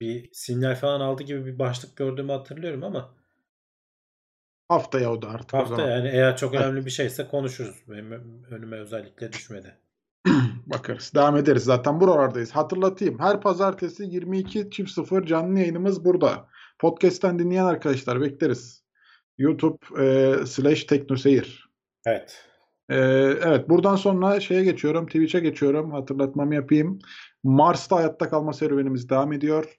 Bir sinyal falan aldı gibi bir başlık gördüğümü hatırlıyorum ama
Haftaya o da artık o
hafta
zaman.
yani eğer çok
Evet.
önemli bir şeyse konuşuruz. Benim önüme özellikle düşmedi.
Bakarız. Devam ederiz. Zaten buralardayız. Hatırlatayım. Her pazartesi 22.00 canlı yayınımız burada. Podcast'ten dinleyen arkadaşlar bekleriz. YouTube e, slash teknoseyir.
Evet.
E, evet buradan sonra şeye geçiyorum. Twitch'e geçiyorum. Hatırlatmamı yapayım. Mars'ta hayatta kalma serüvenimiz devam ediyor.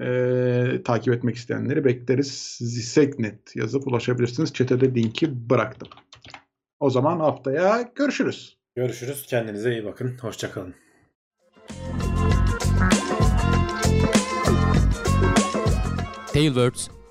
E, takip etmek isteyenleri bekleriz. Zisegnet yazıp ulaşabilirsiniz. Çetede linki bıraktım. O zaman haftaya görüşürüz.
Görüşürüz. Kendinize iyi bakın. Hoşçakalın.
Tailwords